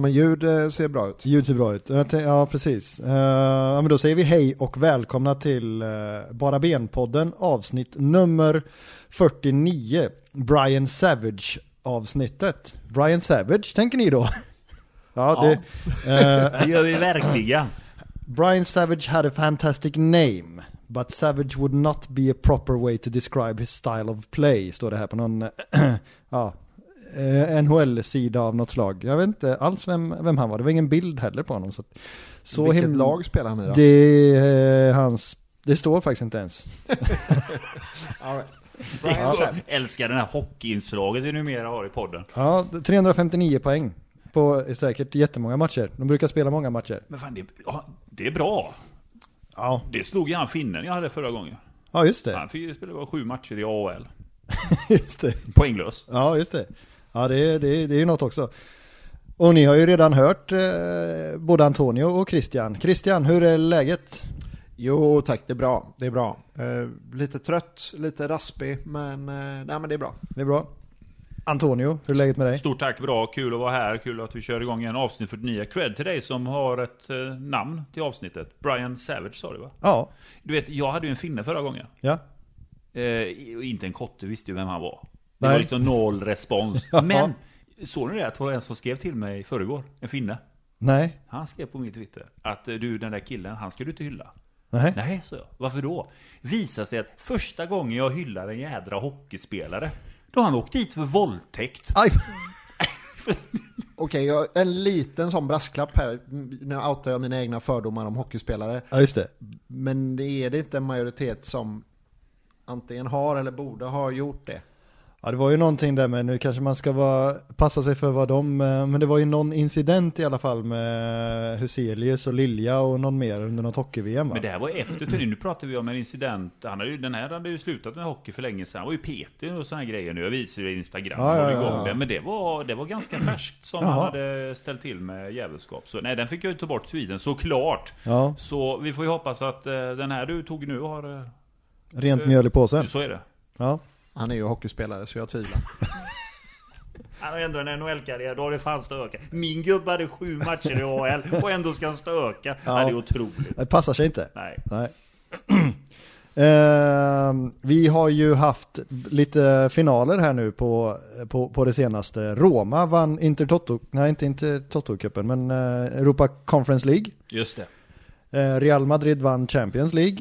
Ja, men ljud eh, ser bra ut. Ljud ser bra ut. Ja, precis. Eh, ja, men då säger vi hej och välkomna till uh, Bara Ben-podden avsnitt nummer 49. Brian Savage-avsnittet. Brian Savage, tänker ni då? ja, det... eh, Det gör vi verkligen. Brian Savage had a fantastic name, but Savage would not be a proper way to describe his style of play, står det här på någon ja, eh, NHL-sida av något slag. Jag vet inte alls vem, vem han var, det var ingen bild heller på honom. Så, så Vilket him- lag spelar han i då? Det, är hans, det står faktiskt inte ens. All right. Savage. älskar den här hockeyinslaget vi numera har i podden. Ja, 359 poäng på säkert jättemånga matcher. De brukar spela många matcher. Men fan, det, ja, det är bra. Ja, Det slog ju han finnen jag hade förra gången. ja just det. Han fick ju spela bara sju matcher i AHL. Just det. Poänglös. Ja, just det. Ja, det, är- det, är- det är ju något också. Och ni har ju redan hört eh, både Antonio och Christian. Christian, hur är läget? Jo tack, det är bra. Det är bra. Eh, lite trött, lite raspig, men, eh, nej, men det är bra. Det är bra. Antonio, hur är läget med dig? Stort tack, bra, kul att vara här, kul att vi kör igång en avsnitt 49. Cred till dig som har ett eh, namn till avsnittet. Brian Savage sa du va? Ja, Du vet, jag hade ju en finne förra gången. ja. Eh, och inte en kotte visste ju vem han var. Det Nej. var liksom noll respons. Ja. Men, såg ni det? Att det var en som skrev till mig i förrgår. En finne. Nej, Han skrev på min Twitter att du, den där killen, han ska du inte hylla. nej. Nej, så jag. Varför då? Visar sig att första gången jag hyllar en jädra hockeyspelare, då har han åkt dit för våldtäkt. Aj! Okej, jag- en liten sån brasklapp här. Nu outar jag mina egna fördomar om hockeyspelare. Ja, just det. Men det är det inte en majoritet som antingen har eller borde ha gjort det. Ja, det var ju någonting där med, nu kanske man ska vara, passa sig för vad de, eh, men det var ju någon incident i alla fall med Huselius och Lilja och någon mer under något hockey-VM va? Men det här var efter turneringen. Nu pratar vi om en incident. Han hade ju, den här hade ju slutat med hockey för länge sedan. Han var ju petig och här grejer nu. Jag visar ju Instagram. Ja, ja, Ja, ja. Men det var, det var ganska färskt som Jaha. han hade ställt till med jävelskap. Så nej, den fick jag ju ta bort tweeden såklart. Ja, Så vi får ju hoppas att eh, den här du tog nu har... eh, rent mjöl i påsen. Så är det. Ja. Han är ju hockeyspelare så jag tvivlar. Han har ändå en NHL-karriär, då har det fan stökat. Min gubbe hade sju matcher i AHL och ändå ska han stöka. Ja. det är otroligt. Det passar sig inte. Nej. Nej. Ehm, vi har ju haft lite finaler här nu på, på, på det senaste. Roma vann Inter Toto, nej inte Inter Toto-cupen, men eh, Europa Conference League. Just det. Eh, Real Madrid vann Champions League.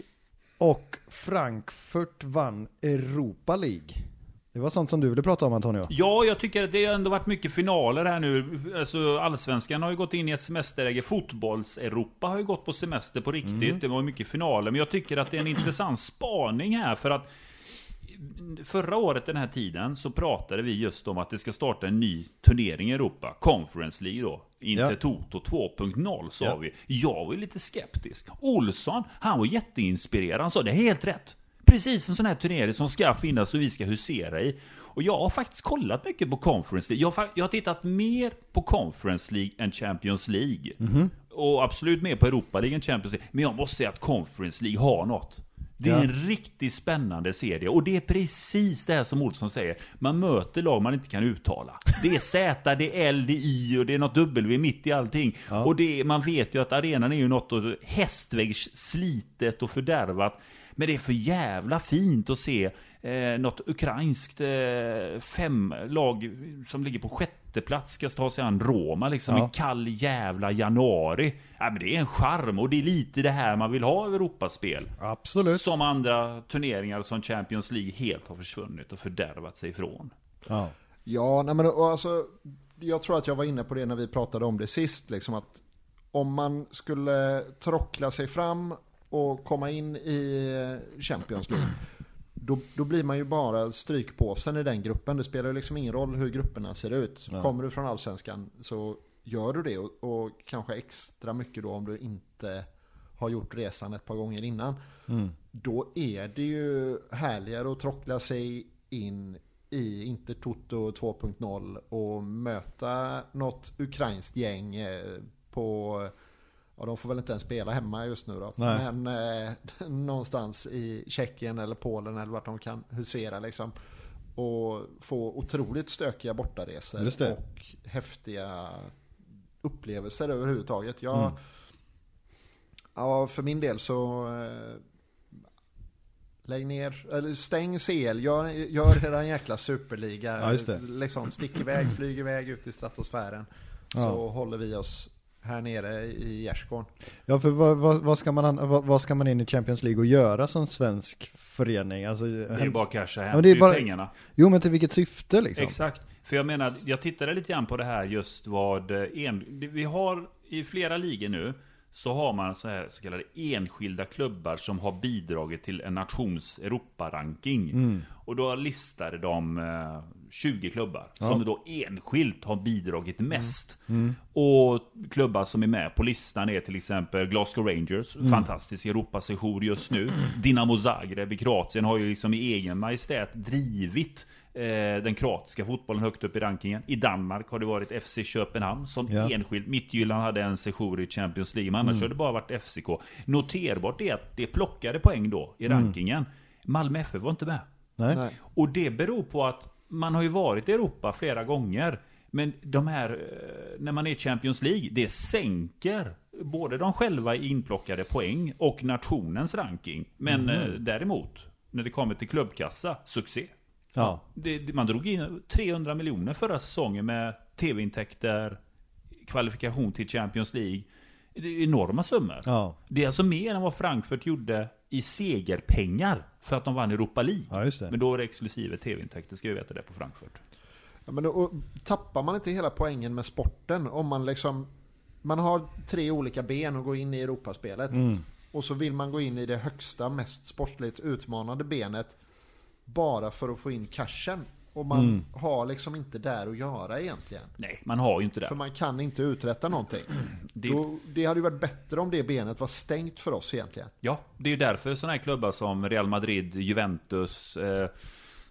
Och Frankfurt vann Europa League. Det var sånt som du ville prata om Antonio. Ja, jag tycker att det har ändå varit mycket finaler här nu. Alltså, allsvenskan har ju gått in i ett semesterläge. Fotbolls-Europa har ju gått på semester på riktigt. Det var mycket finaler. Men jag tycker att det är en intressant spaning här. För att förra året den här tiden så pratade vi just om att det ska starta en ny turnering i Europa. Conference League då. Inte Ja. Toto 2.0 sa Ja. vi. Jag var ju lite skeptisk. Olsson, han var jätteinspirerad. Han sa det är helt rätt. Precis en sån här turnering som ska finnas och vi ska husera i. Och jag har faktiskt kollat mycket på Conference League. Jag jag har tittat mer på Conference League än Champions League. Och absolut mer på Europa League än Champions League. Men jag måste säga att Conference League har något. Det är Ja. en riktigt spännande serie. Och det är precis det här som Olsson säger. Man möter lag man inte kan uttala. Det är Z, det är L, det är Y och det är något W mitt i allting. Och det är, man vet ju att arenan är ju något hästväggs slitet och fördärvat. Men det är för jävla fint att se eh, något ukrainskt eh, fem lag som ligger på sjätte plats ska ta sig an Roma liksom Ja. i kall jävla januari. Ja, men det är en charm och det är lite det här man vill ha i Europaspel. Absolut. Som andra turneringar som Champions League helt har försvunnit och fördärvat sig ifrån. Ja. Ja, nej men alltså, jag tror att jag var inne på det när vi pratade om det sist, liksom att om man skulle trockla sig fram och komma in i Champions League, då, då blir man ju bara strykpåsen i den gruppen. Det spelar ju liksom ingen roll hur grupperna ser ut. Ja. Kommer du från Allsvenskan så gör du det och, och kanske extra mycket då om du inte har gjort resan ett par gånger innan. Mm. Då är det ju härligare att trockla sig in i Inter Toto 2.0 och möta något ukrainskt gäng eh, på Ja, de får väl inte ens spela hemma just nu då. Nej. Men eh, någonstans i Tjeckien eller Polen eller vart de kan husera liksom. Och få otroligt stökiga bortaresor och häftiga upplevelser överhuvudtaget. Jag, ja, för min del så eh, lägg ner, eller stäng CL, gör, gör er en jäkla superliga. Ja. Liksom, stick iväg, flyg iväg ut i stratosfären. Så Ja. håller vi oss här nere i Gärsgården. Ja, för vad, vad, vad, ska man, an- vad, vad ska man in i Champions League och göra som svensk förening? Alltså, Det är bara att casha hem men det är bara- pengarna. Jo, men till vilket syfte liksom? Exakt. För jag menar, jag tittade lite grann på det här just vad eh, en, vi har i flera ligor nu så har man så här så kallade enskilda klubbar som har bidragit till en nations Europaranking. Och då listade de eh, 20 klubbar som då enskilt har bidragit mest. Och klubbar som är med på listan är till exempel Glasgow Rangers, fantastisk Europasejour just nu. Dynamo Zagreb i Kroatien har ju liksom i egen majestät drivit eh, den kroatiska fotbollen högt upp i rankingen. I Danmark har det varit FC Köpenhamn som Ja. enskilt. Midtjylland hade en sejour i Champions League, men annars har det bara varit FCK. Noterbart är att det plockade poäng då i rankingen. Malmö FF var inte med. Nej. Och det beror på att man har ju varit i Europa flera gånger. Men de här, eh, när man är i Champions League, det sänker både de själva inplockade poäng och nationens ranking. Men eh, däremot, när det kommer till klubbkassa, succé. Ja. Det- man drog in 300 miljoner förra säsongen med tv-intäkter, kvalifikation till Champions League. Det är enorma summor. Ja. Det är alltså mer än vad Frankfurt gjorde i segerpengar för att de vann Europa League. ja, just det. Men då är det exklusive tv-intäkter, ska vi veta det på Frankfurt. Ja, men då, och tappar man inte hela poängen med sporten om man liksom man har tre olika ben att gå in i Europaspelet Mm. och så vill man gå in i det högsta, mest sportsligt utmanande benet bara för att få in cashen och man Mm. har liksom inte där att göra egentligen. Nej, man har ju inte För det. man kan inte uträtta någonting. Det, Då, det hade ju varit bättre om det benet var stängt för oss egentligen. ja, det är ju därför sådana här klubbar som Real Madrid, Juventus, eh,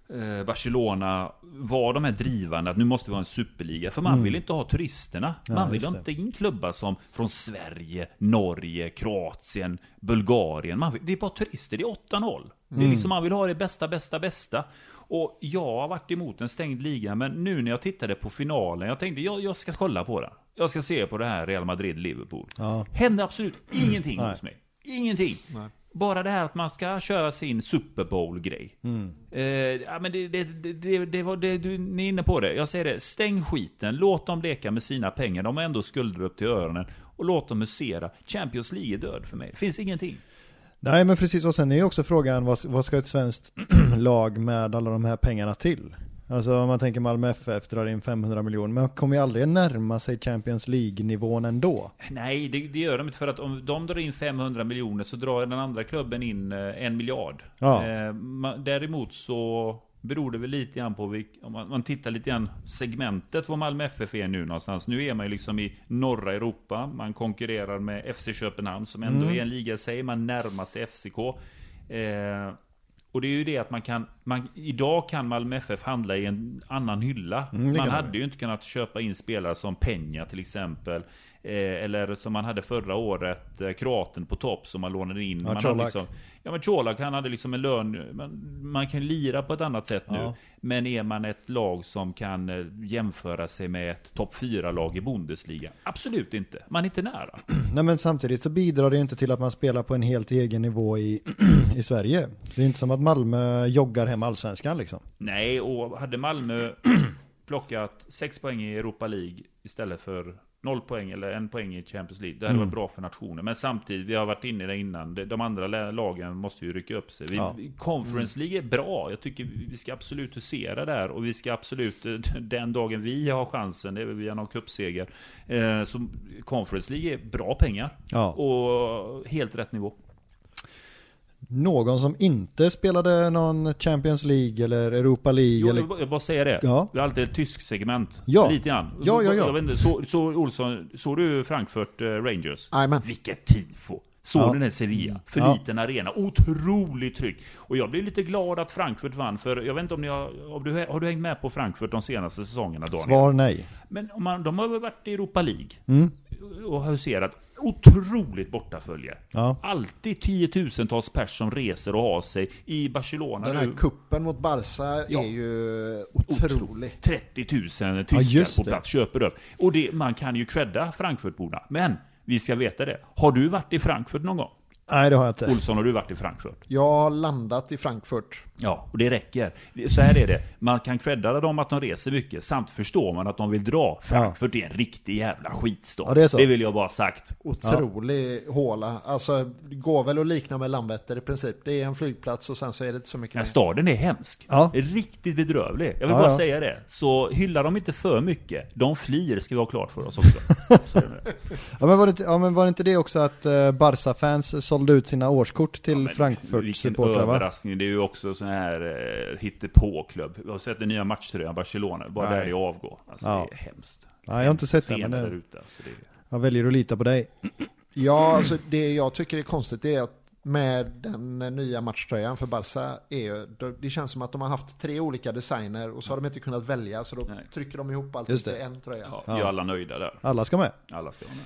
eh, Barcelona var de här drivande att nu måste vi ha en superliga. För man vill inte ha turisterna. Ja, Man vill inte in klubbar som från Sverige, Norge, Kroatien, Bulgarien. Vill, det är bara turister, det är 8-0. Det är liksom man vill ha det bästa, bästa, bästa. Och jag har varit emot en stängd liga, men nu när jag tittade på finalen, jag tänkte jag, jag ska kolla på den. Jag ska se på det här Real Madrid-Liverpool. Ja. Händer absolut ingenting Nej. hos mig. Ingenting. Nej. Bara det här att man ska köra sin Super Bowl-grej. Mm. Eh, ja, men det, det, det, det, det var det, du, ni är inne på det. Jag säger det, stäng skiten. Låt dem leka med sina pengar. De har ändå skulder upp till öronen. Och låt dem musera. Champions League är död för mig. Det finns ingenting. Nej men precis och sen är ju också frågan vad, vad ska ett svenskt lag med alla de här pengarna till? Alltså om man tänker Malmö FF drar in 500 miljoner, men kommer ju aldrig närma sig Champions League-nivån ändå. Nej, det, det gör de inte. För att om de drar in 500 miljoner så drar den andra klubben in eh, en miljard. Ja. Eh, däremot så beror det väl lite grann på, vilk, om man, man tittar lite grann segmentet var Malmö FF är nu någonstans. Nu är man ju liksom i norra Europa. Man konkurrerar med FC Köpenhamn som ändå Mm. är en liga i sig. Man närmar sig FCK. Eh, och det är ju det att man kan, man, idag kan Malmö FF handla i en annan hylla. Mm, man hade ju inte kunnat köpa in spelare som Peña till exempel. Eh, eller som man hade förra året, eh, kroaten på topp som man lånade in. Ja, man hade Colak. liksom, ja men Colak han hade liksom en lön, man, man kan lira på ett annat sätt nu. Ja. Men är man ett lag som kan eh, jämföra sig med ett topp 4-lag i Bundesliga? Absolut inte. Man är inte nära. Nej men samtidigt så bidrar det inte till att man spelar på en helt egen nivå i, i Sverige. Det är inte som att Malmö joggar hem allsvenskan liksom. Nej, och hade Malmö plockat 6 poäng i Europa League istället för 0 poäng eller en poäng i Champions League. Det hade Mm. varit bra för nationen. Men samtidigt, vi har varit inne i det innan. de- andra lagen måste ju rycka upp sig. Vi, Ja. Conference League är bra. Jag tycker vi ska absolut husera där. Och vi ska absolut, eh, den dagen vi har chansen, det är via någon cupseger. Eh, så Conference League är bra pengar. Ja. Och helt rätt nivå. Någon som inte spelade någon Champions League eller Europa League Jo, eller... jag vill bara säga det. Ja. Vi har alltid ett tysk segment. Ja. Lite grann. Ja, ja, ja. Jag inte, så, så Olsson, såg du Frankfurt eh, Rangers? Jajamän. Vilket tifo! Såg Ja. den här Sevilla? För Ja. liten arena. Otroligt tryck. Och jag blev lite glad att Frankfurt vann. För jag vet inte om ni har... Om du, har du hängt med på Frankfurt de senaste säsongerna, Daniel? Svar nej. Men om man, de har väl varit i Europa League? Mm. Och huserat. Otroligt bortafölje. Ja. Alltid tiotusentals pers som reser och har sig i Barcelona Den här nu. kuppen mot Barca Ja. är ju otrolig. 30 000 Ja, tyskar just på det. plats köper upp. Och det, man kan ju credda Frankfurtborna. Men vi ska veta det. Har du varit i Frankfurt någon gång? Nej det har jag inte. Olsson, har du varit i Frankfurt? Jag har landat i Frankfurt. Ja, och det räcker. Så här är det. Man kan credda dem att de reser mycket, samt förstår man att de vill dra. Frankfurt är en riktig jävla skitstad. Ja, det är så. Det vill jag bara ha sagt. Otrolig håla. Alltså, det går väl att likna med Landvetter i princip. Det är en flygplats och sen så är det inte så mycket här mer. staden är hemsk. Ja. Riktigt bedrövlig. Jag vill Ja, bara ja. säga det. Så hylla dem inte för mycket. De flyr, ska vi ha klart för oss också. Så det. Ja men var det inte, ja, men var det, inte det också att uh, Barca-fans sålde ut sina årskort till Ja, men Frankfurt Vilken överraskning. Det är ju också sån här eh, hittepå-klubb. Jag har sett den nya matchtröjan Barcelona. Bara Nej. där jag avgår. Alltså Ja. det är hemskt. Nej, jag har inte sett den, men det- där ute. Alltså, det. Jag väljer att lita på dig. Ja, alltså det jag tycker är konstigt är att med den nya matchtröjan för Barca är ju, det känns som att de har haft tre olika designer och så har de inte kunnat välja så då Nej. trycker de ihop allt det. en tröja. Ja, Ja. Vi är alla nöjda där. Alla ska med. Alla ska vara med.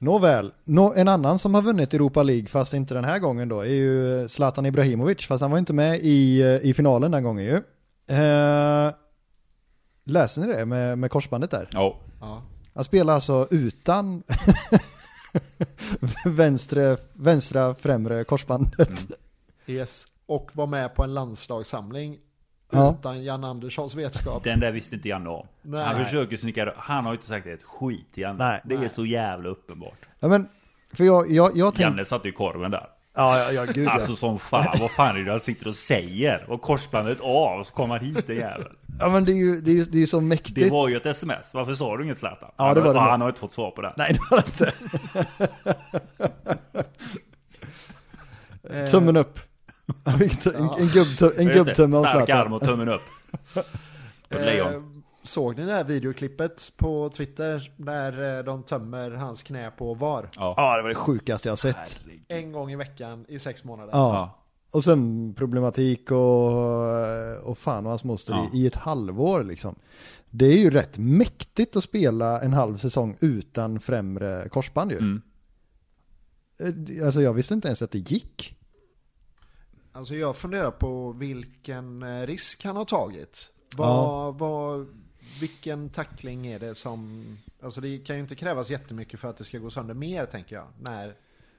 Nåväl, Nå, en annan som har vunnit Europa League fast inte den här gången då är ju Zlatan Ibrahimovic fast han var inte med i, eh, i finalen den gången ju. Eh, läser ni det med, med korsbandet där? Ja, Ja. Han spelar alltså utan vänstre, vänstra främre korsbandet. Yes. Och var med på en landslagssamling Ja. utan Jan Anderssons vetskap. den där visste inte Janne om. Nej. Han försöker snicka Han har ju inte sagt ett skit till Janne. Nej. det är Nej. så jävla uppenbart. Ja men, för jag, jag, jag tänkte... Janne satte ju korven där. Ja, ja, ja, gud ja. Alltså som fan, vad fan är det han sitter och säger? Och korsbandet av, så kommer han hit den jäveln. Ja men det är ju, det är ju, det är ju så mäktigt. Det var ju ett sms, varför sa du inget Zlatan? Ja, det var det han, han har inte fått svar på det. Nej det var det inte. Tummen upp. Han fick ta- En, en, gubbtu- en Just det, gubbtumme av Stark arm och tummen upp. Eh, Såg ni det här videoklippet på Twitter där eh, de tömmer hans knä på VAR? Ja. Ja det var det sjukaste jag har sett. Herregud. En gång i veckan i sex månader. Ja. Ja. Och sen problematik och, och fan och hans moster Ja. i, i ett halvår liksom. Det är ju rätt mäktigt att spela en halv säsong utan främre korsband ju. Mm. Eh, Alltså jag visste inte ens att det gick. Alltså jag funderar på vilken eh, risk han har tagit. Vad, vad, vilken tackling är det som... Alltså det kan ju inte krävas jättemycket för att det ska gå sönder mer tänker jag. När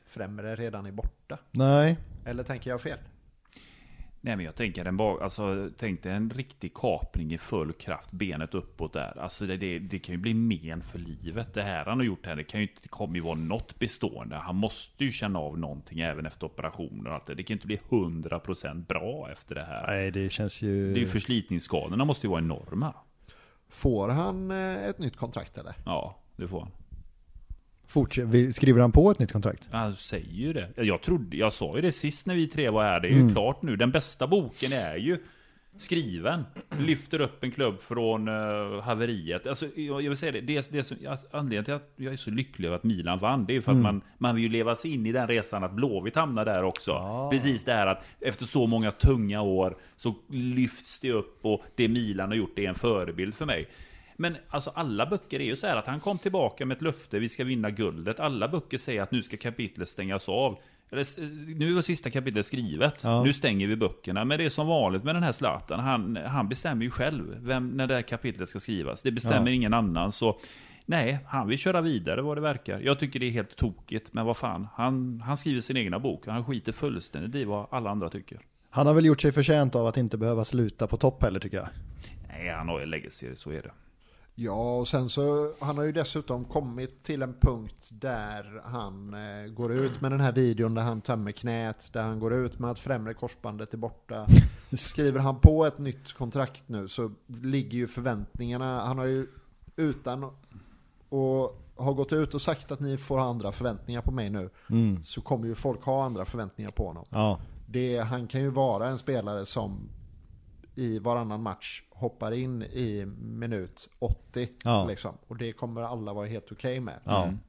främre redan är borta. Nej. Eller tänker jag fel? Nej men jag tänker en bak, alltså tänk dig en riktig kapning i full kraft, benet uppåt där. Alltså det, det, det kan ju bli men för livet. Det här han har gjort här, det kan ju inte, det kommer ju vara något bestående. Han måste ju känna av någonting även efter operationen och allt det. Det kan ju inte bli 100% bra efter det här. Nej det känns ju... Det är ju förslitningsskadorna måste ju vara enorma. Får han eh, ett nytt kontrakt eller? Ja, det får han. Skriver han på ett nytt kontrakt? Han säger ju det. Jag trodde, jag sa ju det sist när vi tre var här. Det är ju klart nu. Den bästa boken är ju skriven. Lyfter upp en klubb från uh, haveriet. Alltså, jag, jag vill säga det. det, det alltså, anledningen till att jag är så lycklig över att Milan vann. Det är ju för att man, man vill ju leva sig in i den resan att Blåvitt hamnar där också. Precis det här att efter så många tunga år så lyfts det upp och det Milan har gjort det är en förebild för mig. Men alltså alla böcker är ju så här att han kom tillbaka med ett löfte, vi ska vinna guldet. Alla böcker säger att nu ska kapitlet stängas av. Eller, nu är sista kapitlet skrivet, Ja. nu stänger vi böckerna. Men det är som vanligt med den här Zlatan, han, han bestämmer ju själv vem, när det här kapitlet ska skrivas. Det bestämmer Ja. ingen annan. Så nej, han vill köra vidare vad det verkar. Jag tycker det är helt tokigt, men vad fan. Han, han skriver sin egna bok och han skiter fullständigt i vad alla andra tycker. Han har väl gjort sig förtjänt av att inte behöva sluta på topp heller tycker jag. Nej, han har ju legacy, så är det. Ja, och sen så, han har ju dessutom kommit till en punkt där han eh, går ut med den här videon där han tömmer knät, där han går ut med att främre korsbandet är borta. Skriver han på ett nytt kontrakt nu så ligger ju förväntningarna, han har ju utan och har gått ut och sagt att ni får ha andra förväntningar på mig nu, Mm. så kommer ju folk ha andra förväntningar på honom. Ja. Det, han kan ju vara en spelare som i varannan match hoppar in i minut 80. Ja. Liksom. Och det kommer alla vara helt okej med. Ja. Mm.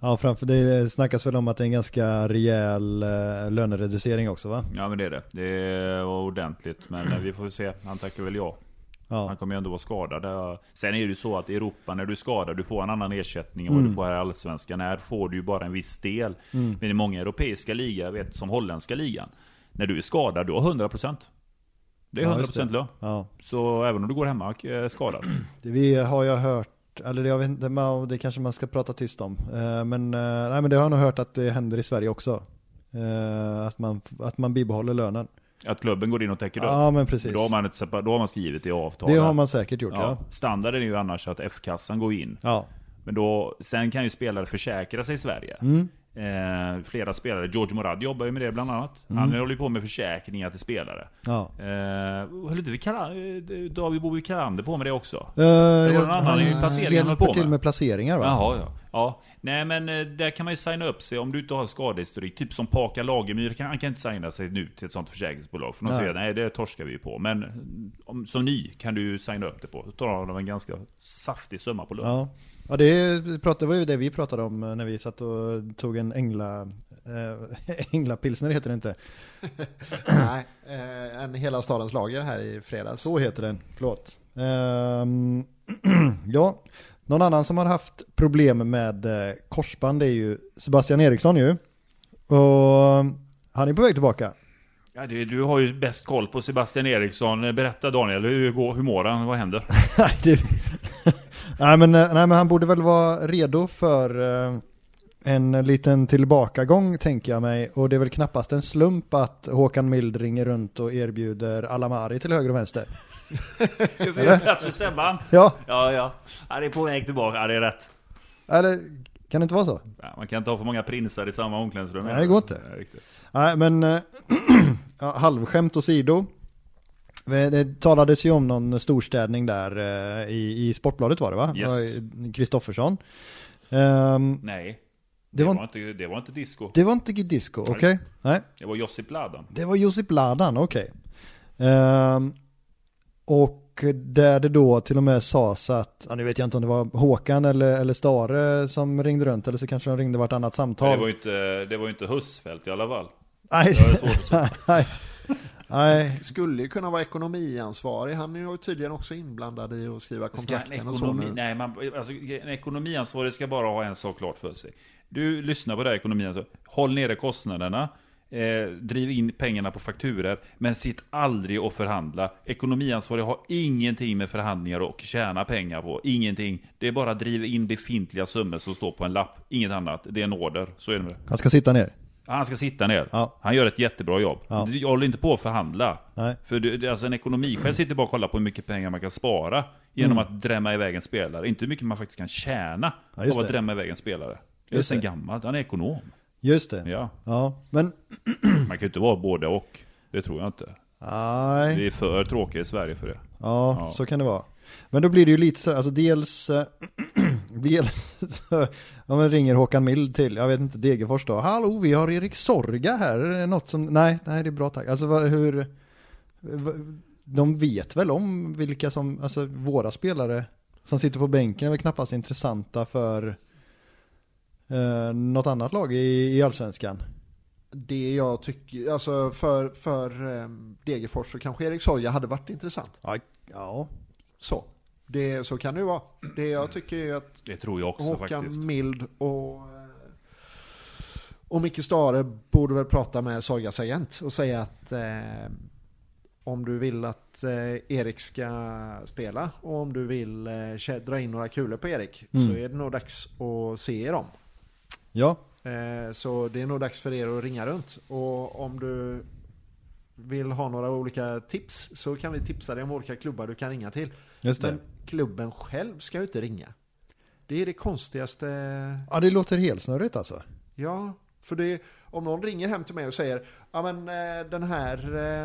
Ja, framför det snackas väl om att det är en ganska rejäl eh, lönereducering också va? Ja men det är det. Det var ordentligt. Men vi får se. Han tackar väl ja. Ja. Han kommer ju ändå vara skadad. Sen är det ju så att i Europa, när du är skadad, du får en annan ersättning än vad du får här i Allsvenskan. Här får du ju bara en viss del. Men i många europeiska ligor, jag vet som holländska ligan, när du är skadad, du har 100%. Det är Ja, 100% just det. lön. Ja. Så även om du går hemma eh, skadad. Det vi har jag hört, eller det, jag vet inte, det kanske man ska prata tyst om. Eh, Men, eh, nej, men det har jag nog hört att det händer i Sverige också. Att man, att man bibehåller lönen. Att klubben går in och täcker upp. Ja men precis. Men Då har, man ett, då har man skrivit i avtal. Det har man säkert gjort ja. ja. Standarden är ju annars att F-kassan går in. Ja, Men då, sen kan ju spelare försäkra sig i Sverige. Mm. Eh, flera spelare, George Morad jobbar ju med det bland annat. Han håller ju på med försäkringar till spelare. ja. Eh, höll inte eh, David Bowie Karander på med det också? Uh, var någon annan i placeringen höll hjälper på till med. med placeringar va? Jaha, ja. ja. Nej men eh, där kan man ju signa upp sig om du inte har skadehistorik. Typ som Paka Lagemyr, kan, han kan inte signa sig nu till ett sånt försäkringsbolag. För de säger nej det torskar vi ju på. Men eh, om, som ny kan du signa upp det på. Då tar de en ganska saftig summa på lön. Ja, ja det, pratade, var ju det vi pratade om eh, när vi satt och tog en ängla, äh, änglapilsner heter det inte. Nej, eh, en hela stadens lager här i fredags. Så heter den, förlåt. Ehm, ja, någon annan som har haft problem med korsband är ju Sebastian Eriksson ju. Och han är på väg tillbaka. Ja, du, du har ju bäst koll på Sebastian Eriksson. Berätta Daniel, hur, går, hur mår han? Vad händer? nej, det, men, eh, nej men han borde väl vara redo för eh, en liten tillbakagång tänker jag mig. Och det är väl knappast en slump att Håkan Mild ringer runt och erbjuder Alamari till höger och vänster. Det är plats för Sebban. Ja, Ja, ja. Han är på väg tillbaka. Ja, det är rätt. eller kan det inte vara så? Ja, man kan inte ha för många prinsar i samma omklädningsrum. Nej, det går inte. Nej, men eh, ja, halvskämt åsido. Det talades ju om någon storstädning där eh, i, i Sportbladet var det va? Yes. Kristoffersson. Ehm, Nej. det, Det var, var, inte, det var inte disco. det var inte disco, okej? Nej. Det var Josip Ladan. Det var Josip Ladan, okej. Ehm, och där det då till och med sades att, ja, nu vet jag inte om det var Håkan eller, eller Stare som ringde runt, eller så kanske de ringde vartannat samtal. Nej, det var ju inte, det var inte Husfeldt i alla fall. Nej, Det var svårt att nej, nej, Skulle ju kunna vara ekonomiansvarig. Han är ju tydligen också inblandad i att skriva kontrakten och så ekonomi, nu. nej, man, alltså, en ekonomiansvarig ska bara ha en sak klart för sig. Du lyssnar på det här ekonomiansvarig. Håll nere kostnaderna. Eh, driv in pengarna på fakturer. Men sitt aldrig och förhandla. Ekonomiansvarig har ingenting med förhandlingar och tjäna pengar på. Ingenting. Det är bara att driva in befintliga summor som står på en lapp. Inget annat. Det är en order. Så är det med det. han ska sitta ner. Han ska sitta ner. Ja. Han gör ett jättebra jobb. Ja. Du håller inte på att förhandla. Nej. För det- alltså en ekonomichef sitter bara och kollar på hur mycket pengar man kan spara genom att drämma iväg en spelare. Inte hur mycket man faktiskt kan tjäna Ja, av att det. drämma iväg en spelare. Det är Just sen gammalt. Han är ekonom. Just det. Ja. Ja, men Man kan ju inte vara både och. Det tror jag inte. nej. Vi är för tråkiga i Sverige för det. Ja, Ja. så kan det vara. Men då blir det ju lite så, alltså dels, eh, dels så, ja men ringer Håkan Mild till, jag vet inte, Degerfors då. Hallå, vi har Erik Sorga här, är det något som, nej, nej det är bra tack. Alltså vad, hur, de vet väl om vilka som, alltså våra spelare som sitter på bänken är väl knappast intressanta för eh, något annat lag i, i allsvenskan. Det jag tycker, alltså för, för um, Degerfors så kanske Erik Sorga hade varit intressant. Ja, ja. Så. Det, så kan det ju vara. Det jag tycker är att Det tror jag också Håkan faktiskt. Mild och, eh, och Micke Stare borde väl prata med Sorgas agent och säga att eh, om du vill att eh, Erik ska spela och om du vill eh, dra in några kulor på Erik Mm. så är det nog dags att se er om. Ja, Eh, så det är nog dags för er att ringa runt. Och om du vill ha några olika tips så kan vi tipsa dig om olika klubbar du kan ringa till. Men klubben själv ska ju inte ringa. Det är det konstigaste. Ja, det låter helt snurrigt alltså. Ja, för det, om någon ringer hem till mig och säger ja men eh, den här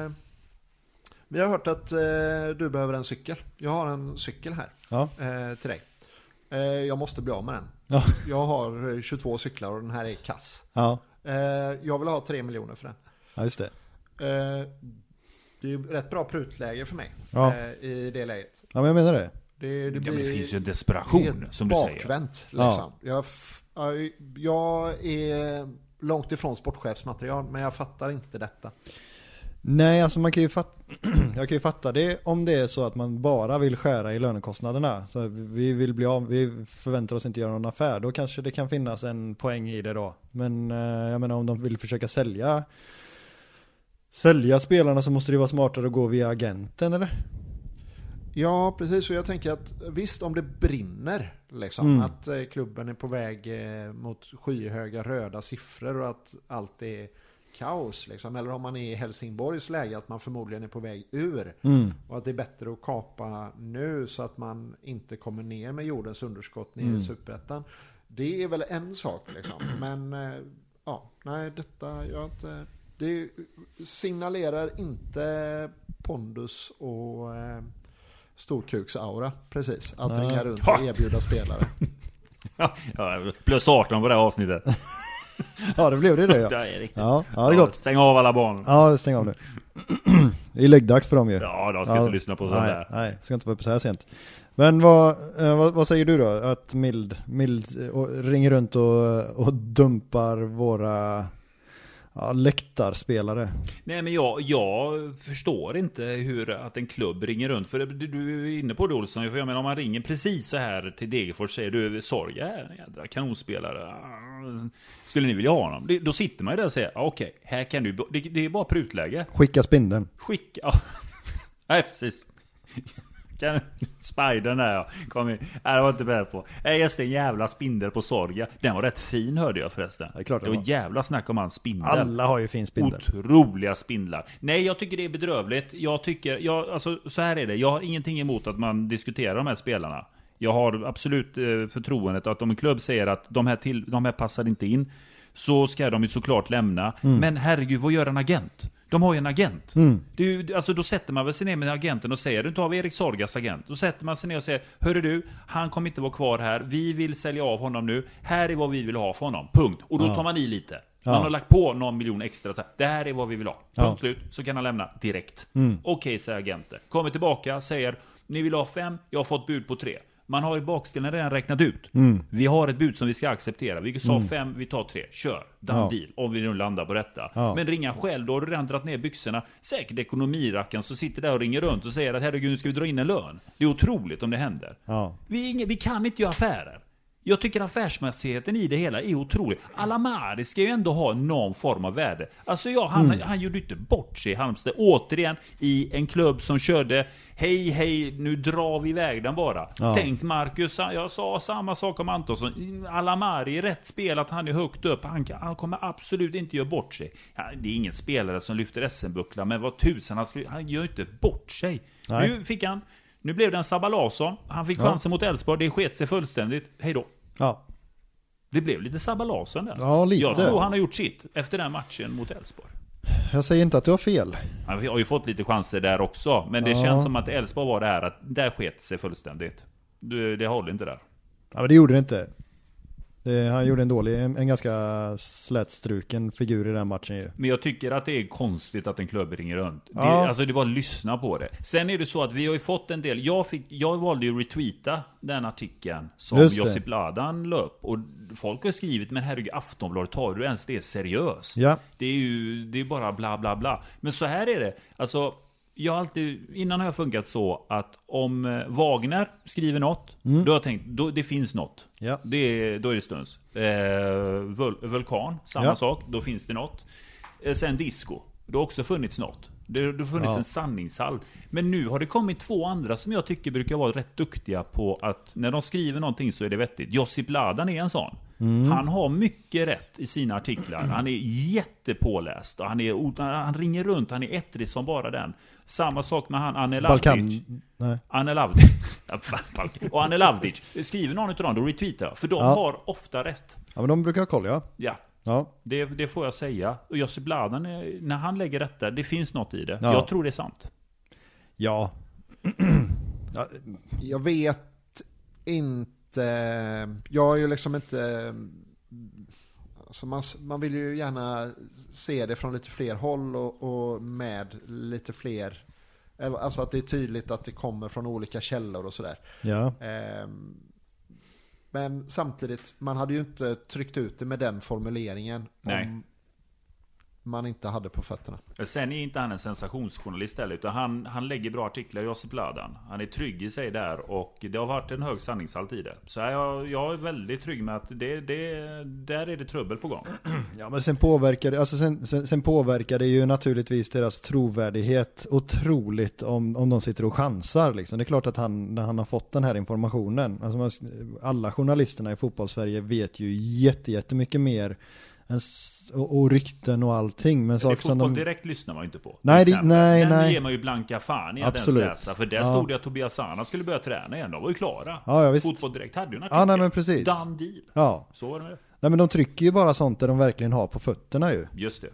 eh, vi har hört att eh, du behöver en cykel. Jag har en cykel här Ja, till dig. Jag måste bli av med den. Ja. Jag har eh, 22 cyklar och den här är kass. ja, jag vill ha 3 miljoner för den. ja just det. Eh, det är ju rätt bra prutläge för mig Ja. eh, i det läget. Ja, men jag menar det. Det, det Ja, men blir det finns ju en desperation som du säger. bakvänt. Ja. Liksom. Jag, ja, jag är långt ifrån sportchefsmaterial men jag fattar inte detta. Nej, alltså man kan ju fatta, jag kan ju fatta det om det är så att man bara vill skära i lönekostnaderna. Så vi vill bli av, vi förväntar oss inte göra någon affär. Då kanske det kan finnas en poäng i det då. Men eh, jag menar om de vill försöka sälja sälja spelarna så måste det vara smartare att gå via agenten eller? Ja, precis. Och jag tänker att visst om det brinner, liksom, Mm. att eh, klubben är på väg eh, mot skyhöga röda siffror och att allt är kaos, liksom. eller om man är i Helsingborgs läge att man förmodligen är på väg ur Mm. och att det är bättre att kapa nu så att man inte kommer ner med jordens underskott ner Mm. i superettan. Det är väl en sak, liksom. men eh, ja, nej, detta, jag har inte, det signalerar inte pondus och eh, storkuksaura precis. Att Nej. ringa runt och erbjuda spelare. Ja, plus 18 på det här avsnittet. Ja, det blev det det ja. Det är riktigt. Ja, ja det är gott. Stäng av alla barn. Ja, stäng av nu. Det är läggdags för dem ju. Ja, de ska Ja. inte lyssna på sånt nej, där. Nej, ska inte vara uppe så här sent. Men vad, eh, vad, vad säger du då? Att Mild, Mild eh, ringer runt och, och dumpar våra ja, läktarspelare. Nej men jag, jag förstår inte hur att en klubb ringer runt. För det, du är inne på det Olsson. För jag menar om man ringer precis så här till Degerfors säger du Sorga är en jädra kanonspelare. Skulle ni vilja ha honom? Det, då sitter man ju där och säger okej, här kan du. Det, det är bara prutläge. Skicka spindeln. Skicka. Ja. Nej precis. Kan, spidern där ja. Kom in. Nej, det var inte med på. Just det, en jävla spindel på Sorga. Den var rätt fin hörde jag förresten. Det är klart det det var jävla snack om hans spindel. Alla har ju fin spindel. Otroliga spindlar. Nej, jag tycker det är bedrövligt. Jag tycker, jag, alltså så här är det. Jag har ingenting emot att man diskuterar de här spelarna. Jag har absolut eh, förtroendet att om en klubb säger att de här, till, de här passar inte in, så ska de ju såklart lämna. Men herregud, vad gör en agent? De har ju en agent. Är ju, alltså, då sätter man väl sig ner med agenten och säger, nu tar vi Erik Sorgas agent. Då sätter man sig ner och säger, hörru du, han kommer inte vara kvar här. Vi vill sälja av honom nu. Här är vad vi vill ha för honom. Punkt. Och då tar man i lite. Man Ja. har lagt på någon miljon extra. Så här, det här är vad vi vill ha. Punkt Ja. Mm. slut. Så kan han lämna direkt. Okej, säger agenten. Kommer tillbaka, säger ni vill ha fem, jag har fått bud på tre. Man har i bakställen redan räknat ut. Mm. Vi har ett bud som vi ska acceptera. Vi sa fem, vi tar tre. Kör. Done Ja. deal. Om vi nu landar på detta. Ja. Men ringa själv, då har du redan dragit ner byxorna. Säkert ekonomirackaren som sitter där och ringer runt och säger att herregud, nu ska vi dra in en lön. Det är otroligt om det händer. Ja. Vi, ingen, vi kan inte göra affärer. Jag tycker affärsmässigheten i det hela är otrolig. Alamari ska ju ändå ha någon form av värde. Alltså ja, han, Mm. han gjorde inte bort sig i Halmstad. Återigen, i en klubb som körde Hej, hej, nu drar vi iväg den bara. Ja. Tänk Marcus, jag sa samma sak om Antonsson. Alamari, rätt spel att han är högt upp. Han, kan, han kommer absolut inte göra bort sig. Ja, det är ingen spelare som lyfter SM-buckla, men vad tusan, han, skulle, han gör inte bort sig. Nej. Nu fick han nu blev det en Sabba Larsson. Han fick Ja. chansen mot Elfsborg. Det sket sig fullständigt. Hej då. Ja. Det blev lite Sabba Larsson där. Ja, lite. Jag tror han har gjort sitt efter den matchen mot Elfsborg. Jag säger inte att du har fel. Han har ju fått lite chanser där också. Men det Ja. känns som att Elfsborg var det här att där sket sig fullständigt. Det, det håller inte där. Ja men det gjorde det inte. Det, han gjorde en dålig, en, en ganska slätstruken figur i den matchen ju. Men jag tycker att det är konstigt att en klubb ringer runt. Det, Ja. Alltså det var att lyssna på det. Sen är det så att vi har ju fått en del. Jag, fick, jag valde ju retweeta den artikeln som Just det. Josip Ladan la upp. Och folk har skrivit, men herregud Aftonbladet, tar du ens det seriöst? Ja. Det är ju det är bara bla bla bla. Men så här är det. Alltså, jag har alltid, innan har jag funkat så att om eh, Wagner skriver något, då har jag tänkt, då, det finns något. Mm. Ja. Det är, då är det stuns. Eh, vul, vulkan, samma Ja. sak, då finns det något. Eh, sen disco, det har också funnits något. Det, det har funnits Ja. en sanningshall. Men nu har det kommit två andra som jag tycker brukar vara rätt duktiga på att när de skriver någonting så är det vettigt. Josip Ladan är en sån. Mm. Han har mycket rätt i sina artiklar. Han är jättepåläst och han, är, han ringer runt, han är ettrig som bara den. Samma sak med han Anne Balkan... Lavdic. Nej. Anne Lavdic. Ja, fan, Balkan. Och Anne Lavdic. Skriver någon utav dem, då retweetar jag. För de Ja. har ofta rätt. Ja men de brukar ha koll ja. Ja, Ja. det, det får jag säga. Och Josip Ladan, är- när han lägger detta, det finns något i det. Ja. Jag tror det är sant. Ja. Jag vet inte. Jag är ju liksom inte... Alltså man, man vill ju gärna se det från lite fler håll och, och med lite fler... eller Alltså att det är tydligt att det kommer från olika källor och sådär. Ja. Ehm, Men samtidigt, man hade ju inte tryckt ut det med den formuleringen Nej. om man inte hade på fötterna. Sen är inte han en sensationsjournalist heller, utan han, han lägger bra artiklar, Josip Ladan. Han är trygg i sig där och det har varit en hög sanningshalt i det. Så jag, jag är väldigt trygg med att det, det, där är det trubbel på gång. Ja men sen påverkar det, alltså sen, sen, sen påverkar det ju naturligtvis deras trovärdighet otroligt om, om de sitter och chansar liksom. Det är klart att han, när han har fått den här informationen, alltså alla journalisterna i fotbollssverige vet ju jätte, jättemycket mer och, och rykten och allting. Men Det saker som de... direkt lyssnar man ju inte på. Nej, det- nej, Den nej. ger man ju blanka fan i att Absolut. ens läsa. För där Ja. stod det att Tobias Sana skulle börja träna igen. De var ju klara. Ja, ja, visst. Fotboll direkt hade ju en Ja, nej, men precis. Done deal. Ja, Så var det med nej men de trycker ju bara sånt där de verkligen har på fötterna ju. Just det.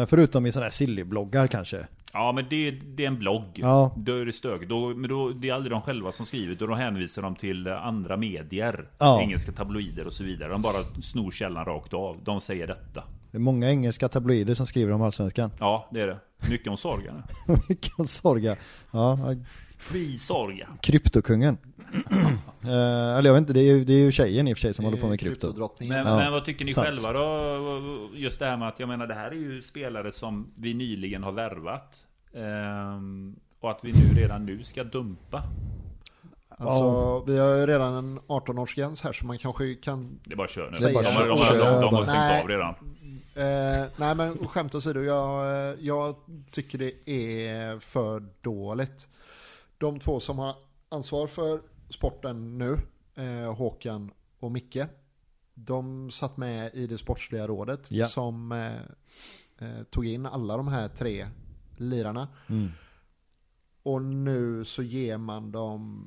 Eh, förutom i sådana här silly-bloggar kanske. Ja men det, det är en blogg. Ja. Då är det stökigt. Då, men då, det är aldrig de själva som skrivit. Och då hänvisar de till eh, andra medier. Ja. Engelska tabloider och så vidare. De bara snor källan rakt av. De säger detta. Det är många engelska tabloider som skriver om allsvenskan. Ja det är det. Mycket om Sorga nu. Vilken sorga. Ja, Free Sorga. kryptokungen. Eh, eller jag vet inte, det är ju, det är ju tjejen i och för sig som håller på med krypto. Men, Ja, men vad tycker ni sant. själva då? Just det här med att, jag menar det här är ju spelare som vi nyligen har värvat. Ehm, och att vi nu redan nu ska dumpa. Alltså, vi har ju redan en 18-årsgräns här så man kanske kan... Det är bara kör nu. Bara de, har- de, de, de, har Nej. stängt av redan. Eh, nej men skämt åsido, jag, jag tycker det är för dåligt. De två som har ansvar för sporten nu, eh, Håkan och Micke, de satt med i det sportsliga rådet Ja. som eh, eh, tog in alla de här tre lirarna. Mm. Och nu så ger man dem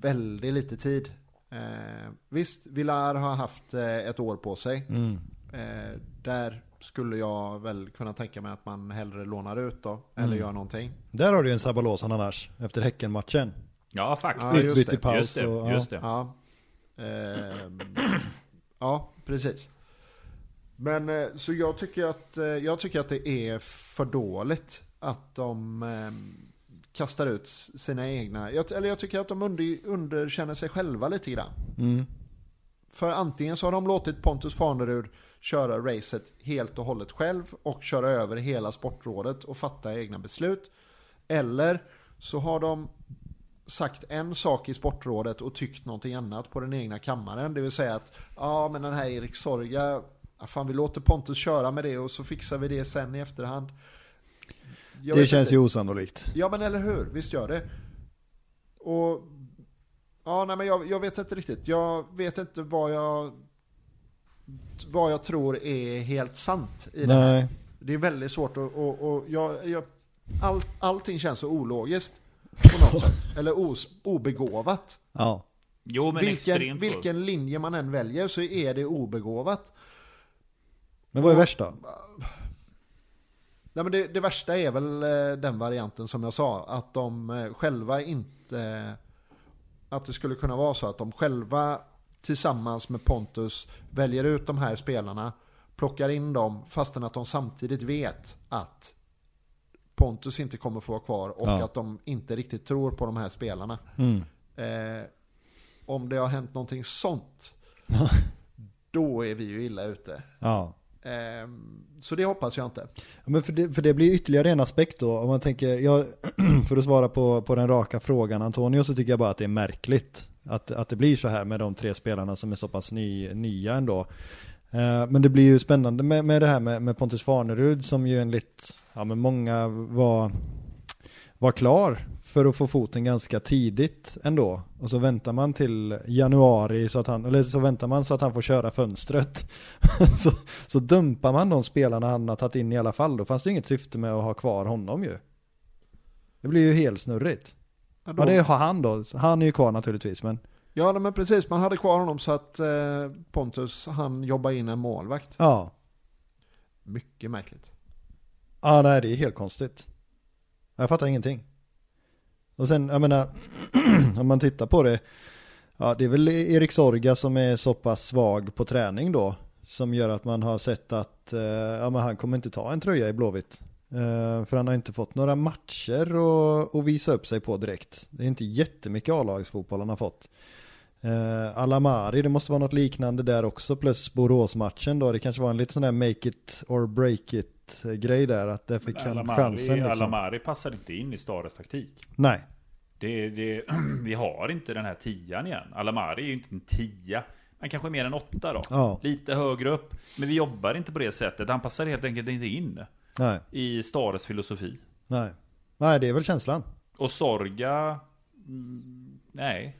väldigt lite tid. Eh, visst, Villar har haft eh, ett år på sig. Mm. Eh, där skulle jag väl kunna tänka mig att man hellre lånar ut då. Eller Mm. gör någonting. Där har du ju en Sabalosan annars, efter Häcken-matchen. Ja faktiskt. Ja, just det, paus Just det, och, just ja. det. Ja, Ehm, ja precis. Men eh, så jag tycker, att, eh, jag tycker att det är för dåligt att de ehm, kastar ut sina egna. Jag, eller jag tycker att de under, underkänner sig själva lite grann. Mm. För antingen så har de låtit Pontus Farnerud köra racet helt och hållet själv och köra över hela sportrådet och fatta egna beslut. Eller så har de sagt en sak i sportrådet och tyckt någonting annat på den egna kammaren. Det vill säga att ja men den här Erik Sorga, fan vi låter Pontus köra med det och så fixar vi det sen i efterhand. Jag Det känns inte. ju osannolikt. Ja men eller hur, visst gör det. Och ja, nej men jag, jag vet inte riktigt. Jag vet inte vad jag vad jag tror är helt sant i det här. Nej. Det är väldigt svårt att, och, och jag, jag, all, allting känns så ologiskt på något sätt. Eller os, obegåvat. Ja. Jo men Vilken, extremt. vilken linje man än väljer så är det obegåvat. Men vad är värst då? Nej, men det, det värsta är väl eh, den varianten som jag sa, att de eh, själva inte... Att det skulle kunna vara så att de själva tillsammans med Pontus väljer ut de här spelarna, plockar in dem, fastän att de samtidigt vet att Pontus inte kommer få vara kvar och Ja. att de inte riktigt tror på de här spelarna. Mm. Eh, om det har hänt någonting sånt, då är vi ju illa ute. Ja. Eh, så det hoppas jag inte. Ja, Men för det, för det blir ytterligare en aspekt då. Om man tänker, jag, för att svara på, på den raka frågan Antonio så tycker jag bara att det är märkligt. Att, att det blir så här med de tre spelarna som är så pass ny, nya ändå. Eh, men det blir ju spännande med, med det här med, med Pontus Farnerud som ju enligt ja, men många var, var klar för att få foten ganska tidigt ändå. Och så väntar man till januari så att han, eller så väntar man så att han får köra fönstret. så, så dumpar man de spelarna han har tagit in i alla fall. Då fanns det inget syfte med att ha kvar honom ju. Det blir ju helt snurrigt. Ja, då- Ja det har han då. Han är ju kvar naturligtvis men. Ja men precis, man hade kvar honom så att eh, Pontus han jobba in en målvakt. Ja. Mycket märkligt. Ja nej det är helt konstigt. Jag fattar ingenting. Och sen, jag menar, om man tittar på det. Ja det är väl Erik Sorga som är så pass svag på träning då. Som gör att man har sett att eh, ja, men han kommer inte ta en tröja i Blåvitt. Eh, för han har inte fått några matcher att att visa upp sig på direkt. Det är inte jättemycket A-lagsfotboll han har fått. Eh, Alamari, det måste vara något liknande där också. Plus Boråsmatchen då. Det kanske var en lite sån där make it or break it mittgrej där, att det fick han Alamari, chansen liksom. Alamari passar inte in i Stares taktik. Nej, Det, det, vi har inte den här tian igen. Alamari är ju inte en tia. Men kanske mer än åtta då. Ja. Lite högre upp. Men vi jobbar inte på det sättet. Han passar helt enkelt inte in nej, i Stares filosofi. nej. Nej, det är väl känslan. Och Sorga... mm, Nej.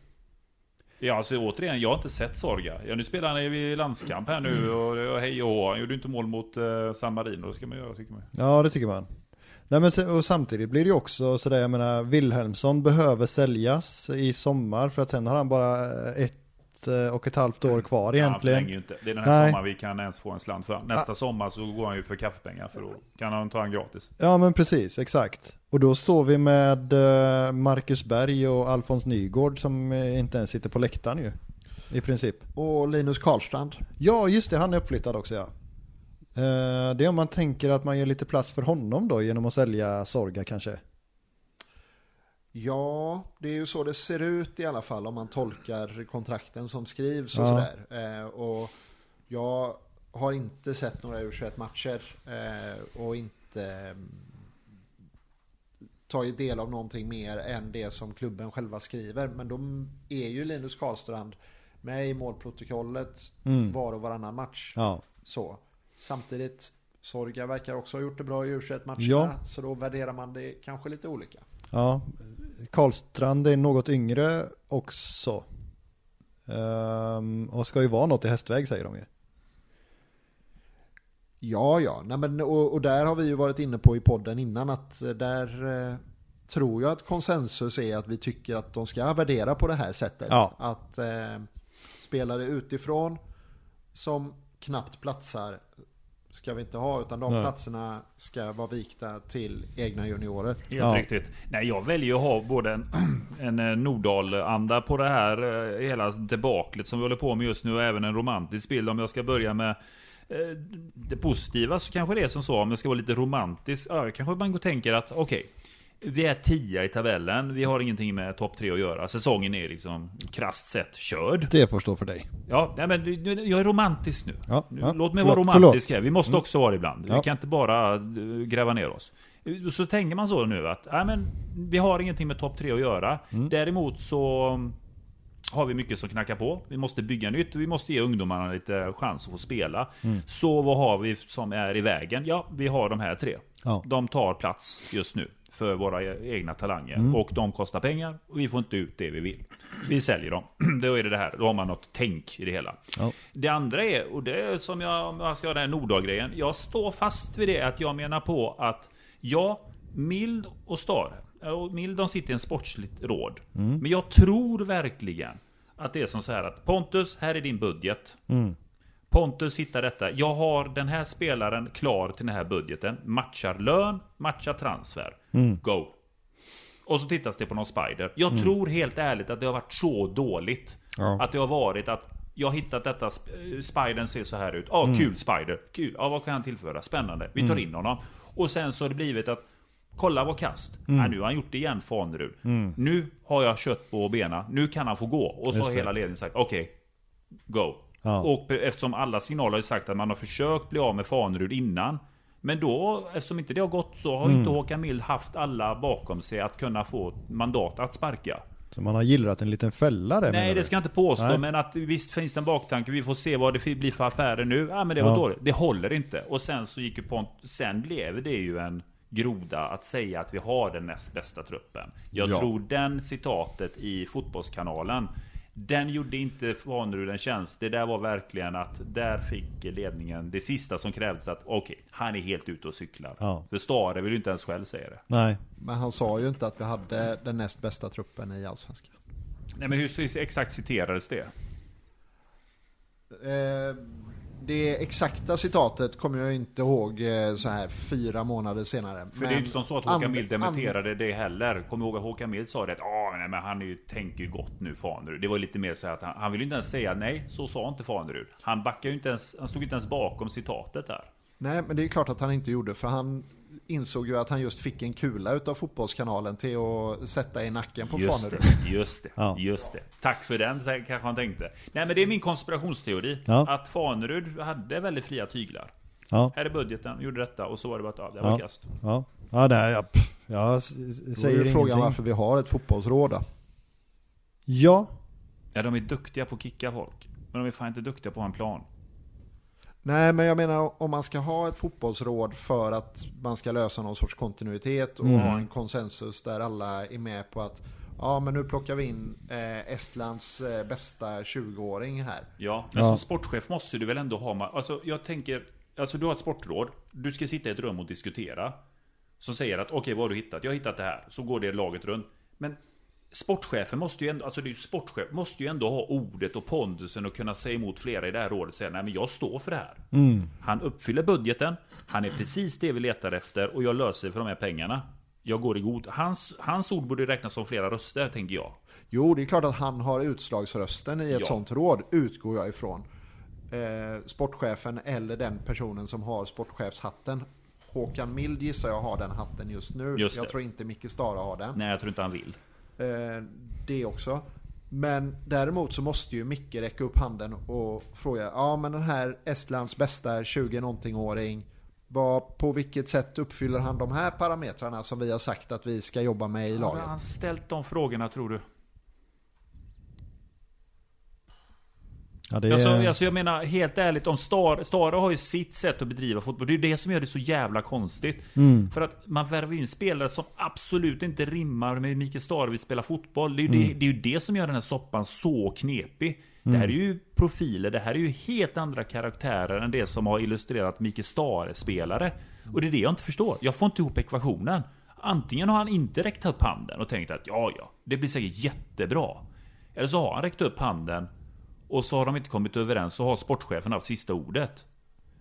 Ja, alltså återigen, jag har inte sett Sorga. Ja, nu spelar han i landskamp här nu och, och hej och hå. Han gjorde inte mål mot eh, San Marino. Det ska man göra tycker man. Ja, det tycker man. Nej, men och samtidigt blir det ju också sådär, jag menar, Wilhelmsson behöver säljas i sommar för att sen har han bara eh, ett eh, och ett halvt år kvar Han egentligen. ju inte. Det är den här Nej. sommaren vi kan ens få en slant för. Nästa sommar så går han ju för kaffepengar för då kan han ta han gratis. Ja men precis, exakt. Och då står vi med eh, Marcus Berg och Alfons Nygård som eh, inte ens sitter på läktaren ju. I princip. Och Linus Karlstrand. Ja just det, han är uppflyttad också ja. Det är om man tänker att man gör lite plats för honom då genom att sälja Sorga kanske. Ja, det är ju så det ser ut i alla fall om man tolkar kontrakten som skrivs och Ja. sådär. Eh, och jag har inte sett några U21-matcher eh, och inte mm, tagit del av någonting mer än det som klubben själva skriver. Men de är ju Linus Karlstrand med i målprotokollet Mm. var och varannan match. Ja, Så. Samtidigt, Sorga verkar också ha gjort det bra i U21-matcherna. Ja. Så då värderar man det kanske lite olika. ja. Karlstrand är något yngre också. Ehm, och ska ju vara något i hästväg säger de ju. Ja, ja. Nej, men, och, och där har vi ju varit inne på i podden innan att eh, där eh, tror jag att konsensus är att vi tycker att de ska värdera på det här sättet. Ja. Att eh, spelare utifrån som knappt platsar ska vi inte ha utan de Nej. platserna ska vara vikta till egna juniorer. Helt Ja. riktigt. Nej, jag väljer att ha både en, en eh, Nordahl-anda på det här eh, hela debaklet som vi håller på med just nu och även en romantisk bild. Om jag ska börja med eh, det positiva så kanske det är som så, om jag ska vara lite romantisk, ja, kanske man går och tänker att okej, vi är tia i tabellen, vi har ingenting med topp tre att göra. Säsongen är liksom krasst sett körd. Det får stå för dig. Ja, nej, men jag är romantisk nu. Ja, ja, Låt mig förlåt, vara romantisk förlåt. här. Vi måste också vara det ibland. Ja. Vi kan inte bara eh, gräva ner oss. Så tänker man så nu att nej, men, vi har ingenting med topp tre att göra. Mm. Däremot så mm, har vi mycket som knackar på. Vi måste bygga nytt. Vi måste ge ungdomarna lite chans att få spela. Mm. Så vad har vi som är i vägen? Ja, vi har de här tre. Ja. De tar plats just nu för våra e- egna talanger. Mm. Och de kostar pengar och vi får inte ut det vi vill. Vi säljer dem. Då är det det här. Då har man något tänk i det hela. Ja. Det andra är, och det är som jag, om jag ska ha den här Nordahl-grejen. Jag står fast vid det att jag menar på att ja, Mild och Stare. Och Mild de sitter i en sportsligt råd. Mm. Men jag tror verkligen att det är som så här att Pontus, här är din budget. Mm. Pontus hittar detta. Jag har den här spelaren klar till den här budgeten. Matchar lön, matchar transfer. Mm. Go. Och så tittas det på någon spider. Jag tror helt ärligt att det har varit så dåligt. Ja. Att det har varit att jag har hittat detta, sp- spidern ser så här ut. Ja, Mm. kul spider. Kul. Ja, vad kan han tillföra? Spännande. Vi tar in honom. Och sen så har det blivit att Kolla vad kast. Mm. Nej, nu har han gjort det igen Fanerud. Nu har jag kött på benen. Nu kan han få gå. Och så Just har hela ledningen sagt okej. go. Ja. Och eftersom alla signaler har sagt att man har försökt bli av med Fanerud innan. Men då, eftersom inte det har gått så har ju inte Håkan Mild haft alla bakom sig att kunna få mandat att sparka. Så man har gillrat en liten fälla där Nej, det ska jag inte påstå, Nej. men att visst finns det en baktanke. Vi får se vad det blir för affärer nu. Ja, men det var Ja. dåligt. Det håller inte. Och sen så gick ju Pont... Sen blev det ju en groda att säga att vi har den näst bästa truppen. Jag Ja. tror den citatet i Fotbollskanalen den gjorde inte Fanerud en tjänst. Det där var verkligen att där fick ledningen det sista som krävdes att okej, han är helt ute och cyklar. Ja. För Stare vill ju inte ens själv säga det. Nej. Men han sa ju inte att vi hade den näst bästa truppen i Allsvenskan. Nej men hur exakt citerades det? Eh, det exakta citatet kommer jag inte ihåg eh, så här fyra månader senare. För det är ju inte som så att Håkan Mild dementerade det heller. Kommer ihåg att Håkan Mild sa det att ah, nej, men han är ju, tänker ju gott nu Fanerud. Det var lite mer så att han, han vill ju inte ens säga nej, så sa inte Fanerud. Han backar ju inte ens, han stod inte ens bakom citatet där. Nej, men det är klart att han inte gjorde, för han insåg ju att han just fick en kula utav Fotbollskanalen till att sätta i nacken på Just Fanerud. det, just det, Ja. just det. Tack för den, kanske han tänkte. Nej men det är min konspirationsteori. Ja. Att Fanerud hade väldigt fria tyglar. Ja, Här är budgeten, gjorde detta och så var det bara att ja, det Ja. var kast. ja. Ja, nej, jag, jag s- Då är säger ju frågan ingenting. varför vi har ett fotbollsråd då. Ja, Ja, de är duktiga på att kicka folk. Men de är fan inte duktiga på att ha en plan. Nej, men jag menar om man ska ha ett fotbollsråd för att man ska lösa någon sorts kontinuitet och Mm. ha en konsensus där alla är med på att ja, men nu plockar vi in eh, Estlands eh, bästa 20-åring här. Ja, men Ja. som sportchef måste du väl ändå ha... Alltså jag tänker... Alltså du har ett sportråd. Du ska sitta i ett rum och diskutera. Som säger att okej, vad har du hittat? Jag har hittat det här. Så går det laget runt. Men sportchefen måste ju ändå... Alltså det är sportchef måste ju ändå ha ordet och pondusen och kunna säga emot flera i det här rådet och säga nej men jag står för det här. Han uppfyller budgeten. Han är precis det vi letar efter och jag löser för de här pengarna. Jag går i god... Hans, hans ord borde räknas som flera röster, tänker jag. Jo, det är klart att han har utslagsrösten i ett Ja. sånt råd, utgår jag ifrån. Eh, sportchefen eller den personen som har sportchefshatten. Håkan Mild gissar jag har den hatten just nu. Just jag det. tror inte Micke Stara har den. Nej, jag tror inte han vill. Eh, det också. Men däremot så måste ju Micke räcka upp handen och fråga, ja men den här Estlands bästa 20-någonting-åring, vad, på vilket sätt uppfyller han de här parametrarna som vi har sagt att vi ska jobba med i Har laget? han ställt de frågorna tror du? Ja det. Alltså, alltså jag menar helt ärligt, om Star, Stara har ju sitt sätt att bedriva fotboll. Det är ju det som gör det så jävla konstigt. Mm. För att man värvar in spelare som absolut inte rimmar med hur Mikael Stara vill spela fotboll. Det är, ju det, det är ju det som gör den här soppan så knepig. Det här är ju profiler, det här är ju helt andra karaktärer än det som har illustrerat Mikael Stare-spelare. Och det är det jag inte förstår. Jag får inte ihop ekvationen. Antingen har han inte räckt upp handen och tänkt att ja, ja, det blir säkert jättebra. Eller så har han räckt upp handen och så har de inte kommit överens och har sportchefen haft sista ordet.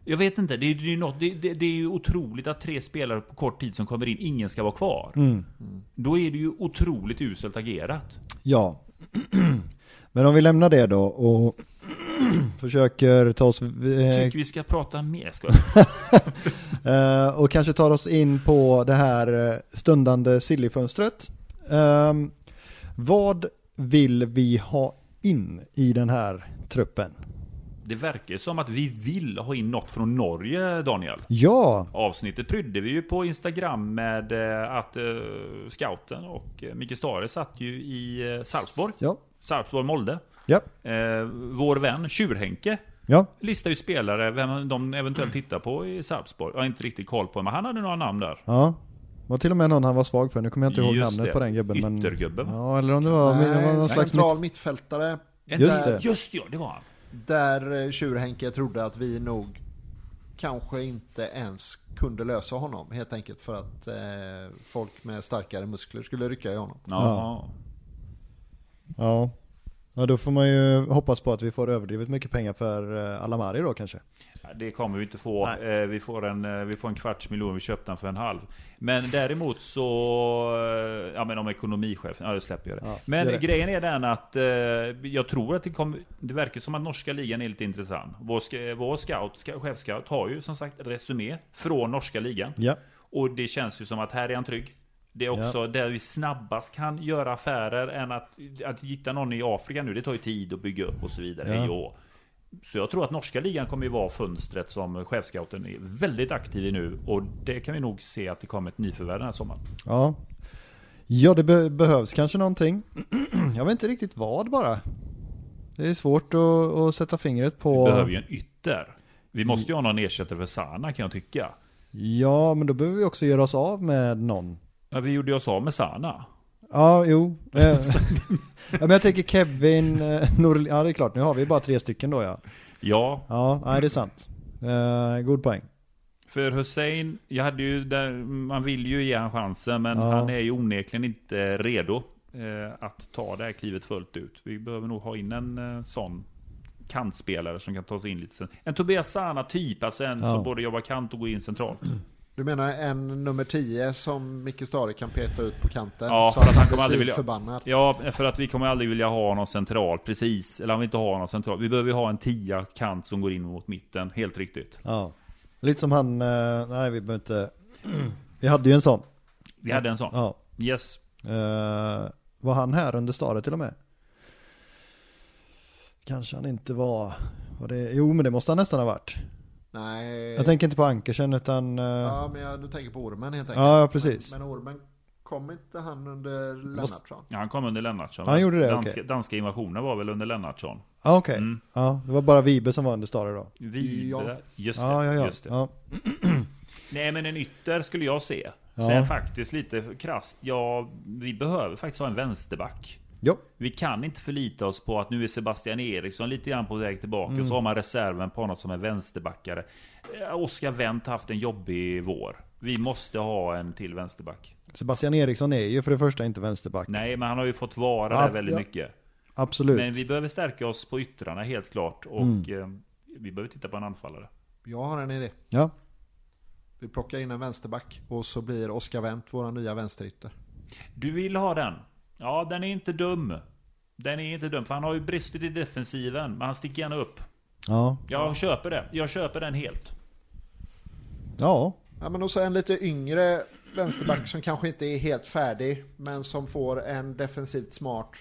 Jag vet inte, det är, det, är något, det, det, det är ju otroligt att tre spelare på kort tid som kommer in, ingen ska vara kvar. Då är det ju otroligt uselt agerat. Ja. Men om vi lämnar det då och försöker ta oss... Eh, Tycker vi ska prata mer, ska eh, och kanske tar oss in på det här eh, stundande Sillyfönstret. Ehm, vad vill vi ha in i den här truppen? Det verkar som att vi vill ha in något från Norge, Daniel. Ja, Avsnittet prydde vi ju på Instagram med eh, att eh, scouten och eh, Micke Stare satt ju i Sarpsborg. ja, Sarpsborg-Molde. ja, vår vän Tjurhenke ja. listar ju spelare, vem de eventuellt tittar på i Sarpsborg. Jag har inte riktigt koll på men han hade några namn där. Ja, var till och med någon han var svag för. Nu kommer jag inte ihåg Just namnet det. på den gubben. Men... Yttergubben. Ja, eller om det var, det var Nej, någon slags central mittfältare. Just där, det. Just ja, det var han. Där eh, Tjurhenke trodde att vi nog kanske inte ens kunde lösa honom. Helt enkelt för att eh, folk med starkare muskler skulle rycka i honom. Ja. Ja. Ja, då får man ju hoppas på att vi får överdrivet mycket pengar för eh, Alamari då kanske. Det kommer vi inte få. Nej. Eh, Vi får, en, eh, vi får en kvarts miljon, vi köpte den för en halv. Men däremot så, eh, ja men om ekonomichefen, ja det släpper jag det. Ja, men det. grejen är den att jag tror att det kommer, det verkar som att norska ligan är lite intressant. Vår, vår scout, chefscout har ju som sagt resumé från norska ligan. Ja, Och det känns ju som att här är han trygg. Det är också där vi snabbast kan göra affärer än att, att hitta någon i Afrika nu. Det tar ju tid att bygga upp och så vidare. Ja. Så jag tror att norska ligan kommer ju vara fönstret som chefscouten är väldigt aktiv i nu. Och det kan vi nog se att det kommer ett nyförvärv den här sommaren. ja. Ja, det be- behövs kanske någonting. Jag vet inte riktigt vad bara. Det är svårt att, att sätta fingret på. Vi behöver ju en ytter. Vi måste ju ha någon ersättare för Sana kan jag tycka. Ja, men då behöver vi också göra oss av med någon. Ja, vi gjorde oss av med Sana. Ja, jo. Eh, ja, men jag tänker Kevin, eh, Norl- ja det är klart, nu har vi bara tre stycken då ja. Ja, Ja, nej det är sant. Eh, god poäng. För Hussein, jag hade ju där, man vill ju ge han chansen, men Ja. han är ju onekligen inte redo eh, att ta det här klivet fullt ut. Vi behöver nog ha in en eh, sån kantspelare som kan ta sig in lite sen. En Tobias Sana typ, alltså en Ja. som både jobbar kant och går in centralt. Du menar en nummer 10 som Micke Stare kan peta ut på kanten? Ja, så för att han kommer aldrig vilja- förbannad. Ja, för att vi kommer aldrig vilja ha någon centralt, precis. Eller han vill inte ha någon centralt. Vi behöver ju ha en tia kant som går in mot mitten, helt riktigt. Ja. Lite som han, eh, nej vi behöver inte. Vi hade ju en sån. Vi hade en sån. Ja. Yes. Eh, var han här under Stare till och med? Kanske han inte var. var det, jo men det måste han nästan ha varit. Nej, Jag tänker inte på Ankersen utan... eh, ja, men jag, du tänker på ormen helt enkelt. Ja, ja, precis. Men, men ormen, kom inte han under Lennartsson? Ja, han kom under Lennartsson. Han gjorde det, danska, okej. danska invasionen var väl under Lennartsson. Ja, okej. Mm. Ja, det var bara Vibe som var under Stare då. Vi, Ja. Just det. Ja, ja, ja. Just det. ja. Nej men en ytter skulle jag se. Ja. Sen faktiskt lite krasst. Ja, vi behöver faktiskt ha en vänsterback. Jo. Vi kan inte förlita oss på att nu är Sebastian Eriksson lite grann på väg tillbaka. Mm. Så har man reserven på något som är vänsterbackare. Eh, Oskar Wendt har haft en jobbig vår. Vi måste ha en till vänsterback. Sebastian Eriksson är ju för det första inte vänsterback. Nej, men han har ju fått vara Ja, där väldigt ja. mycket. Absolut. Men vi behöver stärka oss på yttrarna helt klart. Och Mm. eh, vi behöver titta på en anfallare. Jag har en idé. Ja. Vi plockar in en vänsterback och så blir Oskar Wendt vår nya vänsterytter. Du vill ha den? Ja, den är inte dum. Den är inte dum, för han har ju brustit i defensiven. Men han sticker gärna upp. Ja. Jag köper det. Jag köper den helt. Ja. Ja, men och så en lite yngre vänsterback som kanske inte är helt färdig men som får en defensivt smart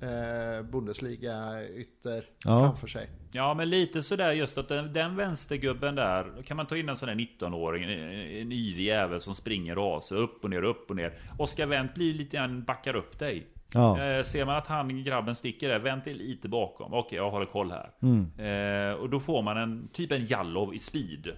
eh, Bundesliga-ytter Ja. framför sig. Ja, men lite sådär just att den, den vänstergubben där. Kan man ta in en sån där 19-åring, en, en yvig jävel som springer sig upp och ner, upp och ner. Oskar Wendt blir lite grann, backar upp dig. Ja. Eh, ser man att han, grabben sticker där, är lite bakom. Okej, jag håller koll här. Mm. Eh, och då får man en typ en Jallov i speed.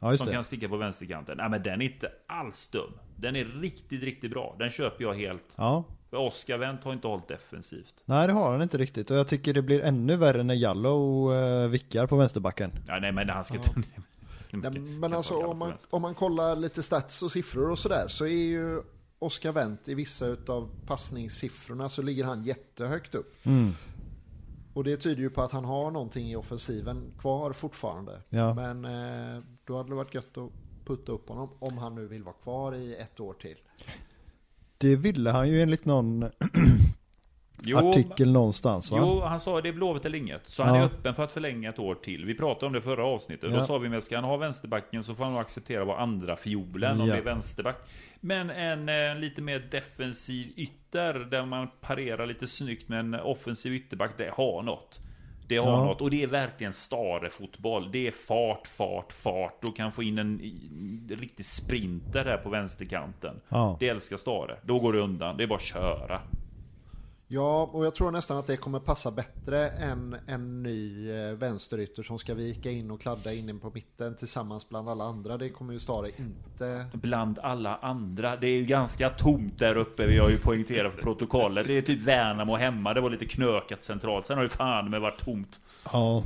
Ja, just som det. kan sticka på vänsterkanten. Nej men den är inte alls dum. Den är riktigt, riktigt bra. Den köper jag helt. Ja. Oskar Wendt har inte hållit defensivt. Nej, det har han inte riktigt. Och jag tycker det blir ännu värre när Jallow eh, vickar på vänsterbacken. Ja, nej men han ska... Nej, men alltså om man, om man kollar lite stats och siffror och sådär så är ju Oskar Wendt i vissa utav passningssiffrorna så ligger han jättehögt upp. Mm. Och det tyder ju på att han har någonting i offensiven kvar fortfarande. Ja. Men eh, då hade det varit gött att putta upp honom om han nu vill vara kvar i ett år till. Det ville han ju enligt någon Jo, artikel någonstans va? Jo, han sa det är Blåvitt eller inget. Så han Ja. är öppen för att förlänga ett år till. Vi pratade om det förra avsnittet. Ja. Då sa vi med ska han ha vänsterbacken så får han nog acceptera vara andra fiolen om Ja. det är vänsterback. Men en eh, lite mer defensiv ytter där man parerar lite snyggt med en offensiv ytterback. Det har något. Det har Ja. något och det är verkligen Stare-fotboll. Det är fart, fart, fart. Du kan få in en, en riktig sprinter där på vänsterkanten. Ja. Det älskar Stare. Då går det undan. Det är bara att köra. Ja, och jag tror nästan att det kommer passa bättre än en ny eh, vänsterytter som ska vika in och kladda in på mitten tillsammans bland alla andra. Det kommer ju Stare inte... bland alla andra. Det är ju ganska tomt där uppe. Vi har ju poängterat för protokollet. Det är typ Värnamo hemma. Det var lite knökat centralt. Sen har det fan med varit tomt. Ja.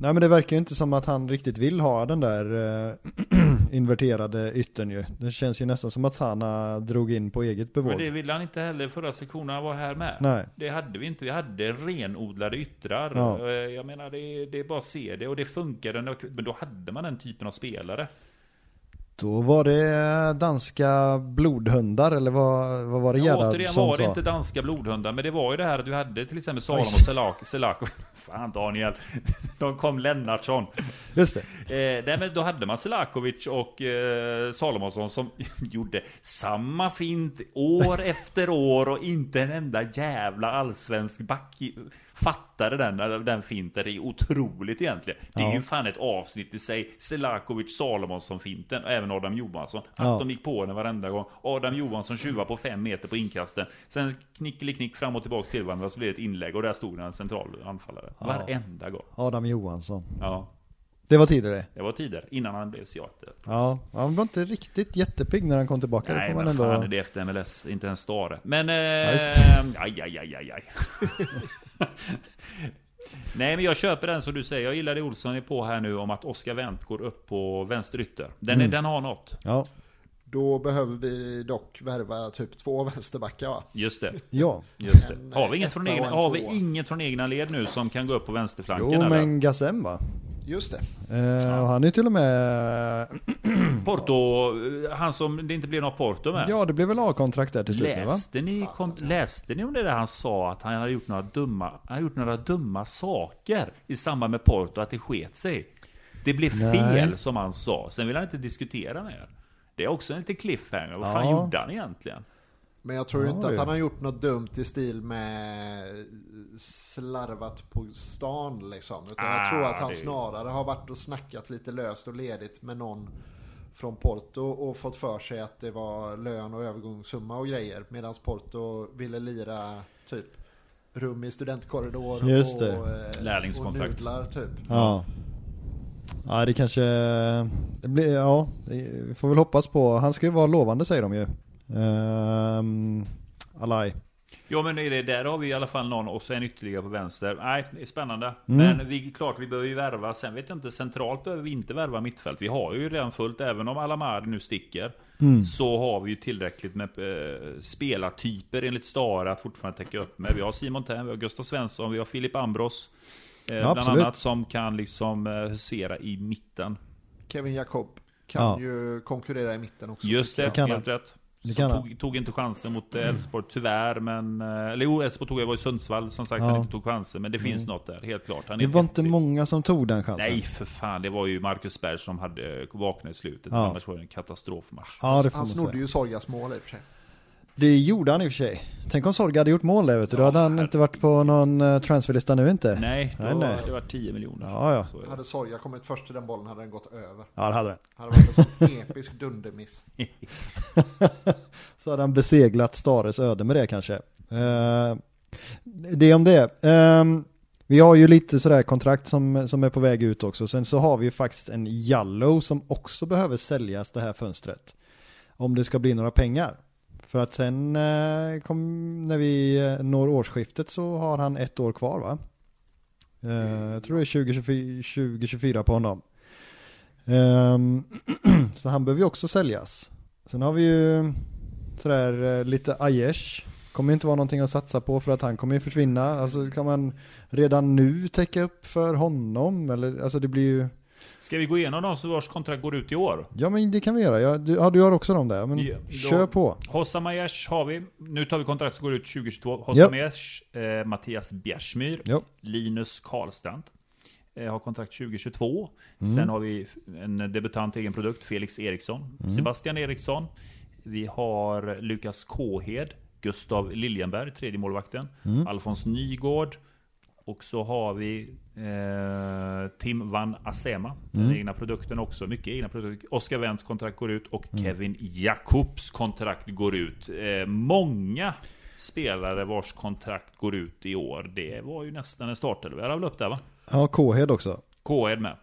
Nej men det verkar ju inte som att han riktigt vill ha den där eh, inverterade yttern ju. Det känns ju nästan som att Sana drog in på eget bevåg. Men det ville han inte heller förra sektionen han var här med. Nej. Det hade vi inte. Vi hade renodlade yttrar. Ja. Eh, Jag menar, det är, det är bara att se det. Och det funkade. Men då hade man den typen av spelare. Då var det danska blodhundar eller vad, vad var det Ja, återigen var det sa? inte danska blodhundar, men det var ju det här att du hade till exempel Salomon Selak, Selakov. Fan Daniel. De kom Lennartsson. Just det. Eh, nej, men då hade man Selakovic och eh, Salomonsson som gjorde samma fint år efter år och inte en enda jävla allsvensk back fattade den, den finten. Är otroligt egentligen. Det är Ja. ju fan ett avsnitt i sig. Selakovic, Salomonsson finten och även Adam Johansson. Att Ja. de gick på den varenda gång. Adam Johansson tjuvar på fem meter på inkasten. Sen knickeli-knick fram och tillbaka till varandra så blir det ett inlägg och där stod en central anfallare. Varenda gång. Adam Johansson. Ja. Det var tidigare. Det var tider innan han blev Seattle. Ja, han var inte riktigt jättepigg när han kom tillbaka. Nej men ändå... fan är det efter MLS, inte ens Stare. Men... Eh, aj, aj, aj, aj, aj. Nej men jag köper den som du säger. Jag gillar det Olsson är på här nu om att Oskar Wendt går upp på vänsterytter. Den, är, Mm. den har något. Ja, Då behöver vi dock värva typ två vänsterbackar va? Just det. ja. Just det. Har vi, inget från egna, har vi inget från egna led nu som kan gå upp på vänsterflanken? Jo, eller? men Gazem va? Just det. Eh, och han är till och med... Porto, eh, han som det inte blev något Porto med. Ja, det blev väl A-kontrakt där till slut? Läste ni, kom, läste ni om det där han sa att han hade gjort några dumma, han hade gjort några dumma saker i samband med Porto, att det sket sig? Det blev Nej. fel som han sa, sen vill han inte diskutera mer. Det är också en liten cliffhanger, vad fan Ja. gjorde han egentligen? Men jag tror ju inte att han har gjort något dumt i stil med slarvat på stan liksom. Utan jag Ah, tror att han det- snarare har varit och snackat lite löst och ledigt med någon från Porto och fått för sig att det var lön och övergångssumma och grejer. Medan Porto ville lira typ rum i studentkorridor Just det. och, eh, Lärlingskontrakt. och nudlar typ. Ja. Ja det kanske, det blir, ja, vi får väl hoppas på, han ska ju vara lovande säger de ju. Um, Alai. Ja men är det, där har vi i alla fall någon och sen ytterligare på vänster. Nej, det är spännande. Mm. Men vi, klart vi behöver ju värva. Sen vet jag inte, centralt behöver vi inte värva mittfält. Vi har ju redan fullt, även om Alamar nu sticker. Mm. Så har vi ju tillräckligt med eh, spelartyper enligt Stara att fortfarande täcka upp med. Vi har Simon Tern, vi har Gustav Svensson, vi har Filip Ambros. Eh, Ja, bland absolut. annat som kan liksom eh, husera i mitten. Kevin Jakob kan Ja. ju konkurrera i mitten också. Just det, helt rätt. Tog, tog inte chansen mot eh, Elfsborg tyvärr, men... eh, Eller jo, Elfsborg tog jag var i Sundsvall som sagt, Ja. han inte tog chansen. Men det finns något där, helt klart. Han Det var inte många som tog den chansen. Nej, för fan. Det var ju Marcus Berg som hade eh, vaknat i slutet. Ja. Annars var det en katastrofmatch. Ja det får Han snodde ju Sorgas mål i och för sig. Det gjorde han i och för sig. Tänk om Sorg hade gjort mål där vet du. Då hade han inte varit på någon eh, transferlista nu inte. Nej, då Nej, nej. det var 10 miljoner. Ja, ja. Så är det. Hade Sorga kommit först till den bollen hade den gått över. Ja det hade den. Hade varit en sån episk dundermiss. Så hade han beseglat Stares öde med det kanske. Eh, det om det. Ehm, vi har ju lite sådär kontrakt som, som är på väg ut också. Sen så har vi ju faktiskt en Jallow som också behöver säljas det här fönstret. Om det ska bli några pengar. För att sen eh, kom, när vi eh, når årsskiftet så har han ett år kvar va? Eh, jag tror det är 2024, 2024 på honom. Ehm, så han behöver ju också säljas. Sen har vi ju sådär eh, lite Aiesh. Kommer inte vara någonting att satsa på för att han kommer ju försvinna. Alltså kan man redan nu täcka upp för honom? Eller, alltså det blir ju, Ska vi gå igenom de som vars kontrakt går ut i år? ja men det kan vi göra. Ja, du, ja, du har också dem där. Men Ja, kör på. Hossam Aiesh har vi. Nu tar vi kontrakt som går ut 2022. Japp. Hossam Aiesh, eh, Mattias Bjärsmyr, Ja. Linus Karlstrand. Eh, har kontrakt 2022. Mm. Sen har vi en debutant egen produkt, Felix Eriksson. Mm. Sebastian Eriksson. Vi har Lukas Kåhed. Gustav Liljenberg, tredje målvakten. Mm. Alfons Nygård. Och så har vi eh, Tim Van Asema, den Mm. egna produkten också. Mycket egna produkter. Oskar Wendts kontrakt går ut och Mm. Kevin Jakobs kontrakt går ut. Eh, många spelare vars kontrakt går ut i år. Det var ju nästan en startelva. Jag har väl upp där va? Ja, Kåhed också. Kåhed med.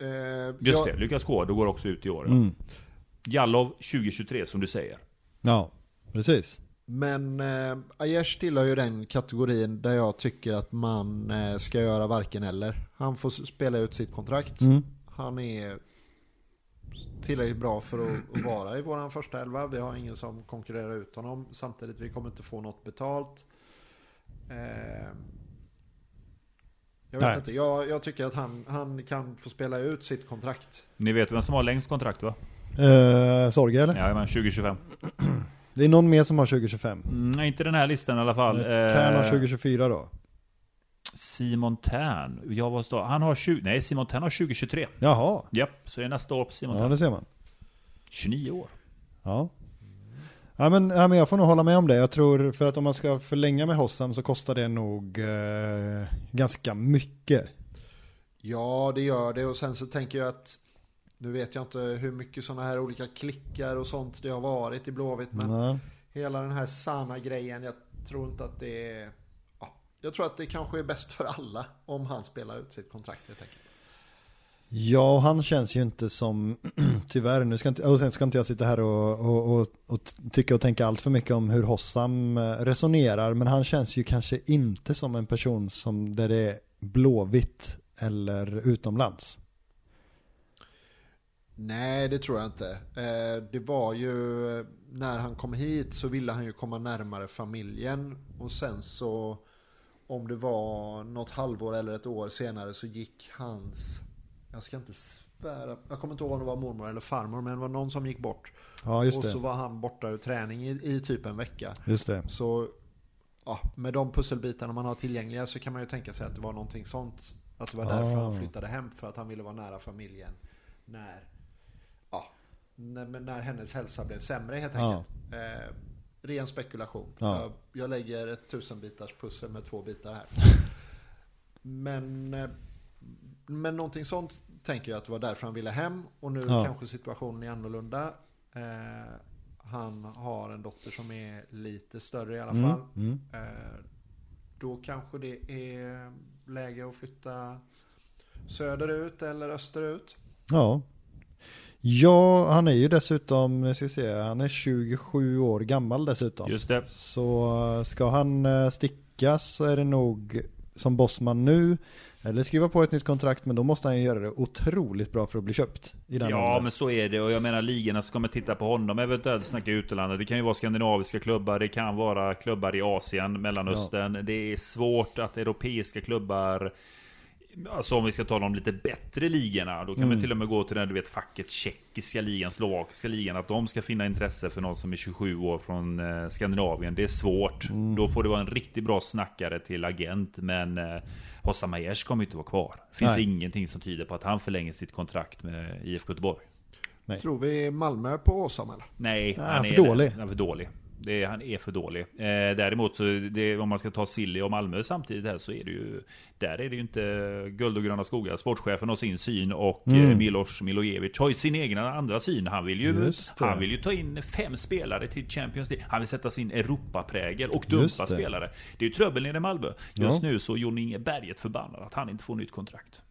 Eh, Just jag, det, Lukas Kåhed går också ut i år. Mm. Jallov 2023 som du säger. Ja, precis. Men eh, Aiesh tillhör ju den kategorin där jag tycker att man eh, ska göra varken eller. Han får spela ut sitt kontrakt. Mm. Han är tillräckligt bra för att, att vara i våran första elva. Vi har ingen som konkurrerar ut honom. Samtidigt vi kommer inte få något betalt. Eh, jag vet Nej. inte, jag, jag tycker att han, han kan få spela ut sitt kontrakt. Ni vet vem som har längst kontrakt va? Eh, Sorge eller? Ja, men 2025. Det är någon mer som har 2025. Mm, nej, inte den här listan i alla fall. Tern har Eh, 2024 då. Simon Tern. Jag var stå, han har 20, nej Simon Tern har 2023. Jaha, Japp, så det är nästa år på Simon ja Tern. det ser man. 29 år. Ja. Ja men, ja men jag får nog hålla med om det. Jag tror för att om man ska förlänga med Hossam så kostar det nog eh, ganska mycket. Ja, det gör det. Och sen så tänker jag att nu vet jag inte hur mycket sådana här olika klickar och sånt det har varit i Blåvitt. Men Ja. hela den här Sana-grejen, jag tror inte att det är... Ja, jag tror att det kanske är bäst för alla om han spelar ut sitt kontrakt helt enkelt. Ja, han känns ju inte som, tyvärr, nu ska inte, och sen ska inte jag sitta här och, och, och, och tycka och tänka allt för mycket om hur Hossam eh, resonerar, men han känns ju kanske inte som en person som där det är blåvitt eller utomlands. Nej, det tror jag inte. Eh, Det var ju när han kom hit så ville han ju komma närmare familjen och sen så om det var något halvår eller ett år senare så gick hans, jag ska inte svära, jag kommer inte ihåg om det var mormor eller farmor men det var någon som gick bort. Ja, just och så det. var han borta ur träning i, i typ en vecka. Just det. Så ja, med de pusselbitarna man har tillgängliga så kan man ju tänka sig att det var någonting sånt. Att det var därför Ah. han flyttade hem för att han ville vara nära familjen när, när, när hennes hälsa blev sämre helt Ja. enkelt. Eh, ren spekulation. Ja. Jag, jag lägger ett tusenbitars pussel med två bitar här. Men, eh, men någonting sånt tänker jag att det var därför han ville hem. Och nu Ja. kanske situationen är annorlunda. Eh, han har en dotter som är lite större i alla Mm, fall. mm. Eh, då kanske det är läge att flytta söderut eller österut. Ja. Ja, han är ju dessutom, nu ska se, han är 27 år gammal dessutom. Just det. Så eh, ska han eh, sticka så är det nog som bossman nu, eller skriva på ett nytt kontrakt, men då måste han ju göra det otroligt bra för att bli köpt. I den Ja, åldern. men så är det. Och jag menar ligorna som kommer titta på honom, eventuellt snacka utomlandet. Det kan ju vara skandinaviska klubbar, det kan vara klubbar i Asien, Mellanöstern. Det är svårt att europeiska klubbar Alltså om vi ska tala om lite bättre ligorna, då kan man till och med gå till den du vet facket tjeckiska ligan, slovakiska ligan, att de ska finna intresse för någon som är 27 år från eh, Skandinavien. Det är svårt. Då får det vara en riktigt bra snackare till agent, men eh, Hossa Majers kommer ju inte vara kvar. Finns Nej. ingenting som tyder på att han förlänger sitt kontrakt med IFK Göteborg. Nej. Tror vi Malmö på Åsam eller? Nej, Nej, han är för dålig. Han är för dålig. Det är, han är för dålig. Eh, däremot så, det, om man ska ta Silly och Malmö samtidigt här så är det ju Där är det ju inte guld och gröna skogar. Sportchefen har sin syn och Mm. eh, Milos Milojevic har ju sin egna andra syn. Han vill ju. Han vill ju ta in fem spelare till Champions League. Han vill sätta sin Europaprägel och dumpa det. spelare. Det är ju trubbel nere i Malmö. Just Ja. nu så är Jon Inge Berget förbannad att han inte får nytt kontrakt.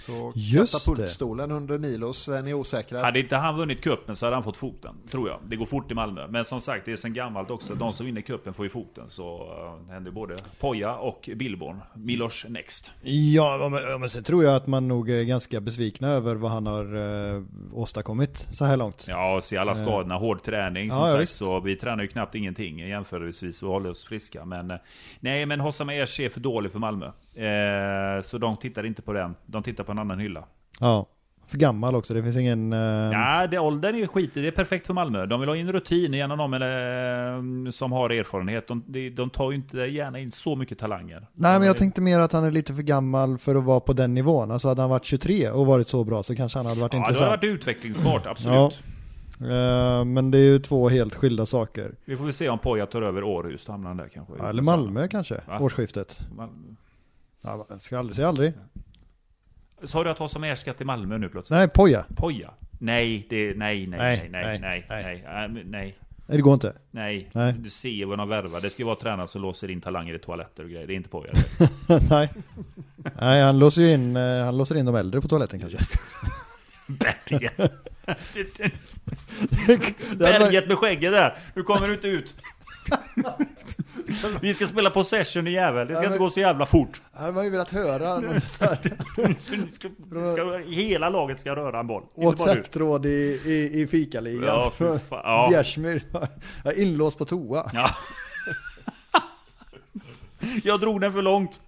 Så katapultstolen under Milos, är ni osäkra? Hade inte han vunnit kuppen så hade han fått foten, tror jag. Det går fort i Malmö. Men som sagt, det är sen gammalt också. De som vinner kuppen får ju foten. Så uh, det händer både Poja och Billborn. Milos next. Ja, men, sen tror jag att man nog är ganska besvikna över vad han har eh, åstadkommit så här långt. Ja, och se alla skadorna, hård träning. Som Ja, sagt, visst. så vi tränar ju knappt ingenting jämförelsevis och håller oss friska. Men eh, nej, men Hossam Ers är för dålig för Malmö. Eh, så de tittar inte på den. De tittar på en annan hylla. Ja, för gammal också. Det finns ingen... Eh, Ja, det, åldern är skit Det är perfekt för Malmö. De vill ha in rutin, gärna någon med, eh, som har erfarenhet. De, de, de tar ju inte gärna in så mycket talanger. Nej, men jag De- tänkte mer att han är lite för gammal för att vara på den nivån. Alltså hade han varit 23 och varit så bra så kanske han hade varit Ja, det har intressant. varit utvecklingsbart, absolut. Ja. Eh, men det är ju två helt skilda saker. Vi får väl se om Poja tar över Århus, då hamnar han där kanske. Ja, Eller Malmö kanske, Va? årsskiftet. Ja, jag ska aldrig säga aldrig. Sa du att Hossam Ers ska till Malmö nu plötsligt? Nej, Poja. Poja? Nej, det, nej, nej, Nej, nej, nej, nej, nej, nej. nej, det går inte. nej. Nej. Du ser vad de värvar. Det ska vara tränare som låser in talanger i toaletter och grejer. Det är inte Poja. Nej. Nej, han låser ju in, eh, han låser in de äldre på toaletten kanske. Berget. Berget med skägget där. Nu kommer du inte ut. Vi ska spela possession i jävel. Det ska Ja, inte men- gå så jävla fort. hade man ju velat höra något så här. Ska, ska, hela laget ska röra en boll. Inte. WhatsApp-tråd i, i, i fikaligan. Ja. Ja. Bjärsmyr. Inlåst på toa. Ja. Jag drog den för långt.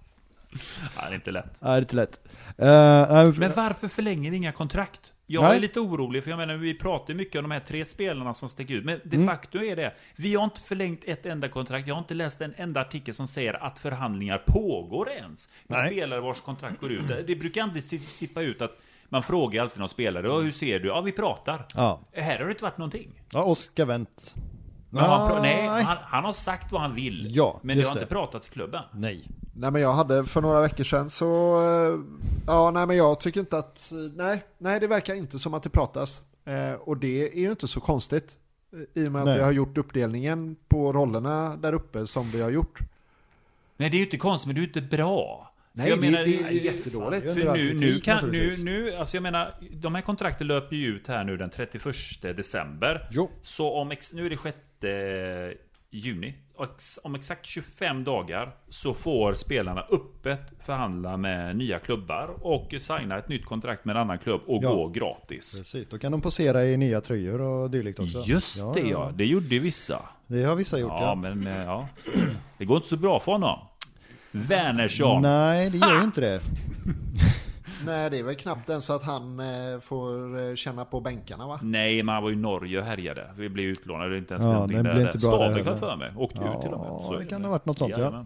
Ja, det är inte lätt. Nej, det är inte lätt. Nej, Men varför förlänger vi inga kontrakt? Jag Nej. är lite orolig, för jag menar, vi pratar ju mycket om de här tre spelarna som sticker ut. Men de Mm. facto är det, vi har inte förlängt ett enda kontrakt. Jag har inte läst en enda artikel som säger att förhandlingar pågår ens. Med Nej. spelare vars kontrakt går ut. Det brukar inte si- sippa ut att man frågar alltid någon spelare, "Ja, hur ser du? Ja, vi pratar. Ja, Här har det inte varit någonting. ja Oskar Wendt. Nej, han, han har sagt vad han vill. Ja, men det har det. inte pratats i klubben. Nej. Nej men jag hade för några veckor sedan så, eh, ja nej men jag tycker inte att, nej, nej det verkar inte som att det pratas. Eh, och det är ju inte så konstigt. eh, I och med Nej. att vi har gjort uppdelningen på rollerna där uppe som vi har gjort. Nej, det är ju inte konstigt, men det är ju inte bra. Nej, jag det, menar, det, är jättedåligt. För nu, kritik, nu kan, nu, nu, alltså jag menar, de här kontrakten löper ju ut här nu den 31 december. Jo. Så om, nu är det 6 juni. Om exakt 25 dagar så får spelarna öppet förhandla med nya klubbar och signa ett nytt kontrakt med en annan klubb och Ja. gå gratis. Precis, då kan de posera i nya tröjor och dylikt också. Just det ja, det gjorde vissa. Det har vissa gjort Ja, ja. men eh, ja. Det går inte så bra för honom. Wernersson. Nej, det gör ju inte det. Nej det är väl knappt ens så att han eh, får eh, känna på bänkarna va? Nej, men han var ju i Norge och härjade. Vi blev utlånade, det är inte ens Ja, någonting blev inte bra har heller. för mig. Åkte ut till och med. Ja, Så det kan ha varit något sånt, ja.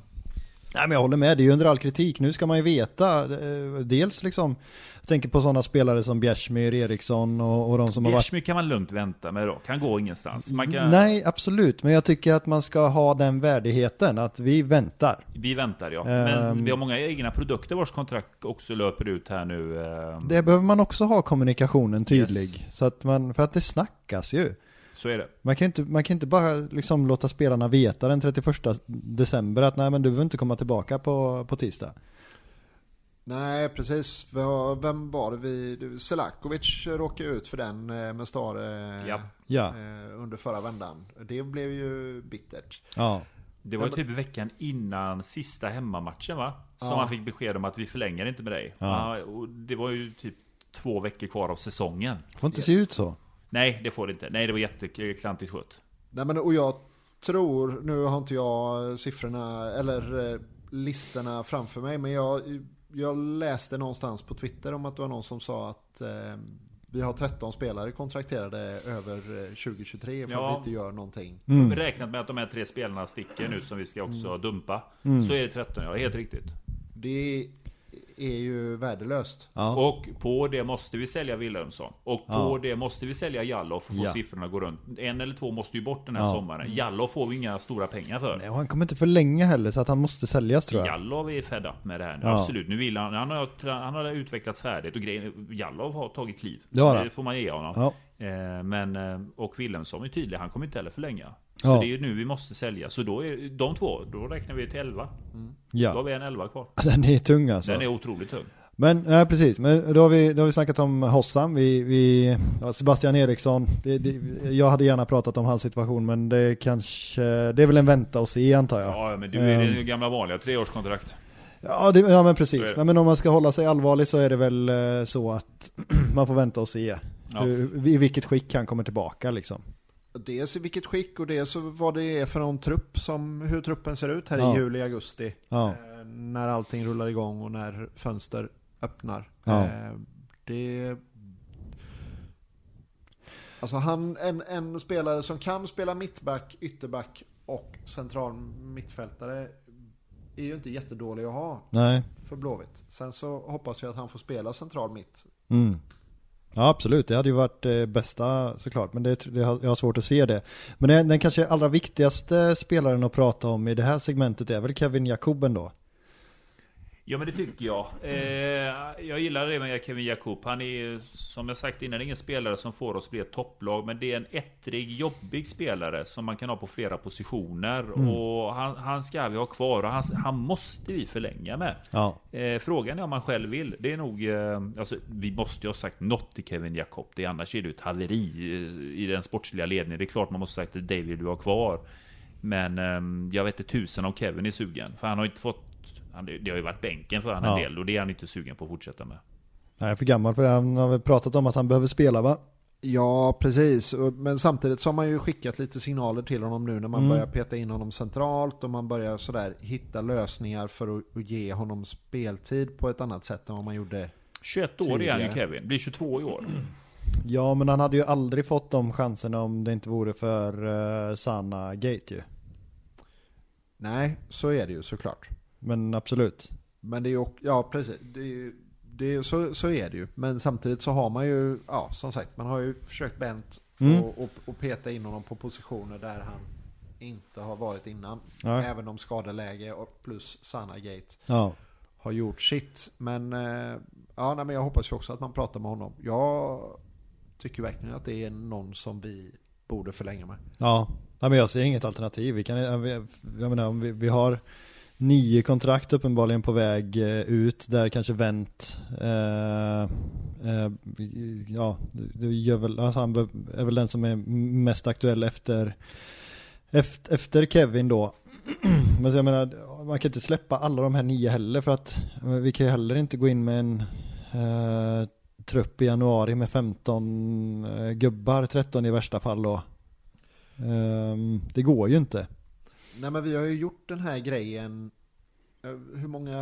Nej men jag håller med, det är ju under all kritik. Nu ska man ju veta, eh, dels liksom, jag tänker på sådana spelare som Bjärsmyr, Eriksson och, och de som har varit... Bjärsmyr kan man lugnt vänta med då, kan gå ingenstans. Kan... Nej, absolut, men jag tycker att man ska ha den värdigheten, att vi väntar. Vi väntar ja, men Ehm. vi har många egna produkter vars kontrakt också löper ut här nu. ehm, Det behöver man också ha kommunikationen tydlig, så att man, för att det snackas ju. Så är det. Man kan inte, man kan inte bara liksom låta spelarna veta den 31 december att nej men du behöver inte komma tillbaka på, på tisdag. Nej, precis. Vem var det vi... Selakovic råkade ut för den eh, med Stare Ja. Ja, eh, under förra vändan. Det blev ju bittert. ja. Det var ju typ veckan innan sista hemmamatchen va? Som Ja. han fick besked om att vi förlänger inte med dig. Ja. Och det var ju typ två veckor kvar av säsongen. Får inte se ut så. Nej, det får det inte. Nej, det var jätteklantigt skött. Nej men och jag tror, nu har inte jag siffrorna eller eh, listorna framför mig, men jag, jag läste någonstans på Twitter om att det var någon som sa att eh, vi har 13 spelare kontrakterade över eh, 2023 ifall Ja. vi inte gör någonting. Mm. Räknat med att de här tre spelarna sticker nu som vi ska också dumpa. Mm. Så är det 13, ja. Helt riktigt. Det är ju värdelöst. Ja. Och på det måste vi sälja Wilhelmsson. Och på Ja. det måste vi sälja Jallow för att få Ja. siffrorna gå runt. En eller två måste ju bort den här Ja. sommaren. Jallow får vi inga stora pengar för. Nej, och han kommer inte förlänga heller så att han måste säljas tror jag. Jallow är fed up med det här. Ja. Absolut. Nu vill han, han har, han har utvecklats färdigt och grejen, Jallow har tagit kliv. Det han. det får man ge honom. Ja. Eh, men, eh, och Wilhelmsson är tydlig, han kommer inte heller förlänga. Så Ja. det är ju nu vi måste sälja. Så då är de två, då räknar vi till 11. Då har Ja, vi en 11 kvar. den är tung alltså. Den är otroligt tung. Men, nej precis, men då har vi, då har vi snackat om Hossam, vi, vi, ja, Sebastian Eriksson, det, det, jag hade gärna pratat om hans situation men det kanske, det är väl en vänta och se antar jag. Ja, men du är Ehm. det gamla vanliga treårskontrakt. Ja, det, ja men precis, nej, men om man ska hålla sig allvarlig så är det väl eh, så att man får vänta och se Ja. hur, i vilket skick han kommer tillbaka liksom. Dels i vilket skick och dels så vad det är för någon trupp som, hur truppen ser ut här Ja. i juli, augusti. Ja. Eh, när allting rullar igång och när fönster öppnar. Ja. Eh, det... Alltså han, en, en spelare som kan spela mittback, ytterback och central mittfältare är ju inte jättedålig att ha Nej. för Blåvitt. Sen så hoppas jag att han får spela central mitt. Mm. Ja absolut, det hade ju varit det bästa såklart, men det, det har, jag har svårt att se det. Men den, den kanske allra viktigaste spelaren att prata om i det här segmentet är väl Kevin Jakoben då. Ja men det tycker jag. Eh, jag gillar det med Kevin Jakob. Han är som jag sagt innan ingen spelare som får oss att bli ett topplag. Men det är en ettrig, jobbig spelare som man kan ha på flera positioner. Och han, han ska vi ha kvar och han, han måste vi förlänga med. Ja. Eh, frågan är om han själv vill. Det är nog... Eh, alltså, vi måste ju ha sagt något till Kevin Jakob. Det annars är det ett haveri eh, i den sportsliga ledningen. Det är klart man måste ha sagt till David du har kvar. Men eh, jag vet inte tusen om Kevin är sugen. För han har inte fått... Han, det har ju varit bänken för han en Ja. del och det är han inte sugen på att fortsätta med. Är för gammal för det. Han har väl pratat om att han behöver spela va? Ja, precis. Men samtidigt så har man ju skickat lite signaler till honom nu när man Mm. börjar peta in honom centralt och man börjar sådär hitta lösningar för att, ge honom speltid på ett annat sätt än vad man gjorde. 21 år är han ju Tidigare. Kevin. Blir 22 i år. Ja men han hade ju aldrig fått de chanserna om det inte vore för uh, Sanna Gate ju. Nej, så är det ju såklart. Men absolut. Men det är ju, ja precis, det är, ju- det är, så, så är det ju. Men samtidigt så har man ju, ja som sagt, man har ju försökt bänt Mm. och, och, och peta in honom på positioner där han inte har varit innan. Ja. Även om skadeläge och plus Sanna Gate Ja. har gjort sitt. Men, eh, ja, nej, men jag hoppas ju också att man pratar med honom. Jag tycker verkligen att det är någon som vi borde förlänga med. Ja. ja men jag ser inget alternativ. Vi kan, jag menar om vi, vi har nio kontrakt uppenbarligen på väg eh, ut där kanske Wendt eh, eh, ja, det gör väl, alltså han är väl den som är mest aktuell efter efter, efter Kevin då. Men så jag menar man kan inte släppa alla de här nio heller för att vi kan ju heller inte gå in med en eh, trupp i januari med 15 eh, gubbar, 13 i värsta fall då. Ehm, det går ju inte. Nej men vi har ju gjort den här grejen. eh, Hur många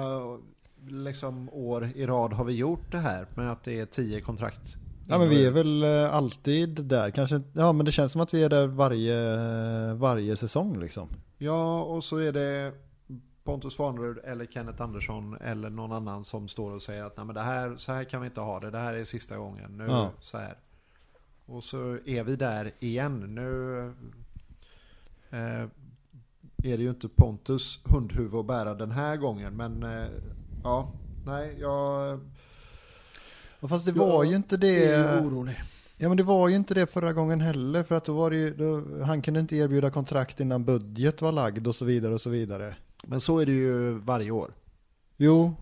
liksom, år i rad har vi gjort det här med att det är tio kontrakt? Ja men vi är väl eh, alltid där, kanske, ja men det känns som att vi är där varje, varje säsong liksom. Ja och så är det Pontus Farnerud eller Kenneth Andersson eller någon annan som står och säger att Nej, men det här, så här kan vi inte ha det. Det här är sista gången. Nu Ja. så här. Och så är vi där igen. Nu eh, är det ju inte Pontus hundhuvud att bära den här gången. Men eh, ja, nej, jag Ja, Fast det var ju inte det. är orolig. Ja men det var ju inte det förra gången heller för att då var det ju, då, han kunde inte erbjuda kontrakt innan budget var lagd och så vidare och så vidare. Men så är det ju varje år. Jo,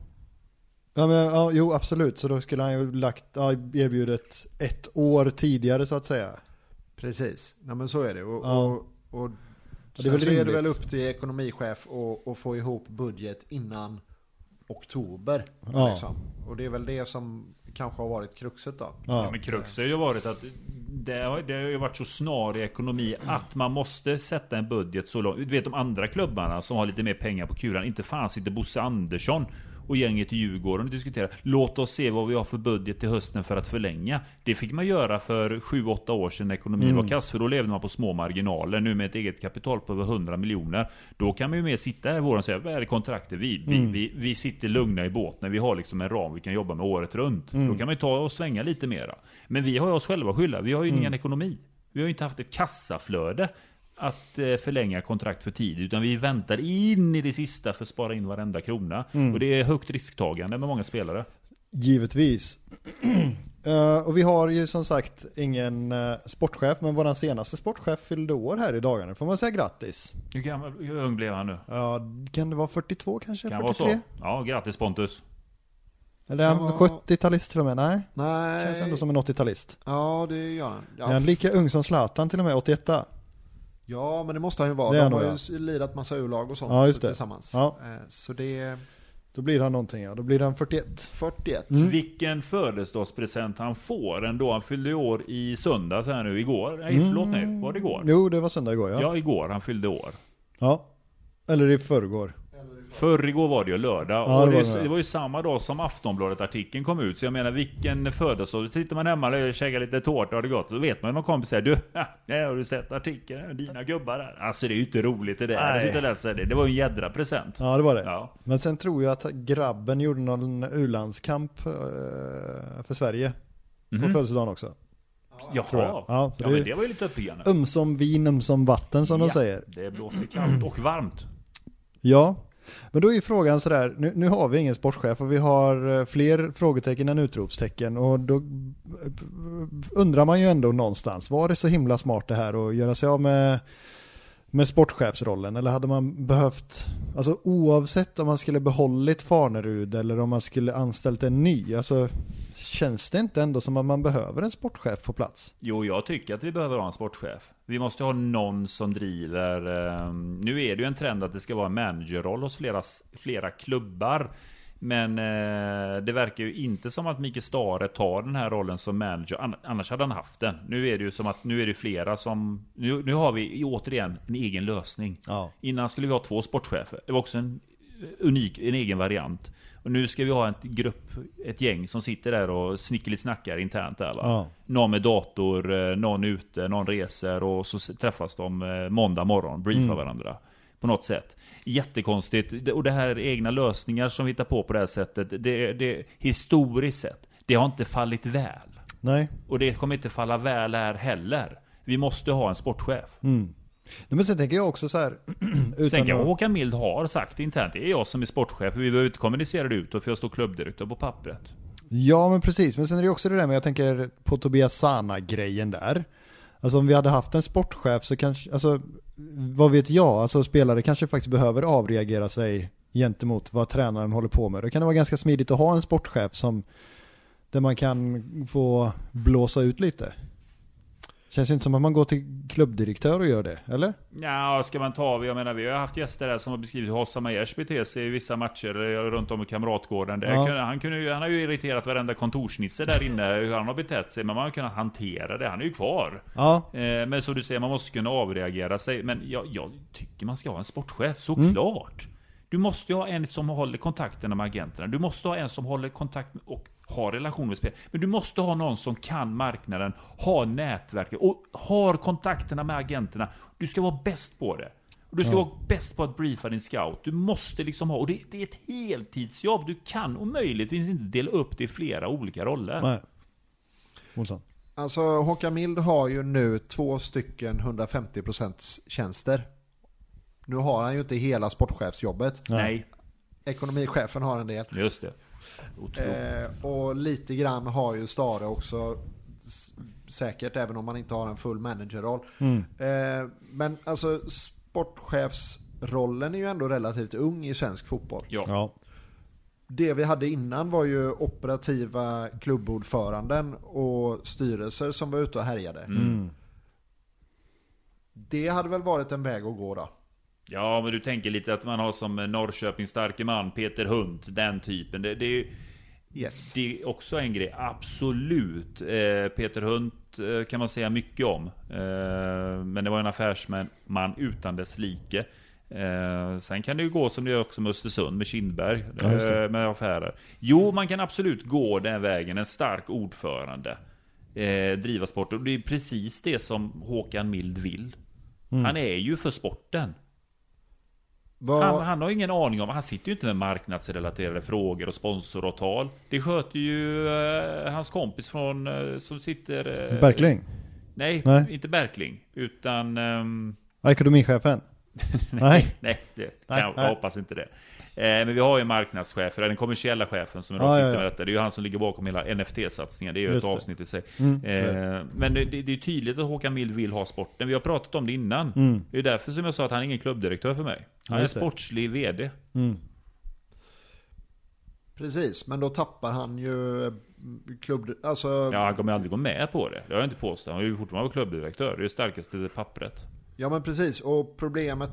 ja, men, ja, jo absolut så då skulle han ju lagt, ja, erbjudit ett år tidigare så att säga. Precis, nej, men så är det. Och, Ja. och, och det är sen väl så är det väl upp till ekonomichef att få ihop budget innan oktober. Ja. Liksom. Och det är väl det som kanske har varit kruxet då. Ja. Ja, men krux har ju varit att det har, det har ju varit så snar i ekonomi att man måste sätta en budget så långt. Du vet de andra klubbarna som har lite mer pengar på kulan. Inte fan sitter Bosse Andersson och gänget i Djurgården och diskuterar. Låt oss se vad vi har för budget till hösten för att förlänga. Det fick man göra för 7-8 år sedan när ekonomin var kass. För då levde man på små marginaler. Nu med ett eget kapital på över 100 miljoner. Då kan man ju mer sitta här i våren och säga vad är det kontraktet? Vi, vi, vi, vi sitter lugna i båten. Vi har liksom en ram vi kan jobba med året runt. Då kan man ju ta och svänga lite mera. Men vi har ju oss själva att skylla. Vi har ju ingen ekonomi. Vi har ju inte haft ett kassaflöde att eh, förlänga kontrakt för tid. Utan vi väntar in i det sista för att spara in varenda krona. Och det är högt risktagande med många spelare. Givetvis. Eh, och vi har ju som sagt ingen uh, sportchef, men våran senaste sportchef fyllde år här i dagarna. Får man säga grattis? Hur, gammal, hur ung blev han nu? Ja, kan det vara 42 kanske? Kan vara 43? så? Ja, grattis Pontus. Eller är han Ja. 70-talist till och med? Nej, Nej, känns ändå som en 80-talist. ja det gör han. Är han lika ung som Zlatan till och med, 81? Ja, men det måste han ju vara. Det De han har nog, ju lirat massa U-lag och sånt Ja, just det. tillsammans. Ja. Eh, Så det Då blir han någonting ja, då blir han 41. 41. Mm. Vilken födelsedagspresent han får ändå. Han fyllde år i söndags här nu, igår. Nej, förlåt nej. Var det igår? Jo, det var söndag igår ja. Ja, igår han fyllde år. Ja. Eller i förrgår. Förr igår var det ju lördag. Ja, och det det, var det. det var ju samma dag som Aftonbladet-artikeln kom ut. Så jag menar vilken födelsedag. Sitter man hemma och käkar lite tårta och det gott. Då vet man ju någon kompis säger du, ja, har du sett artikeln? Dina gubbar där. Alltså det är ju inte roligt det där. Läser det. Det var ju en jädra present. Ja, det var det. Ja. Men sen tror jag att grabben gjorde någon u-landskamp eh, för Sverige. På Mhm. födelsedagen också. Jaha. Tror jag. Ja, Ja, men det- var ju lite uppiggande. Ömsom vin, ömsom vatten som de Ja, säger. Det blåser kallt och varmt. Ja, men då är frågan sådär, nu, nu har vi ingen sportchef och vi har eh, fler frågetecken än utropstecken och då eh, undrar man ju ändå någonstans, var det så himla smart det här att göra sig av med, med sportchefsrollen eller hade man behövt, alltså oavsett om man skulle behållit Farnerud eller om man skulle anställt en ny, alltså känns det inte ändå som att man behöver en sportchef på plats? Jo, jag tycker att vi behöver ha en sportchef. Vi måste ha någon som driver... Eh, nu är det ju en trend att det ska vara en managerroll hos flera, flera klubbar. Men eh, det verkar ju inte som att Mikael Stare tar den här rollen som manager. An- Annars hade han haft den. Nu är det ju som att nu är det flera som... Nu, nu har vi återigen en egen lösning. Ja. Innan skulle vi ha två sportchefer. Det var också en unik, en egen variant. Och nu ska vi ha en grupp, ett gäng som sitter där och snickelisnackar internt där va. Ja. Någon med dator, eh, någon ute, någon reser och så träffas de eh, måndag morgon, briefar Mm. varandra. På något sätt. Jättekonstigt. Och det här egna lösningar som vi hittar på på det här sättet. Det, det, historiskt sett, det har inte fallit väl. Nej. Och det kommer inte falla väl här heller. Vi måste ha en sportchef. Mm. Nej, Men sen tänker jag också så här, utan Sen kan att- Håkan Mild har sagt internt, det är jag som är sportchef, vi behöver inte kommunicera det utåt för jag står klubbdirektör på pappret. Ja men precis, men sen är det också det där med, jag tänker på Tobias Sana-grejen där. Alltså om vi hade haft en sportchef så kanske, alltså vad vet jag, alltså spelare kanske faktiskt behöver avreagera sig gentemot vad tränaren håller på med. Då kan det vara ganska smidigt att ha en sportchef som, där man kan få blåsa ut lite. Känns inte som att man går till klubbdirektör och gör det, eller? Ja, ska man ta, jag menar vi har haft gäster här som har beskrivit hur Hossa Majers beter sig i vissa matcher eh, runt om i Kamratgården. Det Ja. han, kunde han har ju irriterat varenda kontorsnisse där inne hur han har betett sig, men man har kunnat hantera det. Han är ju kvar. Ja, Eh, men som du säger, man måste kunna avreagera sig. Men jag, jag tycker man ska ha en sportchef, såklart. Du måste ju ha en som håller kontakterna med agenterna. Du måste ha en som håller kontakt med, och har relation med spelare. Men du måste ha någon som kan marknaden, har nätverket och har kontakterna med agenterna. Du ska vara bäst på det. Och du ska vara bäst på att briefa din scout. Du måste liksom ha, och det, det är ett heltidsjobb. Du kan omöjligtvis inte dela upp det i flera olika roller. Nej. Olsson. Alltså Håkan Mild har ju nu två stycken 150% tjänster. Nu har han ju inte hela sportchefsjobbet. Nej, Ekonomichefen har en del. just det. Eh, och lite grann har ju Stare också säkert även om man inte har en full managerroll. Eh, men alltså sportchefsrollen är ju ändå relativt ung i svensk fotboll. Ja. Ja. Det vi hade innan var ju operativa klubbordföranden och styrelser som var ute och härjade. Mm. Det hade väl varit en väg att gå då. Ja, men du tänker lite att man har som Norrköpings starke man, Peter Hunt, den typen. Det, det, är- Yes. det är också en grej, absolut. Eh, Peter Hunt eh, kan man säga mycket om. Eh, men det var en affärsman man utan dess like. Eh, sen kan det ju gå som det gör också med Östersund, med Kindberg, Ja, eh, med affärer. Jo, man kan absolut gå den vägen, en stark ordförande. Eh, driva sport, och det är precis det som Håkan Mild vill. Mm. Han är ju för sporten. Vad, Han, han har ingen aning om, han sitter ju inte med marknadsrelaterade frågor och sponsoravtal. Det sköter ju eh, hans kompis från, eh, som sitter... eh, Berkling? Nej, Nej. inte Berkling. Utan... ehm, Ekonomichefen? Nej. nej, det kan Nej, jag nej. hoppas inte det. Eh, men vi har ju marknadschefer, den kommersiella chefen som idag Ja, ja, sitter ja. med detta. Det är ju han som ligger bakom hela NFT-satsningen. Det är ju Just ett det. avsnitt i sig. Mm. Eh, men det, det, det är tydligt att Håkan Mild vill ha sporten. Vi har pratat om det innan. Mm. Det är därför som jag sa att han är ingen klubbdirektör för mig. Han Ja, är det. sportslig VD. Mm. Precis, men då tappar han ju eh, klubb... Alltså, Ja, han kommer aldrig gå med på det. Det har jag inte påstått. Han är ju fortfarande klubbdirektör. Det är det starkaste pappret. Ja men precis, och problemet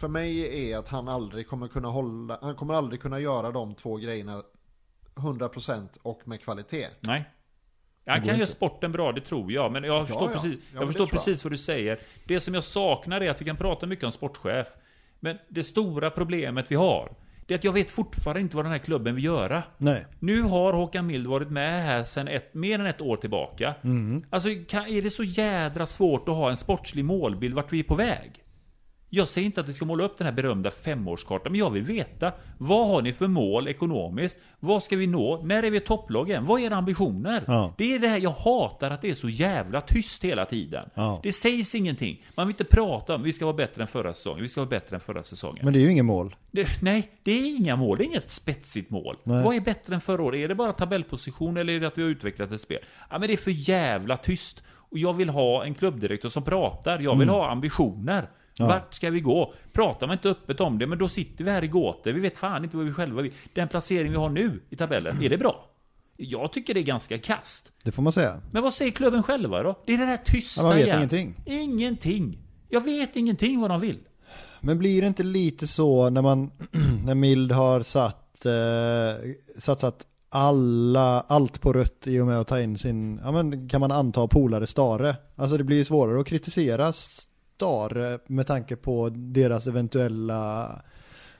för mig är att han aldrig kommer kunna hålla, han kommer aldrig kunna göra de två grejerna 100% och med kvalitet. Nej. Han kan göra sporten bra, det tror jag. Men jag förstår, ja. precis, Ja, jag det förstår precis vad du säger. Det som jag saknar är att vi kan prata mycket om sportchef. Men det stora problemet vi har, det är att jag vet fortfarande inte vad den här klubben vill göra. Nej. Nu har Håkan Mild varit med här sedan ett, mer än ett år tillbaka. Alltså, kan, är det så jädra svårt att ha en sportslig målbild vart vi är på väg? Jag säger inte att vi ska måla upp den här berömda femårskartan, men jag vill veta vad har ni för mål ekonomiskt? Vad ska vi nå? När är vi topplag igen? Vad är era ambitioner? Ja. Det är det här, jag hatar att det är så jävla tyst hela tiden. Ja. Det sägs ingenting. Man vill inte prata om vi ska vara bättre än förra säsongen, vi ska vara bättre än förra säsongen. Men det är ju inget mål. Det, nej, det är inga mål. Det är inget spetsigt mål. Nej. Vad är bättre än förra året? Är det bara tabellposition eller är det att vi har utvecklat ett spel? Ja, men det är för jävla tyst. Och jag vill ha en klubbdirektör som pratar. Jag vill ha ambitioner. Ja. Vart ska vi gå? Pratar man inte öppet om det, men då sitter vi här i gåtor. Vi vet fan inte vad vi själva vill. Den placering vi har nu i tabellen, är det bra? Jag tycker det är ganska kast. Det får man säga. Men vad säger klubben själva då? Det är det där tysta Ja, man vet igen. ingenting. Ingenting. Jag vet ingenting vad de vill. Men blir det inte lite så när man, när Mild har satt, eh, satsat alla, allt på rött i och med att ta in sin, ja men kan man anta polare Stare. Alltså det blir ju svårare att kritisera Stare med tanke på deras eventuella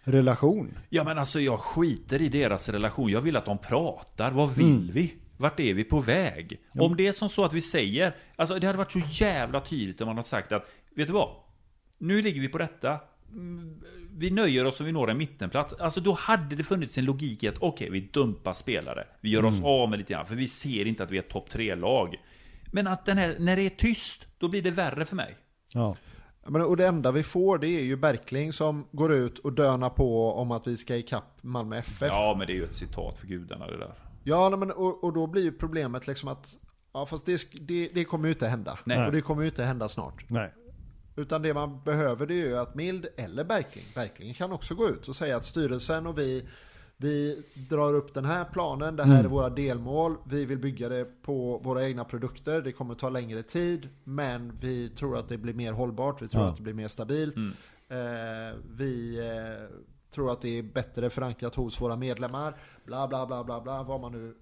relation. Ja men alltså jag skiter i deras relation. Jag vill att de pratar. Vad vill Mm. vi? Vart är vi på väg? Om det är som så att vi säger, alltså det hade varit så jävla tydligt om man hade sagt att, vet du vad? Nu ligger vi på detta. Mm, Vi nöjer oss om vi når en mittenplats. Alltså då hade det funnits en logik i att okej, vi dumpar spelare. Vi gör oss Mm. av med lite grann, för vi ser inte att vi är ett topp 3-lag. Men att den här, när det är tyst, då blir det värre för mig. Ja. Men, och det enda vi får det är ju Berkling som går ut och dönar på om att vi ska ikapp Malmö FF. Ja, men det är ju ett citat för gudarna det där. Ja, men, och, och då blir ju problemet liksom att Ja fast det, det, det kommer ju inte hända. Nej. Och det kommer ju inte hända snart. Nej. Utan det man behöver det är ju att Mild eller Berkling, Berkling kan också gå ut och säga att styrelsen och vi, vi drar upp den här planen, det här är våra delmål, vi vill bygga det på våra egna produkter, det kommer ta längre tid, men vi tror att det blir mer hållbart, vi tror Ja. att det blir mer stabilt. Eh, vi eh, tror att det är bättre förankrat hos våra medlemmar, bla bla bla bla bla, vad man nu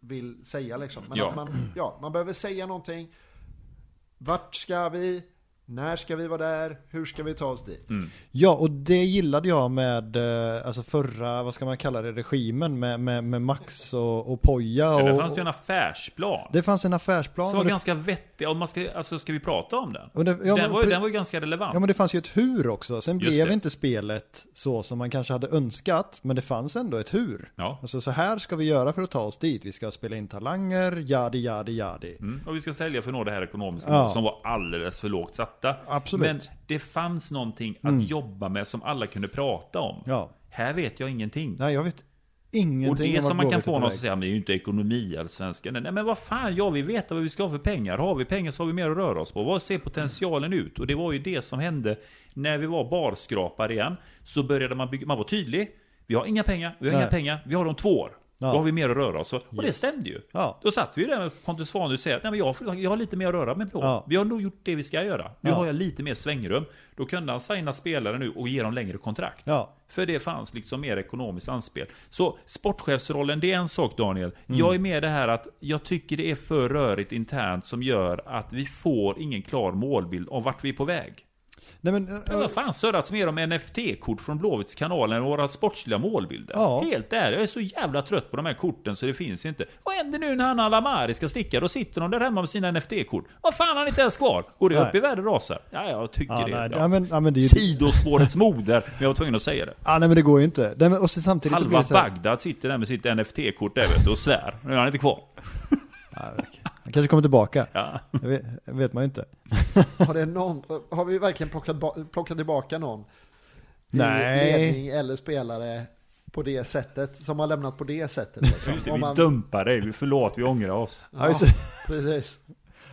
vill säga liksom. Men Ja. att man, ja, man behöver säga någonting, vart ska vi? När ska vi vara där? Hur ska vi ta oss dit? Ja, och det gillade jag med eh, alltså förra, vad ska man kalla det, regimen med, med, med Max och, och Poja. Ja, Och, det fanns ju en affärsplan. det fanns en affärsplan. Som och var ganska vettig vettig. Om man ska, alltså, ska vi prata om den? Och det- ja, den, men var, den var ju ganska relevant. Ja men det fanns ju ett hur också. Sen Just blev det. inte spelet så som man kanske hade önskat. Men det fanns ändå ett hur. Ja. Alltså så här ska vi göra för att ta oss dit. Vi ska spela in talanger, jadi, jadi, jadi. Mm. Och vi ska sälja för att nå det här ekonomiska Ja. som var alldeles för lågt satta. Absolut. Men det fanns någonting att jobba med som alla kunde prata om. Ja. Här vet jag ingenting. Nej, jag vet Och ingenting det om som man kan få någon att säga, men det är ju inte ekonomi allsvenskan. Nej men vad fan, jag vill veta vad vi ska ha för pengar. Har vi pengar så har vi mer att röra oss på. Vad ser potentialen ut? Och det var ju det som hände när vi var barskrapar igen. Så började man bygga, man var tydlig. Vi har inga pengar, vi har Nej. inga pengar, vi har dem två år. Ja. Då har vi mer att röra oss. Och det Yes. stämde ju. Ja. Då satt vi ju där med Pontus Svanhus och säger att Nej, men jag, jag har lite mer att röra mig på. Ja. Vi har nog gjort det vi ska göra. Nu har jag lite mer svängrum. Då kunde han signa spelare nu och ge dem längre kontrakt. För det fanns liksom mer ekonomiskt anspel. Så sportchefsrollen, det är en sak Daniel. Mm. Jag är med det här att jag tycker det är för rörigt internt som gör att vi får ingen klar målbild om vart vi är på väg. Nej men, Det äh, har fan surrats mer om NFT-kort från Blåvitts kanal än våra sportsliga målbilder. Ja. Helt ärligt, jag är så jävla trött på de här korten så det finns inte. Vad händer nu när han Alamari ska sticka? Då sitter de där hemma med sina NFT-kort. Vad fan har han inte ens kvar? Går det Nej. upp i värde rasar? Ja, jag tycker ja, det är nej, ja, men, ja, men det är ju... Sidospårets moder, men jag var tvungen att säga det. Ja, nej men det går ju inte. Nej, men, och så samtidigt så blir Halva det så här, Bagdad sitter där med sitt NFT-kort där vet du och svär. Nu är han inte kvar. ja, okej. Han kanske kommer tillbaka. Ja. Det vet, vet man ju inte. Har, det någon, har vi verkligen plockat, plockat tillbaka någon? i Nej. Ledning eller spelare på det sättet, som har lämnat på det sättet. Liksom. Just det, Om vi man- dumpar dig, vi förlåt, vi ångrar oss. Ja, det. precis.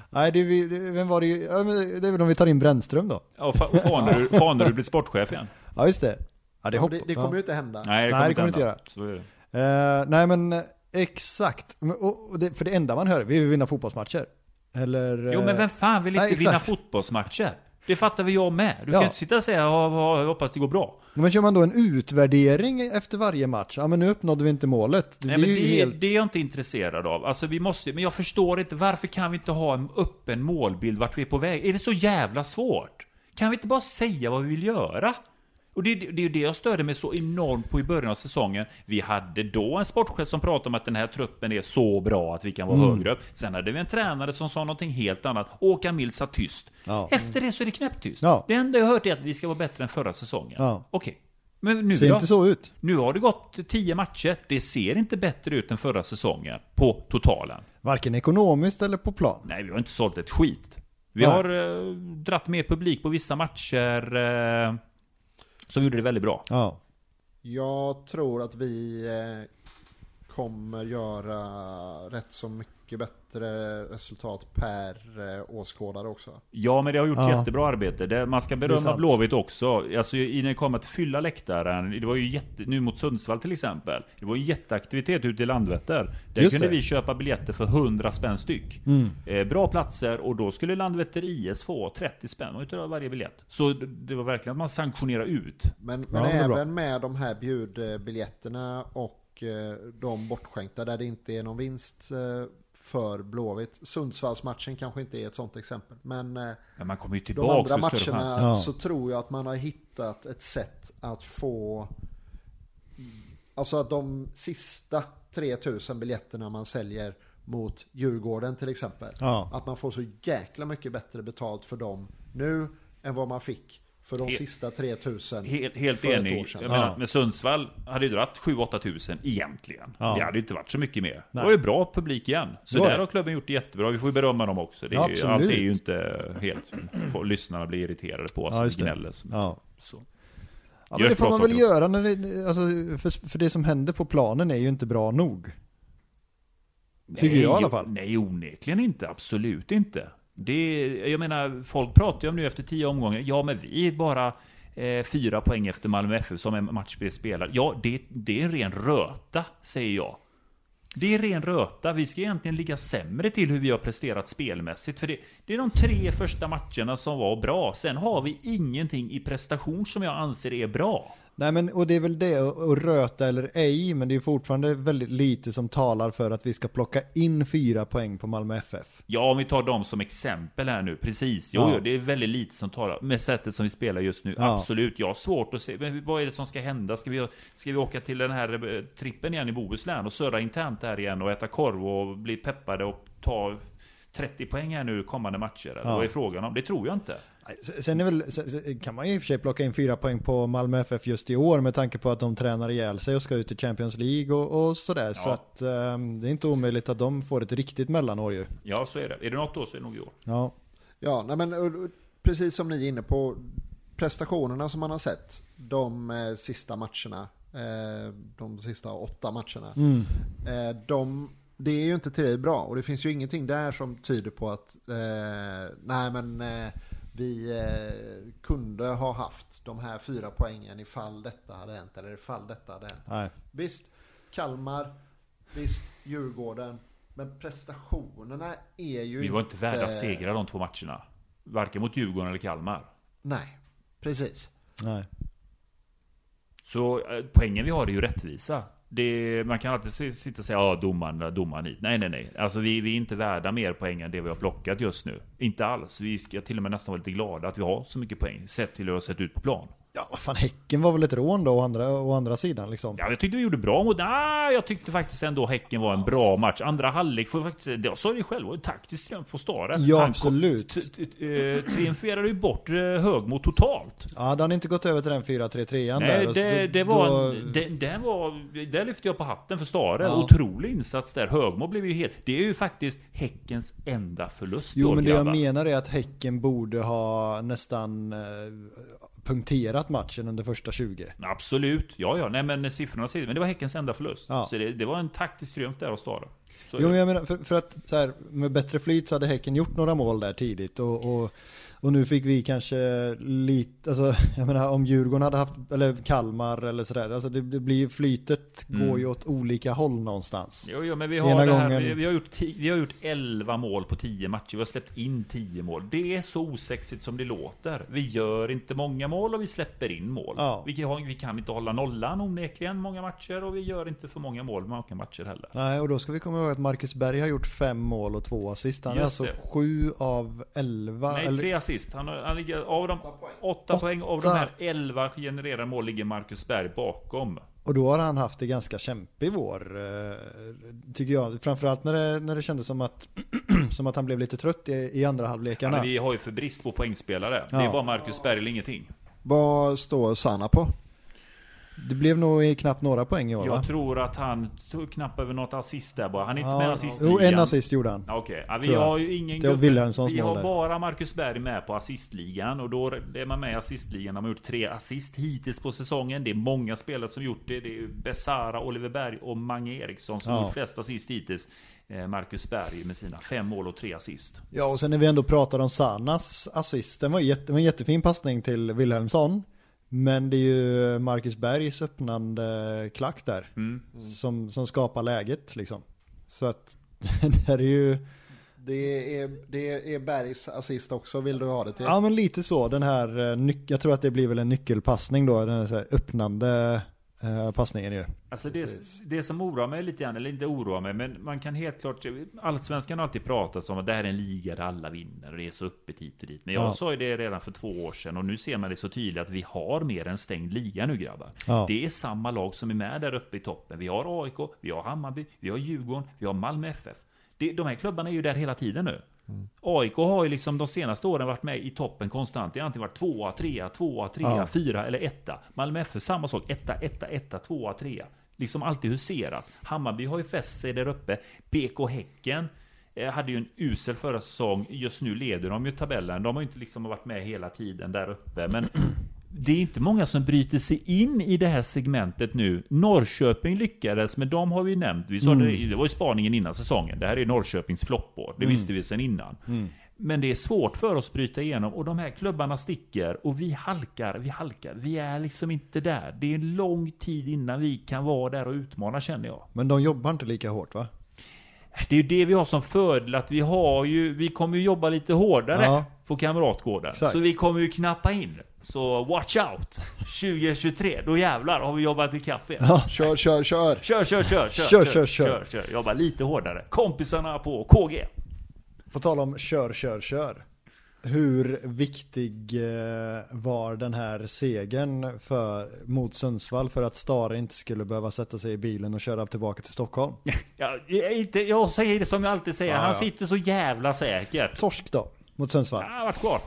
Nej, det vem var det, ju- ja, det är väl om vi tar in Brännström då? Ja, Fa- Fanerud Fanerud blir sportchef igen. Ja, just det. Ja, det, Ja, hopp, det, det kommer ju inte hända. Nej, det Nej, kommer, det kommer inte inte hända. Så är det. ja. Eh, nej, men exakt. Och, det, för det enda man hör, vi vill vinna fotbollsmatcher. Eller... Jo men vem fan vill inte nej, vinna fotbollsmatcher? Det fattar vi jag med. Du Ja. kan inte sitta och säga ja, ja, jag hoppas det går bra. Men kör man då en utvärdering efter varje match? Ja, men nu uppnådde vi inte målet. Det Nej, men det, helt... det är jag inte intresserad av. Alltså vi måste, men jag förstår inte, varför kan vi inte ha en öppen målbild vart vi är på väg? Är det så jävla svårt? Kan vi inte bara säga vad vi vill göra? Och det, det är det jag störde mig så enormt på i början av säsongen. Vi hade då en sportchef som pratade om att den här truppen är så bra att vi kan vara Mm. högre upp. Sen hade vi en tränare som sa någonting helt annat. Håkan Mild satt tyst. Ja. Efter det så är det knäpptyst. Ja. Det enda jag har hört är att vi ska vara bättre än förra säsongen. Ja. Okej. Men nu ser då? inte så ut. Nu har det gått tio matcher. Det ser inte bättre ut än förra säsongen på totalen. Varken ekonomiskt eller på plan. Nej, vi har inte sålt ett skit. Vi Nej. har eh, dratt mer publik på vissa matcher. Eh, som gjorde det väldigt bra. Ja. Jag tror att vi eh, kommer göra rätt så mycket bättre resultat per eh, åskådare också. Ja, men det har gjort Ja. jättebra arbete. Det, man ska berömma. Blåvitt också. Alltså, i- när det kommer att fylla läktaren. Det var ju jätte, nu mot Sundsvall till exempel. Det var ju jätteaktivitet ute i Landvetter. Där Just kunde det. vi köpa biljetter för 100 spänn styck. Mm. Eh, bra platser och då skulle Landvetter IS få 30 spänn utav varje biljett. Så det, var verkligen att man sanktionerar ut. Men, Ja, men bra. även med de här bjudbiljetterna och eh, de bortskänkta där det inte är någon vinst eh, för Blåvitt. Sundsvallsmatchen kanske inte är ett sånt exempel. Men eh, Men man kommer ju de tillbaka andra större chans. matcherna Ja. så tror jag att man har hittat ett sätt att få Alltså att de sista 3000 biljetterna man säljer mot Djurgården till exempel. Ja. Att man får så jäkla mycket bättre betalt för dem nu än vad man fick för de Helt- sista 3000 Helt, helt för ett år enig. sedan. Jag menar, Ja. med Sundsvall hade ju dratt 7-8 tusen egentligen. Ja. Det hade ju inte varit så mycket mer. Det Nej. var ju bra publik igen. Så Det där det. har klubben gjort det jättebra. Vi får ju berömma dem också. Det är Ja, ju, absolut. allt är ju inte helt... Lyssnarna blir irriterade på oss Ja, och det. gnäller. Ja. Så. Ja, men det får man väl saker. göra när det, alltså, för, för det som händer på planen är ju inte bra nog. Tycker jag i alla fall. Nej, onekligen inte. Absolut inte. Det, jag menar, folk pratar ju om nu efter tio omgångar. Ja, men vi är bara eh, fyra poäng efter Malmö FF som en match spelar. Ja, det, det är en ren röta, säger jag. Det är ren röta. Vi ska egentligen ligga sämre till hur vi har presterat spelmässigt. För det, det är de tre första matcherna som var bra. Sen har vi ingenting i prestation som jag anser är bra. Nej men och det är väl det, att röta eller ej, men det är fortfarande väldigt lite som talar för att vi ska plocka in fyra poäng på Malmö FF. Ja, om vi tar dem som exempel här nu. Precis. Jo, Ja. jo, det är väldigt lite som talar. Med sättet som vi spelar just nu. Ja. Absolut. Jag har svårt att se. Men vad är det som ska hända? Ska vi, ska vi åka till den här eh, trippen igen i Bohuslän och surra internt där igen och äta korv och bli peppade och ta 30 poäng här nu kommande matcher? Eller Ja. vad är frågan om? Det tror jag inte. Sen är väl, sen- kan man ju i och för sig plocka in fyra poäng på Malmö FF just i år med tanke på att de tränar ihjäl sig och ska ut i Champions League och, och sådär. Så Ja. att ehm, det är inte omöjligt att de får ett riktigt mellanår ju. Ja, så är det. Är det något då så är det nog i år. Ja, Ja, nej men precis som ni är inne på, prestationerna som man har sett de eh, sista matcherna, eh, de sista åtta matcherna, mm. eh, de, det är ju inte tillräckligt bra och det finns ju ingenting där som tyder på att eh, nej men eh, vi eh, kunde ha haft de här fyra poängen ifall detta hade hänt eller ifall detta hade hänt. nej. Visst, Kalmar, visst, Djurgården, men prestationerna är ju Vi var inte värda inte- segrar de två matcherna. Varken mot Djurgården eller Kalmar. Nej, precis. nej. Så eh, poängen vi har är ju rättvisa. Det, man kan alltid sitta och säga ja domaren, domaren hit. Nej, nej, nej. Alltså vi, vi är inte värda mer poäng än det vi har plockat just nu. Inte alls. Vi ska till och med nästan vara lite glada att vi har så mycket poäng. Sett till hur det har sett ut på plan. Ja, vad fan Häcken var väl ett rån då å andra, å andra sidan liksom. Ja, jag tyckte vi gjorde bra mot... Ah, jag tyckte faktiskt ändå Häcken var en bra match. Andra halvlek får faktiskt... Jag sa det själv, var en taktisk triumf för Stare. Ja, Han absolut. eh, Triumferade ju bort eh, Högmo totalt. Ja, hade han inte gått över till den 4-3-3an Nej, där. det, det var... då- En, det, det var... Där lyfte jag på hatten för Stare. Ja. Otrolig insats där. Högmo blev ju helt... Det är ju faktiskt Häckens enda förlust Jo då, men det jag menar är att Häcken borde ha nästan eh, punkterat matchen under första 20. Absolut. Ja, ja. Nej, men siffrorna säger Men det var Häckens enda förlust. Ja. Så det, det var en taktisk triumf där. Så är Jo men jag menar, för, för att så här, med bättre flyt så hade Häcken gjort några mål där tidigt och, och, och nu fick vi kanske lite, alltså jag menar om Djurgården hade haft, eller Kalmar eller sådär, alltså det, det blir ju, flytet Mm. går ju åt olika håll någonstans. Jo, jo, men vi har, det här, gången- vi, vi, har gjort vi har gjort 11 mål på 10 matcher. Vi har släppt in 10 mål. Det är så osexigt som det låter. Vi gör inte många mål och vi släpper in mål. Ja. Vi, kan, vi kan inte hålla nollan onekligen många matcher och vi gör inte för många mål många matcher heller. Nej, och då ska vi komma ihåg att Marcus Berg har gjort fem mål och två assist. Han är alltså det. sju av elva. Nej, eller, tre assist. Han, har- han ligger, av de åtta poäng, av de här 11 genererade mål ligger Marcus Berg bakom. Och då har han haft det ganska kämpig vår, eh, tycker jag. Framförallt när det, när det kändes som att, som att han blev lite trött i, i andra Ja, halvlekarna. men vi har ju för brist på poängspelare. Det är Ja. bara Marcus Berg eller ingenting. Vad står Sanna på? Det blev nog knappt några poäng i år va? Jag tror att han tog knappt över något assist där bara. Han är inte Ja, med i Jo, en assist gjorde han. Okej, ja, vi har ju ingen Det var Wilhelmssons Vi har där. bara Marcus Berg med på assistligan och då är man med i assistligan. De har gjort tre assist hittills på säsongen. Det är många spelare som gjort det. Det är Besara, Oliver Berg och Mange Eriksson som Ja. gjort flest assist hittills. Eh, Marcus Berg med sina fem mål och tre assist. Ja, och sen när vi ändå pratar om Sanas assist. Den var, jätte, en jättefin passning till Wilhelmsson. Men det är ju Marcus Bergs öppnande klack där. Mm. Som, som skapar läget liksom. Så att det är ju... Det är, det är Bergs assist också, vill du ha det till? Ja men lite så, den här, eh, jag tror att det blir väl en nyckelpassning då, den här öppnande eh, passningen ju. Alltså det, Precis. det som oroar mig lite grann, eller inte oroar mig, men man kan helt klart... Allsvenskan har alltid pratat om att det här är en liga där alla vinner och det är så öppet hit och dit. Men jag Ja. sa ju det redan för två år sedan och nu ser man det så tydligt att vi har mer än stängd liga nu grabbar. Ja. Det är samma lag som är med där uppe i toppen. Vi har AIK, vi har Hammarby, vi har Djurgården, vi har Malmö FF. Det, de här klubbarna är ju där hela tiden nu. AIK har ju liksom de senaste åren varit med i toppen konstant. Det har antingen varit tvåa, trea, tvåa, trea, Ja. fyra eller etta. Malmö FF samma sak. Etta, etta, etta, tvåa, trea. Liksom alltid huserat. Hammarby har ju fäst sig där uppe. BK Häcken eh, hade ju en usel förra säsong. Just nu leder de ju tabellen. De har ju inte liksom varit med hela tiden där uppe. Men det är inte många som bryter sig in i det här segmentet nu. Norrköping lyckades, men de har vi nämnt. Vi sa det, det var ju spaningen innan säsongen. Det här är Norrköpings floppår. Det visste vi sedan innan. Men det är svårt för oss att bryta igenom och de här klubbarna sticker och vi halkar, vi halkar. Vi är liksom inte där. Det är en lång tid innan vi kan vara där och utmana känner jag. Men de jobbar inte lika hårt va? Det är ju det vi har som fördel att vi har ju, vi kommer ju jobba lite hårdare Ja. på Kamratgården. Exakt. Så vi kommer ju knappa in. Så watch out! 2023, då jävlar har vi jobbat ikapp er. Ja. Kör, kör, kör! Kör, kör, kör, kör, Kör, kör, kör. kör. Jobba lite hårdare. Kompisarna på KG. På tal om kör, kör, kör. hur viktig eh, var den här segern för, mot Sundsvall för att Stare inte skulle behöva sätta sig i bilen och köra tillbaka till Stockholm? Ja, jag, inte, jag säger det som jag alltid säger, Ja, han ja. sitter så jävla säkert. Torsk då, mot Sundsvall. Har varit kvar.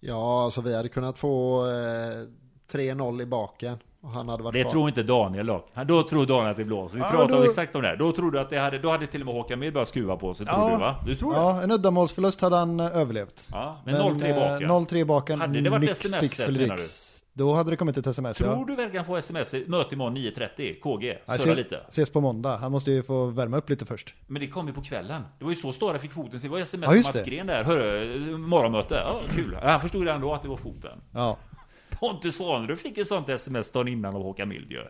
Ja, alltså vi hade kunnat få eh, 3-0 i baken. Och han hade varit Det kvar. tror inte Daniel dock. Han- Då tror Daniel att det blåser. Vi Ja, pratade då- om exakt om det här. Då trodde du att det hade, då hade till och med Håkan Mild börjat skruva på sig, tror Ja. du va? Du tror det? Ja, en uddamålsförlust hade han eh, överlevt. Ja, men 0-3 eh, baken. 0-3 baken. Hade det varit SMS menar felix. Då hade det kommit ett sms. Tror ja. du verkligen få sms? Möte imorgon 9.30, KG. Nej, Surra se- lite. Ses på måndag. Han måste ju få värma upp lite först. Men det kom ju på kvällen. Det var ju så Stara fick foten. Det var sms Ja, just Mats det. Gren där. Hörru, morgonmöte. Ja, kul. Han förstod redan då att det var foten. Ja. Pontus Svanerud fick ju sånt sms dagen innan av Håkan Mild ju.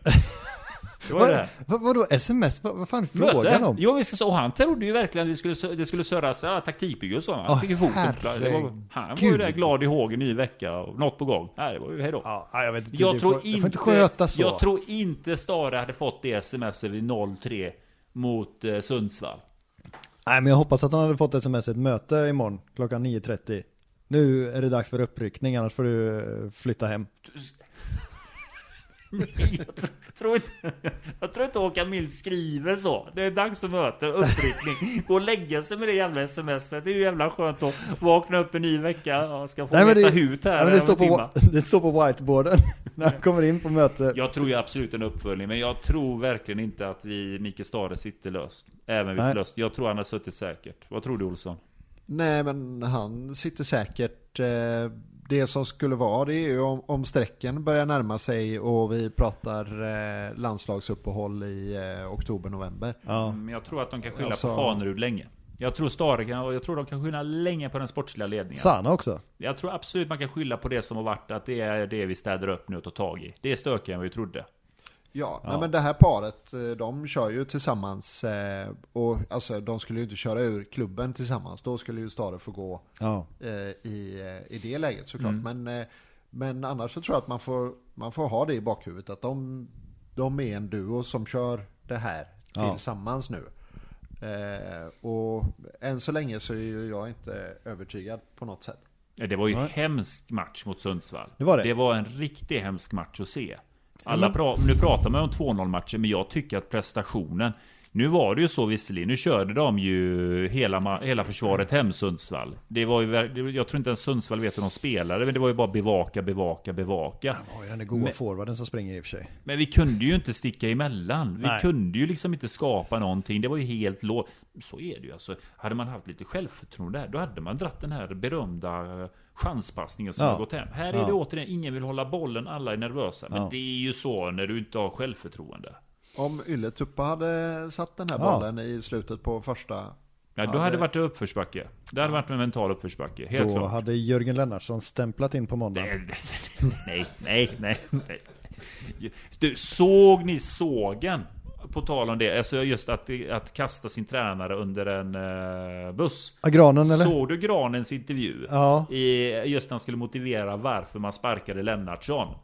Det var ju det Vad, här. vad, vadå sms? Vad, vad fan är frågan om? Jo, vi ska, och han trodde ju verkligen att det skulle, det skulle surras ja, taktikbygge och så. Han Ja, fick ju foten klar. Det var. Han var ju där glad i håg en ny vecka och något på gång. Nej, det var ju hejdå. Ja, jag vet inte. Jag tror, får, inte, får inte sköta så. jag tror inte Stare hade fått det smset vid 03 mot eh, Sundsvall. Nej, men jag hoppas att han hade fått sms ett möte imorgon klockan 9.30. Nu är det dags för uppryckning, annars får du eh, flytta hem. Jag tr- tror inte, jag tror inte Håkan Mild skriver så. Det är dags för möte, uppryckning. Gå och lägga sig med det jävla smset. Det är ju jävla skönt att vakna upp en ny vecka. Jag ska få Nej, men veta det, hut här ja, men det, står på, det står på whiteboarden när han kommer in på möte. Jag tror ju absolut en uppföljning, men jag tror verkligen inte att vi, Mikael Stare sitter löst. Även vid Nej. förlust. Jag tror han har suttit säkert. Vad tror du Olsson? Nej, men han sitter säkert. Eh, det som skulle vara det är ju om, om strecken börjar närma sig och vi pratar eh, landslagsuppehåll i eh, oktober-november. Ja. Men jag tror att de kan skylla Alltså- på Fanerud länge. Jag tror Stare och jag tror de kan skylla länge på den sportsliga ledningen. Sana också. Jag tror absolut man kan skylla på det som har varit, att det är det vi städar upp nu och tar tag i. Det är stökigare än vad vi trodde. Ja, Ja. Nej, men det här paret, eh, de kör ju tillsammans och och alltså de skulle ju inte köra ur klubben tillsammans. Då skulle ju Stare få gå Ja. eh, i, eh, i det läget såklart. Mm. Men, eh, men annars så tror jag att man får, man får ha det i bakhuvudet. Att de, de är en duo som kör det här Ja. tillsammans nu. Eh, och än så länge så är ju jag inte övertygad på något sätt. Det var ju en hemsk match mot Sundsvall. Det var det. Det var en riktigt hemsk match att se. Alla men- pra- nu pratar man om 2-0 matcher, men jag tycker att prestationen nu var det ju så visserligen, nu körde de ju hela, hela försvaret hem Sundsvall. Det var ju, jag tror inte ens Sundsvall vet hur de spelade, men det var ju bara bevaka, bevaka, bevaka. Han har ju den där goa forwarden som springer i och för sig. Men vi kunde ju inte sticka emellan. Vi Nej. kunde ju liksom inte skapa någonting. Det var ju helt lågt. Så är det ju alltså. Hade man haft lite självförtroende där, då hade man dratt den här berömda eh, chanspassningen som Ja. har gått hem. Här är Ja. det återigen, ingen vill hålla bollen, alla är nervösa. Men Ja. det är ju så när du inte har självförtroende. Om Ylletuppa hade satt den här Ja. bollen i slutet på första Ja, då Ja, hade det- varit uppförsbacke. Det hade varit en mental uppförsbacke, helt Då klart. hade Jörgen Lennartsson stämplat in på måndag. Nej, nej, nej, nej. Du, såg ni sågen? På tal om det, alltså just att, att kasta sin tränare under en eh, buss. Agranen eller? Såg du Granens intervju? Ja. I, just när han skulle motivera varför man sparkade Lennartsson.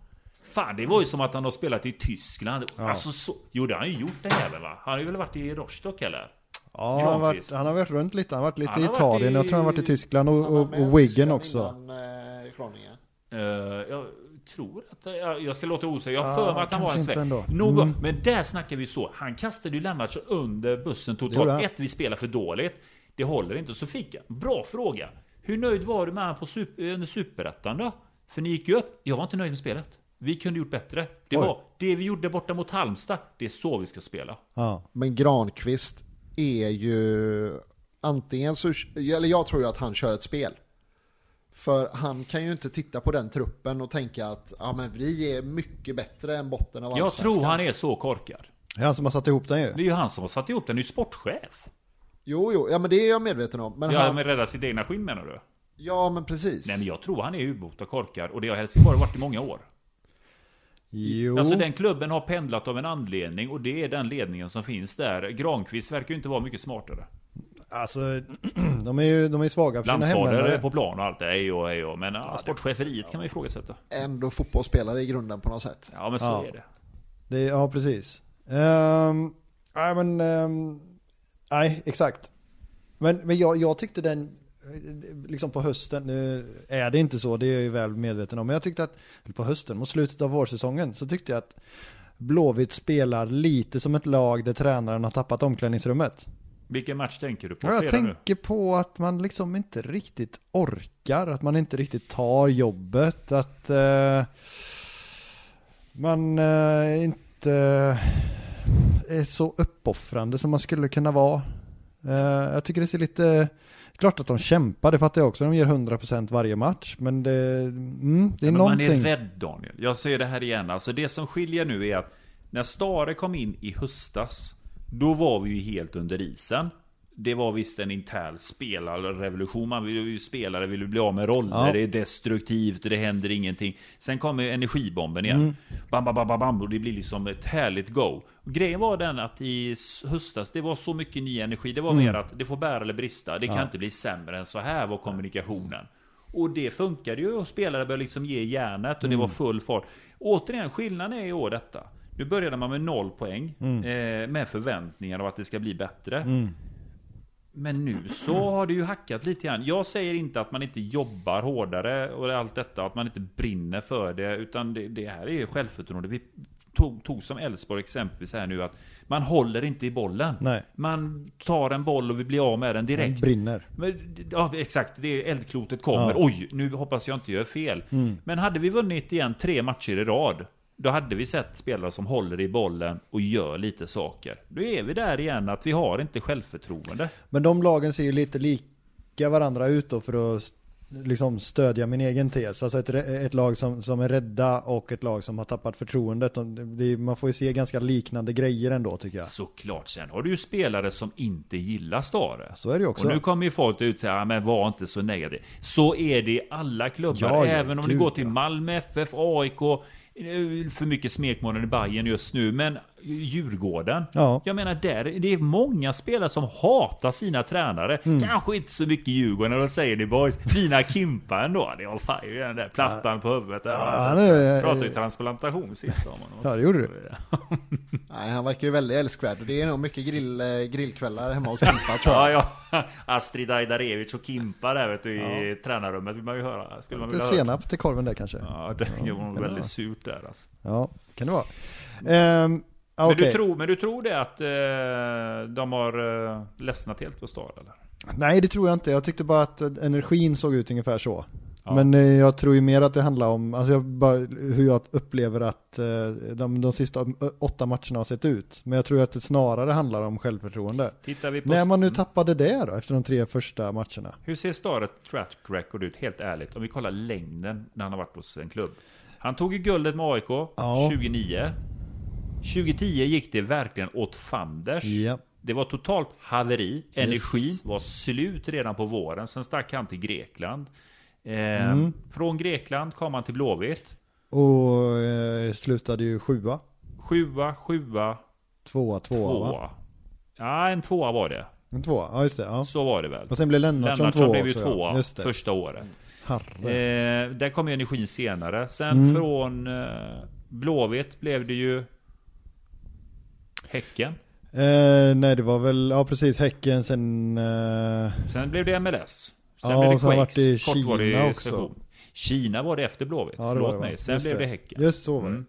Fan, det var ju som att han har spelat i Tyskland. Alltså så... Jo, det har han ju gjort den jäveln va? Han har ju väl varit i Rostock eller? Ja, han har, varit, han har varit runt lite. Han har varit lite Han i Italien. i- Jag tror han har varit i Tyskland och, och, och Wiggen också. Innan, eh. Eh, jag tror att... Jag, jag ska låta osäker. Jag har Ja, för mig att han var en ändå. Någon, Mm. Men där snackar vi så. Han kastade ju Lennartsson under bussen totalt. Ett, vi spelar för dåligt. Det håller inte. Så fick jag. Bra fråga. Hur nöjd var du med han på super, under superettan då? För ni gick ju upp. Jag var inte nöjd med spelet. Vi kunde gjort bättre. Det Oj. var det vi gjorde borta mot Halmstad. Det är så vi ska spela. Ja. Men Granqvist är ju antingen så, eller jag tror ju att han kör ett spel. För han kan ju inte titta på den truppen och tänka att ja, men vi är mycket bättre än botten av Jag tror han är så korkad. Det är han som har satt ihop den ju. Det är ju han som har satt ihop den. Han är ju sportchef. Jo, jo, ja men det är jag medveten om. Men Ja, han, men rädda sitt egna skinn menar du? ja men precis. Nej men jag tror han är ubåt och korkad. Och det har Helsingborg varit i många år. Jo. Alltså den klubben har pendlat av en anledning och det är den ledningen som finns där. Granqvist verkar ju inte vara mycket smartare. Alltså, de är ju de är svaga för sina hemvändare. på plan och allt hej och hej och. Men ja, sportcheferiet kan man ju ifrågasätta. Ändå fotbollsspelare i grunden på något sätt. Ja men så Ja. är det. Det, ja, precis. Um, nej, men... ehm, nej, exakt. Men, men jag, jag tyckte den liksom på hösten, nu är det inte så, det är jag ju väl medveten om, men jag tyckte att, på hösten, mot slutet av vårsäsongen, så tyckte jag att Blåvitt spelar lite som ett lag där tränaren har tappat omklädningsrummet. Vilken match tänker du på? Ja, jag Fredag nu? tänker på att man liksom inte riktigt orkar, att man inte riktigt tar jobbet, att eh, man eh, inte är så uppoffrande som man skulle kunna vara. Eh, jag tycker det ser lite, klart att de kämpar, det fattar jag också, de ger 100% varje match, men det, mm, det är men någonting. Man är rädd Daniel. Jag säger det här igen. Alltså det som skiljer nu är att när Stare kom in i höstas, då var vi ju helt under isen. Det var visst en intern spelarrevolution. Man vill ju spelare vill ju bli av med roller. Ja. Det är destruktivt och det händer ingenting. Sen kommer energibomben igen. Mm. Bam, bam, bam, bam, och det blir liksom ett härligt go. Grejen var den att i höstas, det var så mycket ny energi. Det var Mm. mer att det får bära eller brista. Det kan inte bli sämre än så här var kommunikationen. Och det funkade ju och spelare började liksom ge järnet och det Mm. var full fart. Återigen, skillnaden är i år detta. Nu började man med noll poäng Mm. eh, med förväntningar av att det ska bli bättre. Men nu så har det ju hackat lite grann. Jag säger inte att man inte jobbar hårdare och allt detta, att man inte brinner för det, utan det, det här är självförtroende. Vi tog, tog som Elfsborg exempelvis här nu att man håller inte i bollen. Nej. Man tar en boll och vi blir av med den Den direkt. brinner. Men, ja, exakt. Det är eldklotet kommer. Ja. Oj, nu hoppas jag inte gör fel. Men hade vi vunnit igen tre matcher i rad, då hade vi sett spelare som håller i bollen och gör lite saker. Då är vi där igen, att vi har inte självförtroende. Men de lagen ser ju lite lika varandra ut då för att liksom stödja min egen tes. Alltså ett, ett lag som, som är rädda och ett lag som har tappat förtroendet. De- det, man får ju se ganska liknande grejer ändå tycker jag. Såklart, sen har du ju spelare som inte gillar Stare. Så är det ju också. Och nu kommer ju folk ut och säga, "Ja, men var inte så negativ. Så är det i alla klubbar. Ja, ja, Även om gud, du går till. Malmö FF, AIK, för mycket smekmånader i Bayern just nu, men Djurgården. Ja. Jag menar, där, det är många spelare som hatar sina tränare. Mm. Kanske inte så mycket Djurgården, eller vad säger ni boys? Fina Kimpa ändå. Det fan ju den där plattan på huvudet. Där. han är- Jag pratade ju transplantation sist om honom. Ja, det gjorde du. Nej, han verkar ju väldigt älskvärd det är nog mycket grill, eh, grillkvällar hemma hos Kimpa tror jag. Ja, ja. Astrid Ajdarevic och Kimpa där vet du i tränarrummet vill man ju höra. Skulle man Lite senap till korven där kanske. Ja, det Ja, var nog väldigt surt där alltså. Ja, kan det vara. Ehm, ja, Men, okej. du tror, men du tror det att eh, de har eh, ledsnat helt på Star eller? Nej, det tror jag inte. Jag tyckte bara att eh, energin såg ut ungefär så. Ja. Men eh, jag tror ju mer att det handlar om, alltså jag bara, hur jag upplever att eh, de, de sista åtta matcherna har sett ut. Men jag tror att det snarare handlar om självförtroende. Tittar vi på... När man nu tappade det då, efter de tre första matcherna. Hur ser Stares track record ut, helt ärligt? Om vi kollar längden när han har varit hos en klubb. Han tog ju guldet med AIK Ja. 2009. 2010 gick det verkligen åt fanders. Ja. Det var totalt haveri. Energin var slut redan på våren. Sen stack han till Grekland. Eh, Mm. Från Grekland kom han till Blåvitt. Och eh, slutade ju sjua. Sjua, sjua, Tvåa, tvåa, tvåa. va? Ja, en tvåa var det. En tvåa, ja just det. Ja. Så var det väl. Och sen blev Lennartsson tvåa blev ju också. tvåa Ja. Första året. Herre. Eh, där kom ju energin senare. Sen Mm. från eh, Blåvitt blev det ju Häcken. Eh, nej det var väl, ja precis, Häcken sen... Eh, Sen blev det MLS. Sen Ja, blev det sen Quakes. det Kina också. session. Kina var det efter Blåvitt. ja det Förlåt det, mig. Sen Just blev det, det. Häcken. Just så var det. Mm.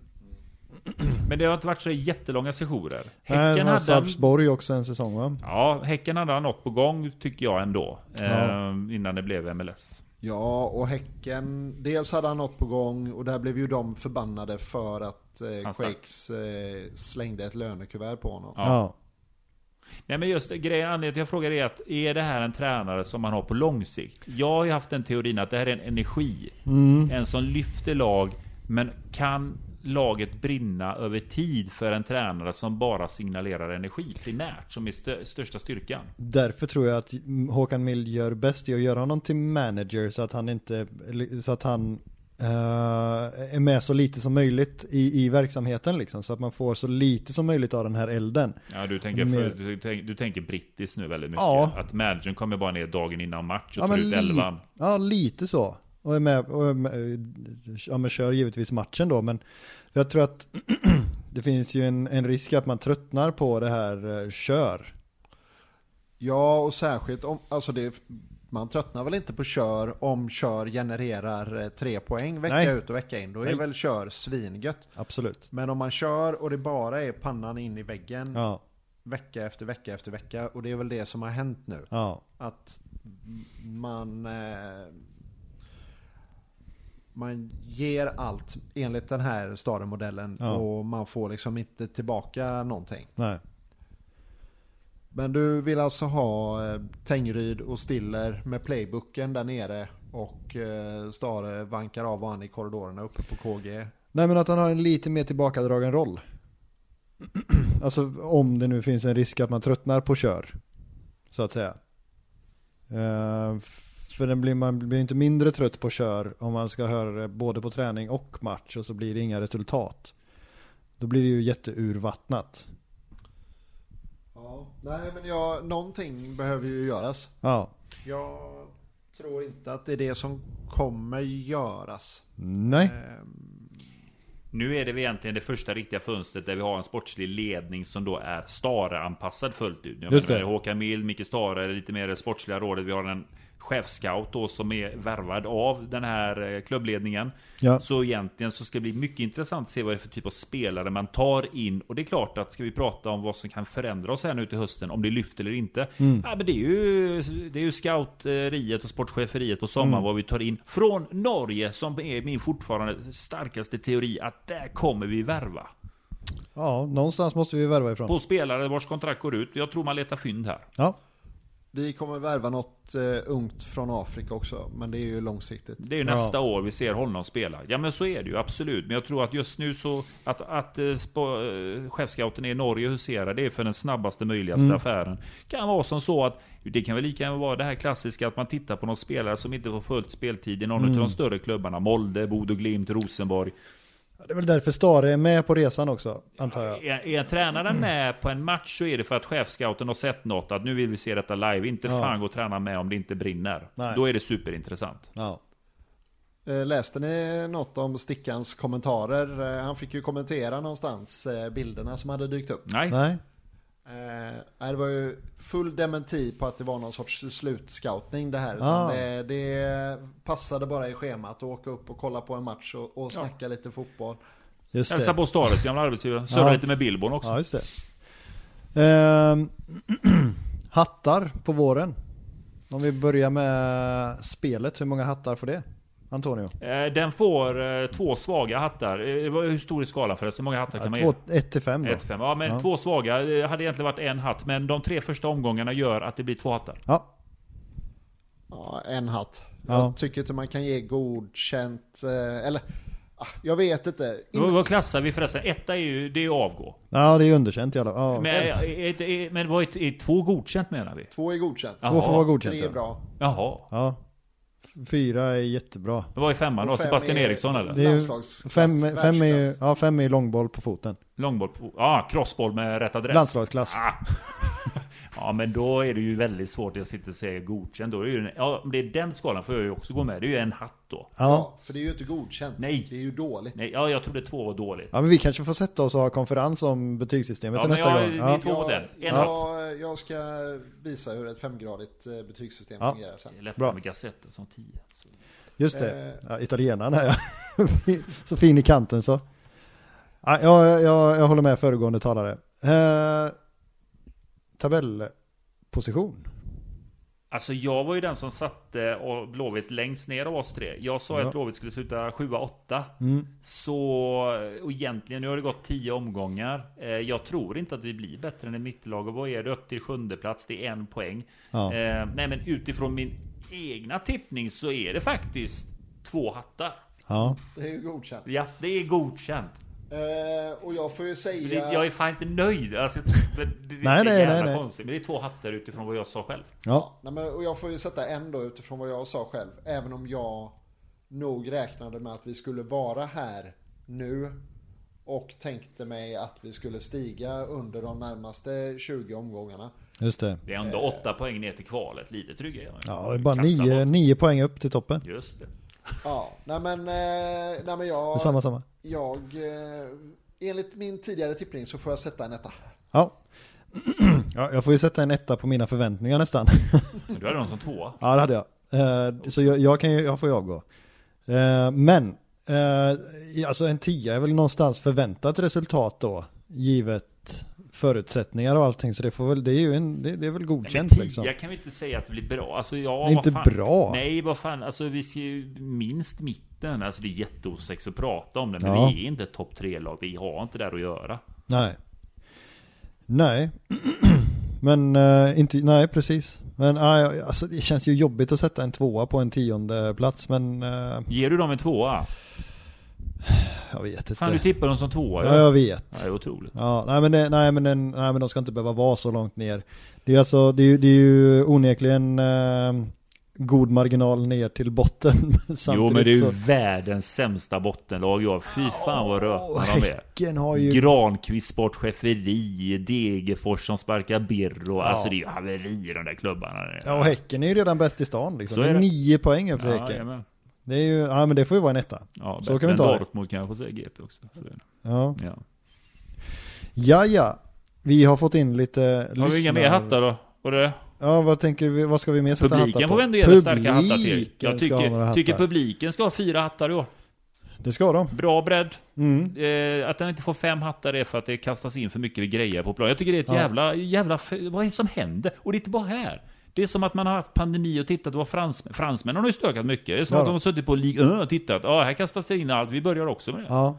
Men det har inte varit så jättelånga sessioner. Häcken hade... Sarpsborg också en säsong va? Ja, Häcken hade något på gång tycker jag ändå. Eh, Ja. Innan det blev MLS. Ja, och Häcken, dels hade han något på gång och där blev ju de förbannade för att eh. Quakes eh, slängde ett lönekuvert på honom. Ja. Ja. Nej men just grejen, anledningen till jag frågar är att är det här en tränare som man har på lång sikt? Jag har ju haft den teorin att det här är en energi. Mm. En som lyfter lag, men kan laget brinna över tid för en tränare som bara signalerar energi primärt, som är stö- största styrkan? Därför tror jag att Håkan Mild gör bäst i att göra honom till manager så att han inte, så att han eh, är med så lite som möjligt i, i verksamheten liksom. Så att man får så lite som möjligt av den här elden. Ja, du tänker, Mer- för, du, du tänker brittiskt nu väldigt mycket. Ja. Att managern kommer bara ner dagen innan match och Ja tar ut elvan. ja, lite så. Och är med, och är med, ja men kör givetvis matchen då men jag tror att det finns ju en, en risk att man tröttnar på det här eh, kör. Ja, och särskilt om, alltså det, man tröttnar väl inte på kör om kör genererar eh, tre poäng vecka Nej. ut och vecka in. Då är Nej. väl kör svingött. Absolut. Men om man kör och det bara är pannan in i väggen Ja, vecka efter vecka efter vecka. Och det är väl det som har hänt nu. ja, Att man... Eh, man ger allt enligt den här Stare-modellen Ja. och man får liksom inte tillbaka någonting. nej. Men du vill alltså ha eh, Tengryd och Stiller med playbooken där nere och eh, Stare vankar av han i korridorerna uppe på KG. Nej men att han har en lite mer tillbakadragen roll. alltså om det nu finns en risk att man tröttnar på kör. Så att säga. Eh, för den blir, man blir inte mindre trött på kör om man ska höra det både på träning och match och så blir det inga resultat. Då blir det ju jätteurvattnat. Ja, nej men ja, någonting behöver ju göras. Ja. Jag tror inte att det är det som kommer göras. Nej. Ehm, Nu är det väl egentligen det första riktiga fönstret där vi har en sportslig ledning som då är Stare-anpassad fullt ut. Nu Just menar, det. Håkan Mild, Micke Stare, lite mer det sportsliga rådet. Vi har en chefscout då som är värvad av den här eh, klubbledningen. Ja. Så egentligen så ska det bli mycket intressant att se vad det är för typ av spelare man tar in. Och det är klart att ska vi prata om vad som kan förändra oss här nu till hösten, om det lyfter eller inte. Mm. Ja, men det är ju, det är ju scouteriet och sportcheferiet på sommaren Mm. vad vi tar in från Norge som är min fortfarande starkaste teori att där kommer vi värva. ja, någonstans måste vi värva ifrån. På spelare vars kontrakt går ut. Jag tror man letar fynd här. Ja, vi kommer värva något eh, ungt från Afrika också, men det är ju långsiktigt. Det är ju Ja. nästa år vi ser honom spela. Ja men så är det ju absolut. Men jag tror att just nu så att, att eh, spo, eh, chefscouten i Norge huserar det är för den snabbaste möjligaste Mm. affären. Kan vara som så att det kan väl lika gärna vara det här klassiska att man tittar på någon spelare som inte får fullt speltid i någon Mm. av de större klubbarna. Molde, Bodo Glimt, Rosenborg. Det är väl därför Stare är med på resan också, antar jag. Är, är tränaren med på en match så är det för att chefscouten har sett något. Att nu vill vi se detta live. Inte Ja. fan gå och träna med om det inte brinner. Nej. Då är det superintressant. Ja. Eh, Läste ni något om Stickans kommentarer? Eh, Han fick ju kommentera någonstans eh, bilderna som hade dykt upp. Nej. Nej. Eh, det var ju full dementi på att det var någon sorts slutscoutning det här. Ah. Det, det passade bara i schemat att åka upp och kolla på en match och, och snacka lite fotboll. Just Hälsa det. på Stares gamla arbetsgivare. Surra Ja. lite med Billborn också. Ja, just det. Ehm, hattar på våren. Om vi börjar med spelet, hur många hattar får det? Antonio? Eh, Den får eh, två svaga hattar. Eh, Hur stor är skalan förresten? Hur många hattar kan man ge? 1 till 5 då? 1 5. Ja, men Ja. två svaga. Det hade egentligen varit en hatt. Men de tre första omgångarna gör att det blir två hattar. Ja, Ja, en hatt. Ja. Jag tycker inte man kan ge godkänt, eller ah, jag vet inte. In- Vad, klassar vi förresten? Etta är ju, det är ju avgå. ja det är underkänt i alla fall. Ja. Men, är, är, är, men vad är, är två godkänt menar vi? Två är godkänt. Ja. Två får vara godkänt. Tre är ja. bra. Jaha. Ja. Fyra är jättebra. Men vad är femman då? Och fem Sebastian är- Eriksson eller? Det är ju fem, fem, är, ju- ja, fem är långboll på foten. Långboll? på- Ja, crossboll med rätt adress. Landslagsklass. Ah. Ja men då är det ju väldigt svårt att sitta och säga godkänd. Då är det ju, ja, om det är den skalan får jag ju också gå med. Det är ju en hatt då. Ja. Ja, för det är ju inte godkänt. Nej. Det är ju dåligt. Nej, ja, jag trodde två var dåligt. ja, men vi kanske får sätta oss och ha konferens om betygssystemet Ja, nästa jag- gång. vi Ja. Två mot en. En jag, jag ska visa hur ett femgradigt eh, betygssystem Ja. fungerar sen. Det är lättare Bra. med gassetter som tio. Så. Just Eh. det. Ja, italienaren är jag. så fin i kanten så. Ja, jag, jag, jag håller med föregående talare. Eh, tabellposition. Alltså jag var ju den som satte och Blåvitt längst ner av oss tre. Jag sa Ja. att Blåvitt skulle sluta 7-8. Mm. Så, och egentligen, nu har det gått 10 omgångar. Eh, jag tror inte att vi blir bättre än ett mittlag. Och vad är det upp till sjunde plats? Det är en poäng. Ja. Eh, nej men utifrån min egna tippning så är det faktiskt två hattar. Ja. Det är ju godkänt. Ja, det är godkänt. Eh, och jag får ju säga... det, jag är fan inte nöjd. Alltså, det, det, Nej, det är nej, nej, nej. konstigt. Men det är två hattar utifrån vad jag sa själv. Ja. Nej, men, och jag får ju sätta en då utifrån vad jag sa själv. Även om jag nog räknade med att vi skulle vara här nu. Och tänkte mig att vi skulle stiga under de närmaste 20 omgångarna. Just det. Det är ändå åtta poäng ner till kvalet. Lite tryggare. är jag. Ja, det är bara Kassa nio, bak. nio poäng upp till toppen. Just det. Ja, nej men, eh, nej men jag... samma, samma. Jag... Eh, enligt min tidigare tippning så får jag sätta en etta. Ja. Ja, jag får ju sätta en etta på mina förväntningar nästan. Du hade dem som tvåa. ja, det hade jag. Eh, så jag, jag kan ju, jag får ju avgå. Men, alltså en tia är väl någonstans förväntat resultat då, givet förutsättningar och allting. Så det får väl, det är ju en, det, det är väl godkänt Nej, men liksom. tia kan vi inte säga att det blir bra. Alltså, ja, inte fan. bra. Nej, vad fan. Alltså, vi ser ju minst mitten. Alltså, det är jätteosex att prata om det. Men Ja. vi är inte ett topp tre-lag. Vi har inte där att göra. Nej. Nej. Men uh, inte, nej precis. Men nej, alltså, det känns ju jobbigt att sätta en tvåa på en tionde plats men uh, Ger du dem en tvåa? Jag vet inte. Fan, du tippar dem som tvåa. ja, jag vet. Ja, det är otroligt. Ja, nej men, det, nej, men den, nej men de ska inte behöva vara så långt ner. Det är alltså, det är, det är ju onekligen eh, god marginal ner till botten. Jo, men det är ju så, världens sämsta bottenlag. Ja, fy fan vad rötna de är. Har ju... Granqvist sportcheferi, Degerfors som sparkar Birro. Alltså det är ju haveri i de där klubbarna. Ja, och Häcken är ju redan bäst i stan liksom. Så är det. nio poäng upp för Ja, Häcken. jajamän. Det är ju, ja men det får ju vara en etta. ja, Så kan vi ta det. Dortmund kanske säger GP också. Det. Ja. Ja. ja, ja. Vi har fått in lite Har vi inga mer hattar då? Och det? Ja, vad tänker vi, vad ska vi mer sätta hattar Publiken på? får vi ändå ge det starka hattar till. Publiken Jag tycker, tycker publiken ska ha fyra hattar i år. Det ska de. Bra bredd. Mm. Eh, att den inte får fem hattar är för att det kastas in för mycket grejer på plan. Jag tycker det är ett Ja. jävla, jävla... Vad är det som händer? Och det är inte bara här. Det är som att man har haft pandemi och tittat vad fransmän... Fransmännen har ju stökat mycket. Det är som Ja att de har suttit på Ligue 1 och tittat. Ja, här kastas det in allt. Vi börjar också med det. Ja.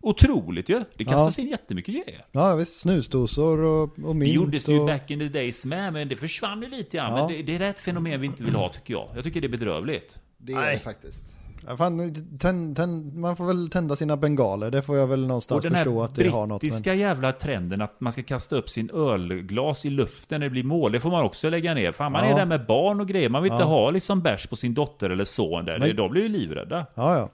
Otroligt ju. Det kastas in jättemycket grejer. ja, visst. Snusdosor och, och Det mynt gjordes det ju och... back in the days med, men det försvann ju lite grann. Ja. Men det, det är ett fenomen vi inte vill ha, tycker jag. Jag tycker det är bedrövligt. Det är Nej. det faktiskt. Ja, fan, tänd, tänd, man får väl tända sina bengaler, det får jag väl Och någonstans den förstå att det har något. Men... brittiska jävla trenden att man ska kasta upp sin ölglas i luften när det blir mål, det får man också lägga ner. Fan, man Ja. är där med barn och grejer. Man vill inte Ja. ha liksom bärs på sin dotter eller son där. Nej. De blir ju livrädda. Ja, ja.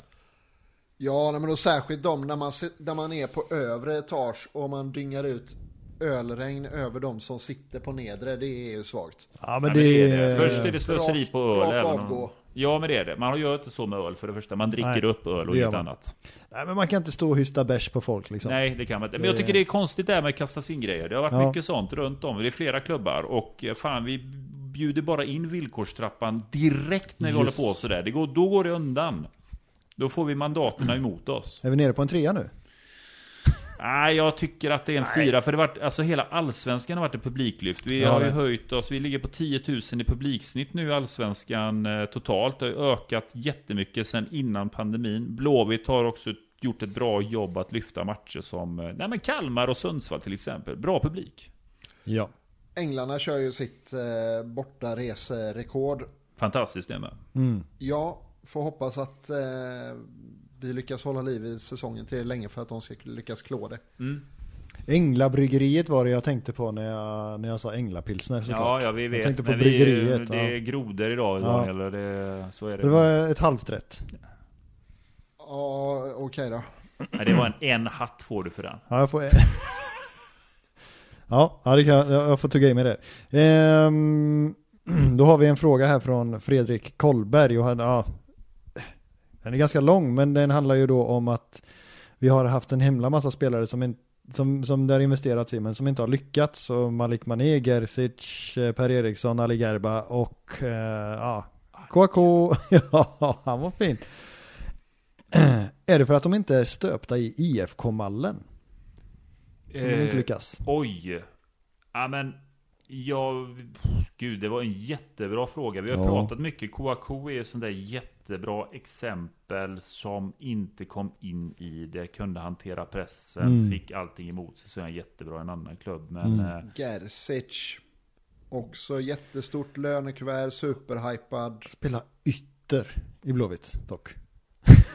Ja, nej, men då särskilt de när man, när man är på övre etage och man dyngar ut ölregn över de som sitter på nedre. Det är ju svagt. Ja, men Nej, det, men det är det. Först är det slöseri på öl. rakt avgå. Ja, men det är det. Man gör inte så med öl för det första. Man dricker Nej, upp öl och inget annat. Nej, men man kan inte stå och hysta bärs på folk liksom. Nej, det kan man inte. Men jag tycker det är konstigt det här med att kasta in grejer. Det har varit Ja. mycket sånt runt om. Det är flera klubbar och eh, fan, vi bjuder bara in villkorstrappan direkt när vi Just. håller på sådär. Det går, då går det undan. Då får vi mandaterna emot oss. Är vi nere på en trea nu? Nej, jag tycker att det är en fyra. För det har varit, alltså hela allsvenskan har varit ett publiklyft. Vi Ja, har ju det. höjt oss. Vi ligger på 10 000 i publiksnitt nu allsvenskan eh, totalt. Det har ökat jättemycket sedan innan pandemin. Blåvitt har också gjort ett bra jobb att lyfta matcher som eh, nej, men Kalmar och Sundsvall till exempel. Bra publik. Ja. Änglarna kör ju sitt eh, bortareserekord. Fantastiskt det med. Mm. Ja, får hoppas att eh, vi lyckas hålla liv i säsongen till länge för att de ska lyckas klå det. Mm. Änglabryggeriet var det jag tänkte på när jag, när jag sa Änglapilsner såklart. Ja, ja, vi vet. Jag tänkte på men vi- bryggeriet. Det ja. är grodor idag, Ja. Daniel. och Det, så är det. Så det var ett halvt rätt. Ja, okej då. Nej, det var en, en hatt får du för den. Ja, jag får... ja, ja, det kan, jag jag får tugga i mig det. Ehm, då har vi en fråga här från Fredrik Kollberg och han, ja, den är ganska lång men den handlar ju då om att vi har haft en himla massa spelare som, in, som, som det har investerats i men som inte har lyckats. Så Malik Mané, Gerzic, eh, Per Eriksson, Ali Gerba och eh, ja, KK, ja han var fin. är det för att de inte är stöpta i IFK-mallen? Som de inte Eh, lyckas? Oj. Ja men, jag... Gud, det var en jättebra fråga. Vi har Ja. pratat mycket. Kouakou är ett sånt där jättebra exempel som inte kom in i det. Kunde hantera pressen, Mm. fick allting emot sig. Så är han jättebra i en annan klubb. Men Mm. eh, Gerzic. Också jättestort lönekuvert, superhypad. Spela ytter i Blåvitt dock.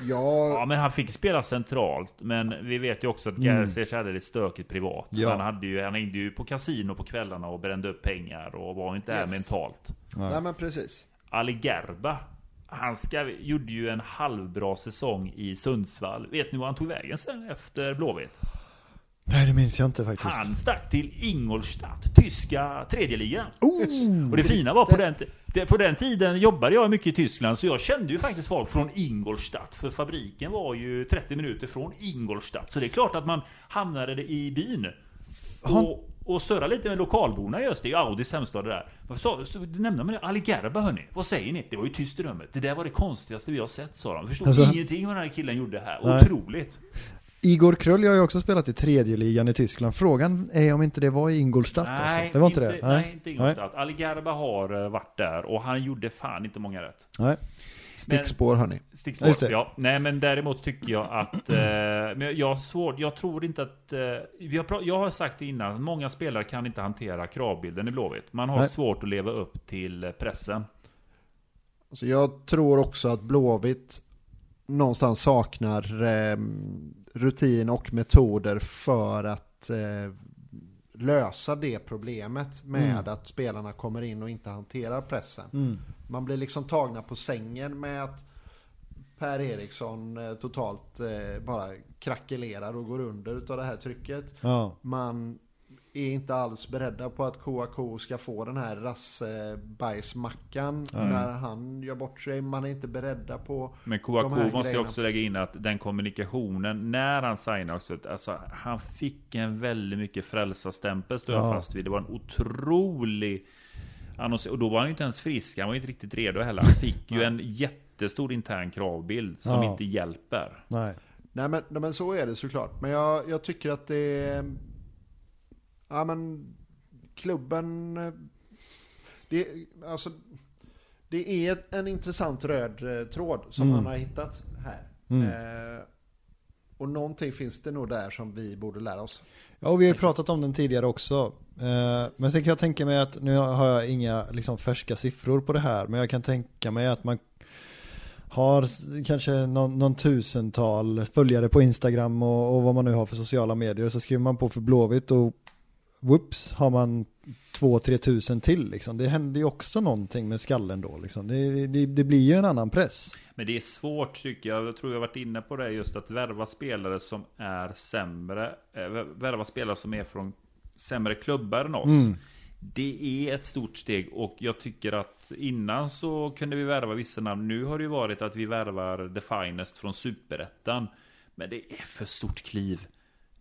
Ja, Ja men han fick spela centralt Men vi vet ju också att Mm. Gerzic hade det stökigt privat Ja. Han hade ju, han hängde ju på kasino på kvällarna och brände upp pengar och var inte Yes. mentalt nej men precis. Ali Gerba Han ska, gjorde ju en halvbra säsong i Sundsvall Vet ni vad han tog vägen sen efter Blåvitt? Nej det minns jag inte faktiskt. Han stack till Ingolstadt, tyska tredjeligan Oh, Och det fina var på den, på den tiden jobbade jag mycket i Tyskland så jag kände ju faktiskt folk från Ingolstadt för fabriken var ju 30 minuter från Ingolstadt så det är klart att man hamnade i byn. Och, och surra lite med lokalborna i Öster. Det är Audis hemstad det där. Du? Du nämnde med det. Ali Gerba hörni. Vad säger ni? Det var ju tyst i rummet. Det där var det konstigaste vi har sett sa de. Förstod Alltså- ingenting vad den här killen gjorde här. Nej. Otroligt. Igor Krull har ju också spelat i tredje ligan i Tyskland. Frågan är om inte det var i Ingolstadt alltså. Det var inte, det? Nej, inte Ingolstadt. Ali Gerba har eh, varit där och han gjorde fan inte många rätt. Nej. Stickspår hörni. Stickspår. Just det. Ja, nej men däremot tycker jag att... Eh, men jag, har svårt, jag tror inte att... Eh, vi har, jag har sagt det innan, många spelare kan inte hantera kravbilden i Blåvitt. Man har Nej. svårt att leva upp till pressen. Alltså jag tror också att Blåvitt någonstans saknar eh, rutin och metoder för att eh, lösa det problemet med Mm. att spelarna kommer in och inte hanterar pressen. Mm. Man blir liksom tagna på sängen med att Per Eriksson eh, totalt eh, bara krackelerar och går under utav det här trycket. Ja. Man är inte alls beredda på att Kouakou ska få den här rassebajsmackan när han gör bort sig. Man är inte beredda på Men Kouakou måste jag grejerna. också lägga in att den kommunikationen när han signade också, alltså han fick en väldigt mycket frälsarstämpel står jag Ja. fast vid. Det var en otrolig annons och då var han ju inte ens frisk, han var ju inte riktigt redo heller. Han fick ju en jättestor intern kravbild som Ja. inte hjälper. Nej. Nej men, men så är det såklart. Men jag, jag tycker att det är... Ja men klubben... eh, Det, alltså, det är en intressant röd eh, tråd som Mm. han har hittat här. Mm. Eh, och någonting finns det nog där som vi borde lära oss. Ja, och vi har ju pratat om den tidigare också. Eh, Men sen kan jag tänka mig att, nu har jag inga liksom, färska siffror på det här, men jag kan tänka mig att man har kanske någon, någon tusental följare på Instagram och, och vad man nu har för sociala medier. Så skriver man på för Blåvitt och whoops har man två, tre tusen till liksom. Det händer ju också någonting med skallen då liksom. Det, det, det blir ju en annan press. Men det är svårt tycker jag. Jag tror jag varit inne på det just att värva spelare som är sämre. eh, Värva spelare som är från sämre klubbar än oss. Mm. Det är ett stort steg och jag tycker att innan så kunde vi värva vissa namn. Nu har det ju varit att vi värvar The Finest från Superettan. Men det är för stort kliv.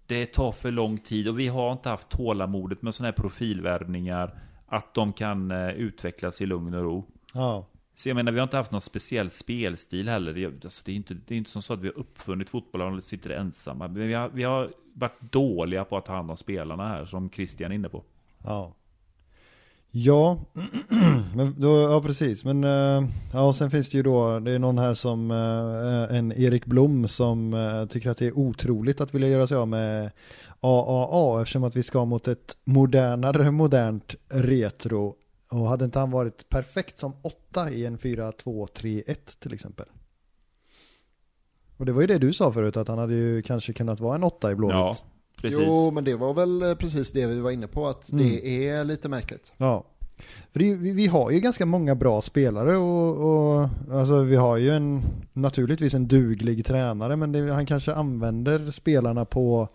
Det tar för lång tid och vi har inte haft tålamodet med sådana här profilvärvningar. Att de kan eh, utvecklas i lugn och ro. Ja. Så jag menar, vi har inte haft någon speciell spelstil heller. Det, alltså, det, är inte, det är inte som så att vi har uppfunnit fotboll och sitter ensamma. Men vi har, vi har varit dåliga på att ta hand om spelarna här, som Christian är inne på. Ja. Ja, men då, ja precis. Men eh, ja, och sen finns det ju då, det är någon här som, eh, en Erik Blom som eh, tycker att det är otroligt att vilja göra sig av med AAA eftersom att vi ska mot ett modernare, modernt retro. Och hade inte han varit perfekt som åtta i en 4-2-3-1 till exempel? Och det var ju det du sa förut, att han hade ju kanske kunnat vara en åtta i Blåvitt. Ja, precis. Jo, men det var väl eh, precis det vi var inne på, att Mm. det är lite märkligt. Ja. För det, vi har ju ganska många bra spelare och, och alltså vi har ju en naturligtvis en duglig tränare men det, han kanske använder spelarna på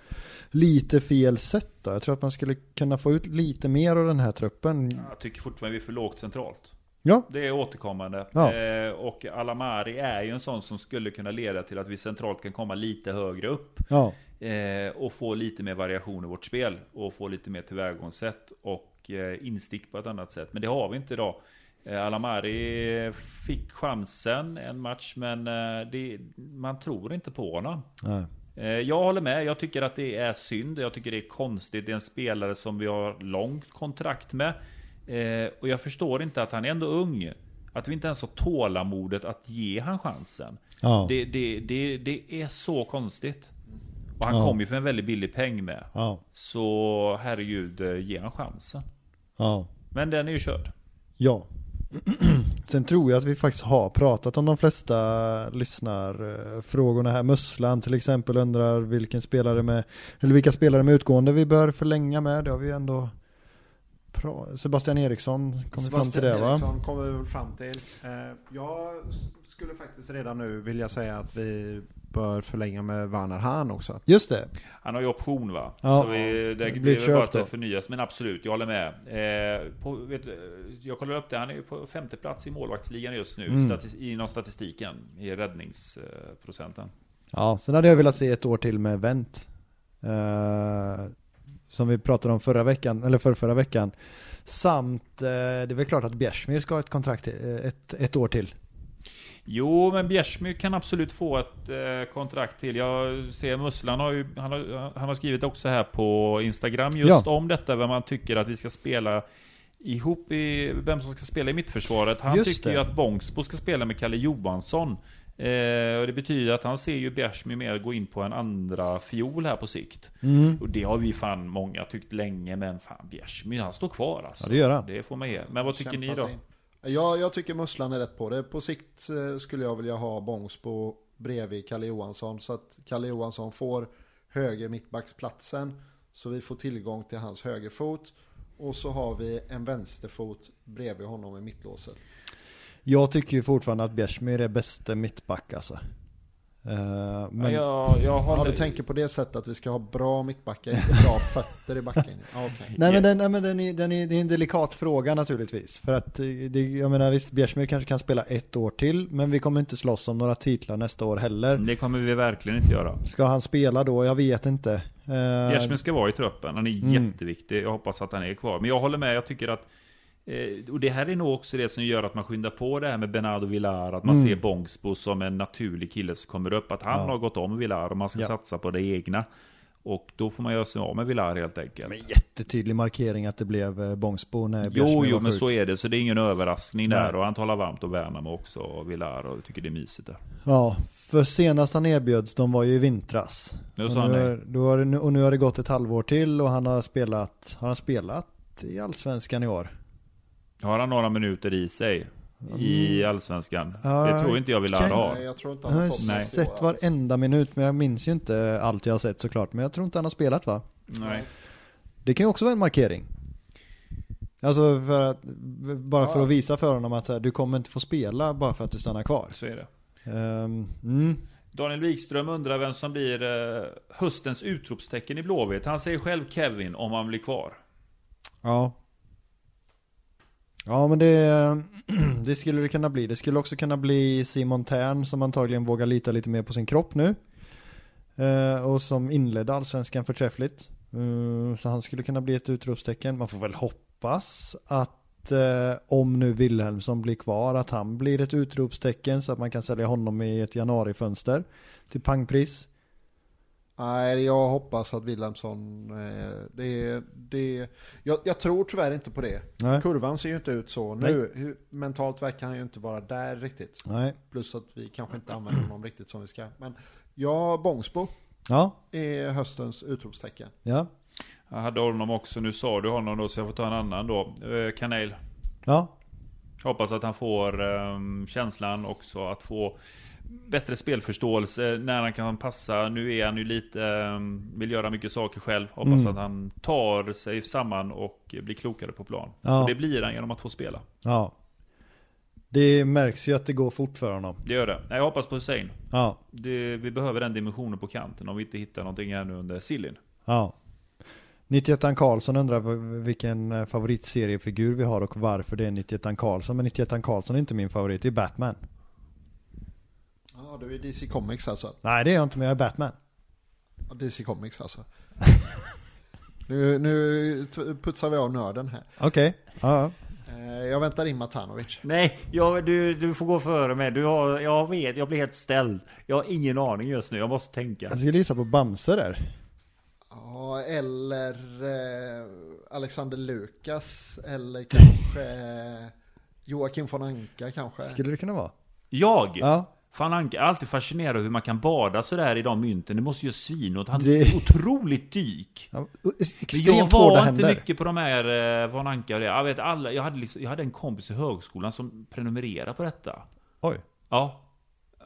lite fel sätt då. Jag tror att man skulle kunna få ut lite mer av den här truppen. Jag tycker fortfarande vi är för lågt centralt. Ja, Det är återkommande. Ja. Eh, och Alamari är ju en sån som skulle kunna leda till att vi centralt kan komma lite högre upp. ja, Eh, och få lite mer variation i vårt spel. Och få lite mer tillvägagångssätt och eh, instick på ett annat sätt. Men det har vi inte idag. Eh, Alamari fick chansen en match men eh, det, man tror inte på honom. nej. Eh, Jag håller med, jag tycker att det är synd, jag tycker det är konstigt. Det är en spelare som vi har långt kontrakt med. Eh, Och jag förstår inte att han är ändå ung. Att vi inte ens har tålamodet att ge han chansen. Ja, Det, det, det, det är så konstigt. Och han Ja. kom ju för en väldigt billig peng med. ja, Så herregud, eh, ge han chansen. ja. Men den är ju körd. Ja. Sen tror jag att vi faktiskt har pratat om de flesta lyssnarfrågorna här. Musslan till exempel undrar vilken spelare med, eller vilka spelare med utgående vi bör förlänga med. Det har vi ändå Sebastian Eriksson kom vi fram till det va? Eriksson kommer vi väl fram till. Eh, Jag skulle faktiskt redan nu vilja säga att vi bör förlänga med Werner Hahn också. Just det. Han har ju option va? Ja. så vi, det, Det blir väl bara att det förnyas. Men absolut, jag håller med. Eh, på, vet, jag kollar upp det, han är ju på femte plats i målvaktsligan just nu. Mm. Statis, inom statistiken, i räddningsprocenten. Ja, sen hade jag velat se ett år till med Wendt. Eh, som vi pratade om förra veckan, eller för förra veckan. Samt, eh, det är väl klart att Bjärsmyr ska ha ett kontrakt, eh, ett, ett år till. Jo, men Bjärsmyr kan absolut få ett eh, kontrakt till. Jag ser Musslan har ju, han har, han har skrivit också här på Instagram just Ja. om detta, vad man tycker att vi ska spela ihop i, vem som ska spela i mittförsvaret. Han Just tycker det. ju att Bångsbo ska spela med Kalle Johansson. Eh, och det betyder att han ser ju Bjärsmyr mer gå in på en andra fiol här på sikt. Mm. Och det har vi fan många tyckt länge, men fan Bjärsmyr, han står kvar alltså. Ja, det gör han. Det får man ge. Men vad tycker ni Kämpa då? sig jag, jag tycker Musslan är rätt på det. På sikt eh, skulle jag vilja ha Bångsbo bredvid Kalle Johansson. Så att Kalle Johansson får höger mittbacksplatsen. Så vi får tillgång till hans högerfot. Och så har vi en vänsterfot bredvid honom i mittlåset. Jag tycker ju fortfarande att Bjärsmyr är bästa mittback alltså. Eh, men, Ja, jag, jag Ja, du tänker på det sättet att vi ska ha bra mittbackar, inte bra fötter i backen. Ja, okej. Nej men, den, nej, men den, är, den är, det är en delikat fråga naturligtvis. För att eh, det, jag menar visst, Bjärsmyr kanske kan spela ett år till, men vi kommer inte slåss om några titlar nästa år heller. Det kommer vi verkligen inte göra. Ska han spela då? Jag vet inte. Eh, Bjärsmyr ska vara i truppen, han är Mm. jätteviktig. Jag hoppas att han är kvar. Men jag håller med, jag tycker att och det här är nog också det som gör att man skyndar på det här med Bernardo Villar, att man Mm. ser Bångsbo som en naturlig kille som kommer upp, att han Ja. har gått om Villar och man ska Ja. satsa på det egna. Och då får man göra sig av med Villar helt enkelt. Men jättetydlig markering att det blev eh, Bångsbo när Jo, Bjärsmyr jo, var men sjuk. så är det. Så det är ingen överraskning där. Nej. Och han talar varmt och Värnamo också, och Villar, och tycker det är mysigt där. Ja, för senast han erbjöds, de var ju i vintras. Nu Och sa han nu, nej. och nu har det gått ett halvår till och han har spelat, har han spelat i Allsvenskan i år? Har han några minuter i sig? I Allsvenskan? Ja, det tror inte jag okej. har. Nej, jag tror inte Jag han har har fått Nej. sett varenda minut, men jag minns ju inte allt jag har sett såklart. Men jag tror inte han har spelat va? Nej. Det kan ju också vara en markering. Alltså för att, bara för Ja. att visa för honom att här, du kommer inte få spela bara för att du stannar kvar. Så är det. Ehm, mm. Daniel Wikström undrar vem som blir eh, höstens utropstecken i Blåvitt. Han säger själv Kevin om han blir kvar. Ja. Ja men det, det skulle det kunna bli. Det skulle också kunna bli Simon Tern som antagligen vågar lita lite mer på sin kropp nu. Eh, och som inledde allsvenskan förträffligt. Eh, så han skulle kunna bli ett utropstecken. Man får väl hoppas att eh, om nu Wilhelmsson blir kvar att han blir ett utropstecken så att man kan sälja honom i ett januarifönster till pangpris. Nej, jag hoppas att Wilhelmsson, eh, det, det, jag, jag tror tyvärr inte på det. Nej. Kurvan ser ju inte ut så nu. Hur, mentalt verkar han ju inte vara där riktigt. Nej. Plus att vi kanske inte använder honom riktigt som vi ska. Men ja, Bångsbo Ja, är höstens utropstecken. ja, Jag hade honom också, nu sa du honom då så jag får ta en annan då. Eh, Kanel. ja, Hoppas att han får ehm, känslan också att få bättre spelförståelse när han kan passa. Nu är han ju lite, ehm, vill göra mycket saker själv. Hoppas Mm. att han tar sig samman och blir klokare på plan. Ja. Och det blir han genom att få spela. ja. Det märks ju att det går fort för honom. Det gör det. Jag hoppas på Hussein. Ja, Det, vi behöver den dimensionen på kanten om vi inte hittar någonting här nu under Sillin. ja. 91 Karlsson undrar vilken eh, favoritseriefigur vi har och varför det är 91 Karlsson. Men 91 Karlsson är inte min favorit, det är Batman. Ja, du är DC Comics alltså. Nej det är jag inte, men jag är Batman. Ja, DC Comics alltså. nu, nu putsar vi av nörden här. Okej, ja, ja. Eh, Jag väntar in Matanovic. Nej, jag, du, du får gå före mig. Du har, jag vet, jag blir helt ställd. Jag har ingen aning just nu, jag måste tänka. Jag skulle gissa på Bamse där. Ja, eller eh, Alexander Lukas. Eller kanske eh, Joakim von Anka kanske. Skulle det kunna vara? Jag? Ja. Fan Anka, jag är alltid fascinerad över hur man kan bada sådär i de mynten. Det måste ju svinåt. Han Det- är otroligt dyk. ja extremt jag var inte händer. mycket på de här eh, von Anka och det. Jag vet alla, jag hade, liksom, jag hade en kompis i högskolan som prenumererade på detta. Oj, Ja.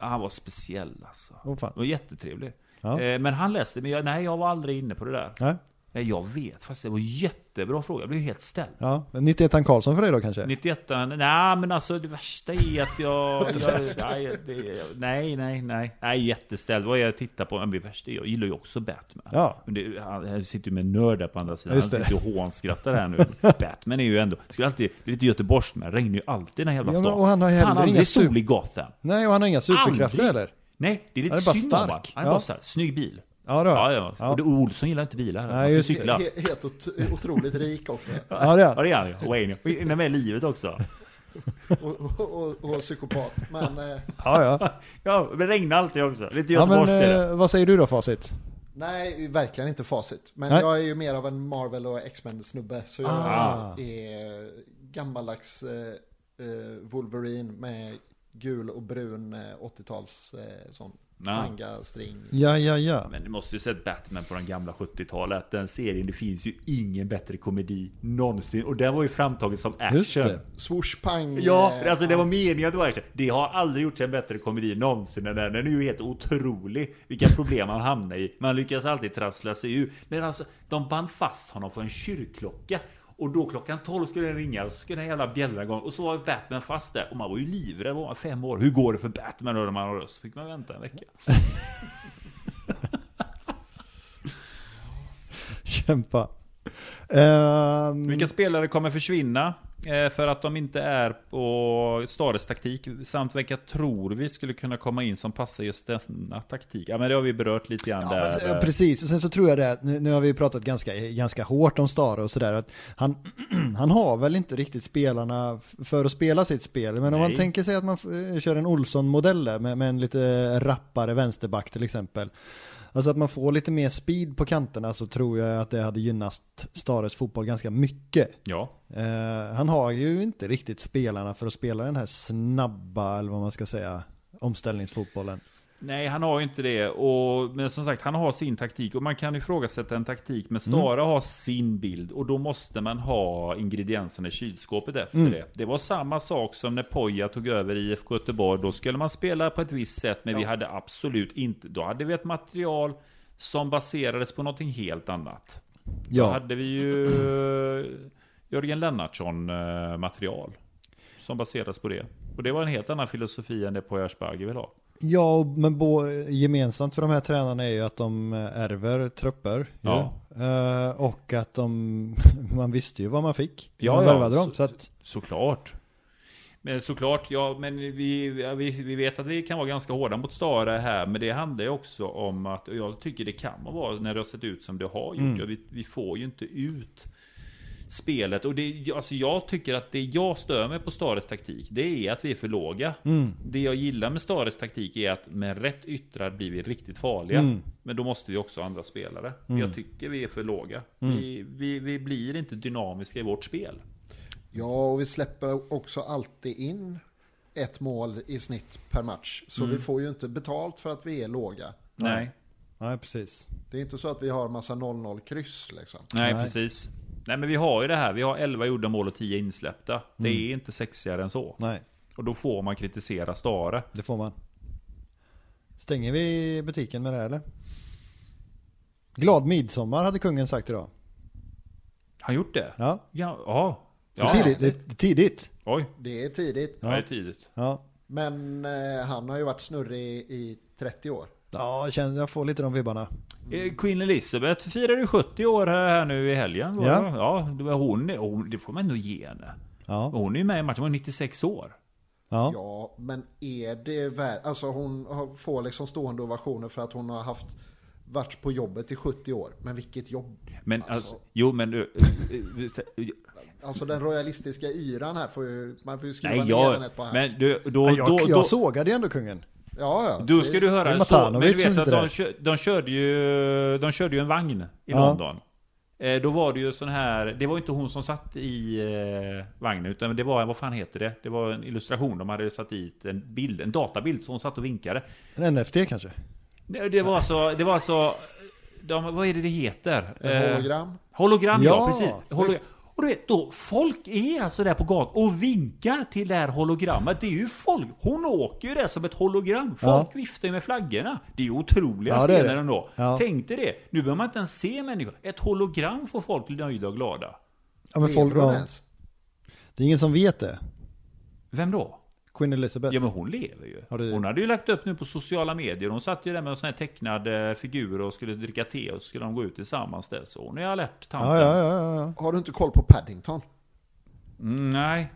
Han var speciell alltså. oh fan. Och jättetrevlig. Ja. Eh, men han läste, men jag, nej jag var aldrig inne på det där. Nej. Nej, jag vet fast det var en jättebra fråga. Jag blev helt ställd. Ja, 91 Karlsson för dig då kanske? 91 nej men alltså det värsta är att jag... jag nej, det, nej, nej, nej. Nej, jätteställd. Vad är jag tittar på? Men det värsta är, jag gillar ju också Batman. Ja. Men det, han, han sitter ju med nördar på andra sidan. Just Han sitter och hånskrattar här nu. Batman är ju ändå... Skulle alltid, det är lite Göteborgs med. Regnar ju alltid i den här jävla Ja, stan. och han har inga aldrig sol i Gotham. Nej, och han har inga superkrafter heller. Nej, det är lite Han är bara synd om stark. Han är Ja. bara så här, snygg bil. Ja, det Ja, ja. Ja. Och det- Olsson gillar inte bilar. Nej, Han just det. cykla. He- Helt ot- otroligt rik också. Ja, det är Ja, han. det är han. Wayne. Och inne med livet också. Och, och, och, och psykopat. Men eh, Ja, ja. Ja, det regnar alltid också. Lite ja men är eh, vad säger du då Facit? nej, verkligen inte facit. Men Nej. jag är ju mer av en Marvel och X-Men snubbe. Så jag Ah. är gammaldags eh, eh, Wolverine med gul och brun eh, 80-tals eh, sån Ja. tanga-string. Ja, ja, ja. Men du måste ju sett Batman på den gamla 70-talet. Den serien, det finns ju ingen bättre komedi någonsin. Och den var ju framtagen som action. Just det. Swoosh pang. Ja, alltså det var meningen att det var action. Det har aldrig gjorts en bättre komedi någonsin än den. Den är ju helt otrolig. Vilka problem han hamnar i. Man lyckas alltid trassla sig ur. Men alltså, de band fast honom för en kyrkklocka. Och då klockan 12 skulle den ringa och så skulle den jävla bjällran igång. Och så var Batman fast där. Och man var ju livrädd. Var man fem år. Hur går det för Batman då när man har röst? Så fick man vänta en vecka. Kämpa. Ehm, Vilka spelare kommer försvinna för att de inte är på Stares taktik? Samt vilka tror vi skulle kunna komma in som passar just denna taktik? Ja men det har vi berört lite grann Ja, där. men, ja, precis, och sen så tror jag det, nu, nu har vi pratat ganska, ganska hårt om Stare och sådär, att han, han har väl inte riktigt spelarna för att spela sitt spel, men om man Nej. tänker sig att man kör en Olsson-modell med, med en lite rappare vänsterback till exempel, alltså att man får lite mer speed på kanterna så tror jag att det hade gynnat Stares fotboll ganska mycket. Ja. Eh, han har ju inte riktigt spelarna för att spela den här snabba, eller vad man ska säga, omställningsfotbollen. Nej, han har ju inte det. Och, men som sagt, han har sin taktik. Och man kan ifrågasätta en taktik. Men Stara har sin bild. Och då måste man ha ingredienserna i kylskåpet efter Mm. det. Det var samma sak som när Poja tog över IFK Göteborg. Då skulle man spela på ett visst sätt. Men vi hade absolut inte... Då hade vi ett material som baserades på någonting helt annat. Då Ja. hade vi ju eh, Jörgen Lennartsson eh, material. Som baserades på det. Och det var en helt annan filosofi än det Poya Asbaghi vill ha. Ja, men bo, gemensamt för de här tränarna är ju att de ärver trupper. Ja. Eh, och att de, man visste ju vad man fick. Ja, man ja, dem. så- Så att, Såklart. Men såklart, ja, men vi, vi, vi vet att vi kan vara ganska hårda mot Stara här, men det handlar ju också om att, och jag tycker det kan vara när det har sett ut som det har gjort. Mm. Vi, vi får ju inte ut spelet. Och det, alltså jag tycker att det jag stör mig på Stares taktik, det är att vi är för låga. mm, Det jag gillar med Stares taktik är att med rätt yttrar blir vi riktigt farliga. Mm. Men då måste vi också ha andra spelare. Mm. Jag tycker vi är för låga. Mm. Vi, vi, vi blir inte dynamiska i vårt spel. Ja, och vi släpper också alltid in ett mål i snitt per match. Så Mm. vi får ju inte betalt för att vi är låga. Nej. nej, precis. Det är inte så att vi har massa 0-0 kryss liksom. Nej, Nej. precis. Nej, men vi har ju det här. Vi har 11 gjorda mål och 10 insläppta. Det Mm. är inte sexigare än så. Nej, Och då får man kritisera Stare. det får man. Stänger vi butiken med det här, eller? Glad midsommar hade kungen sagt idag. Har han gjort det? Ja, Ja. ja. det är ja. tidigt. Det är tidigt. Oj, Det är tidigt. ja. det är tidigt. Ja, Men eh, han har ju varit snurrig i 30 år. Ja jag, känner, jag får lite de vibbarna. Eh, Queen Elizabeth firade 70 år här nu i helgen. var Ja. det? ja det, var hon, hon, det får man ändå ge henne. Ja, Hon är ju med i matchen, hon var 96 år. ja. Ja, men är det värt... Alltså hon får liksom stående ovationer för att hon har haft varit på jobbet i 70 år. Men vilket jobb. Men Alltså. alltså, jo men... eh, eh, eh, Alltså den royalistiska yran här får ju... Man får ju skruva Nej, ner den jag... ett par här. Men du, då, Ja, jag, då, då, jag sågade ju ändå kungen. Ja, ja. Då det- ska du det höra är en så, men du vet att de, de körde ju De körde ju en vagn i Ja. London eh, Då var det ju sån här Det var inte hon som satt i eh, vagnen Utan det var, vad fan heter det? Det var en illustration De hade satt dit en bild, en databild Så hon satt och vinkade En NFT kanske? Det det var alltså, det var alltså de, Vad är det det heter? En Eh, hologram. Hologram, ja, Ja, precis. Hologram. Och du vet, då, folk är alltså där på gatan och vinkar till det här hologrammet. Det är ju folk. Hon åker ju där som ett hologram. Folk Ja. viftar ju med flaggorna. Det är otroliga Ja, det är scener det. ändå. Ja. Tänk dig det. Nu behöver man inte ens se människor. Ett hologram får folk nöjda och glada. Ja, men folk, ja, ens? det är ingen som vet det. Vem då? Queen Elizabeth. Ja men hon lever ju. Ja, det- Hon hade ju lagt upp nu på sociala medier. Hon satt ju där med en sån här tecknad eh, figur och skulle dricka te och så skulle de gå ut tillsammans där. Så hon är alert, tanten. ja, ja, ja, ja. Har du inte koll på Paddington? Mm, nej.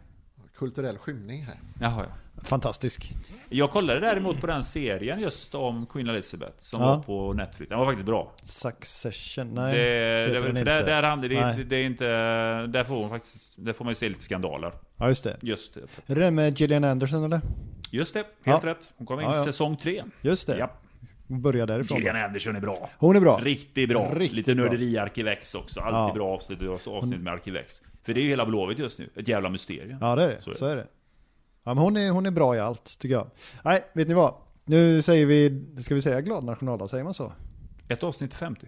Kulturell skymning här. Jaha, ja. Fantastisk. Jag kollade däremot på den serien just om Queen Elizabeth som Ja. var på Netflix. Den var faktiskt bra. Succession, nej. det, det, för inte. där, där, hamnade- det, det är inte... Där får man faktiskt... Där får man ju se lite skandaler. Ja, just det. Just det. Är det med Gillian Anderson eller? Just det, helt Ja. rätt. Hon kom in Ja, ja. säsong tre. Just det. Ja. Börja därifrån. Gillian. Anderson är bra. Hon är bra. Riktigt bra. Riktigt Lite nörderi Arkivex också. Alltid bra avsnitt, avsnitt med Arkivex. För det är ju hela Blåvitt just nu. Ett jävla mysterium. Ja, det är det. Så Så är är det. Ja, men hon är, hon är bra i allt, tycker jag. Nej, vet ni vad? Nu säger vi, ska vi säga glad nationaldag, säger man så? Ett avsnitt till 50.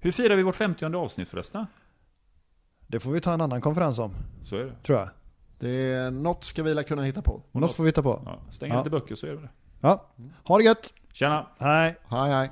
Hur firar vi vårt 50 avsnitt förresten? Det får vi ta en annan konferens om, Så är det. tror jag. Det är något ska vi kunna hitta på. Något får vi ta på. Ja, stäng Ja. lite böcker så är det det. Ja, ha det gött! Tjena! Hej! Hej hej.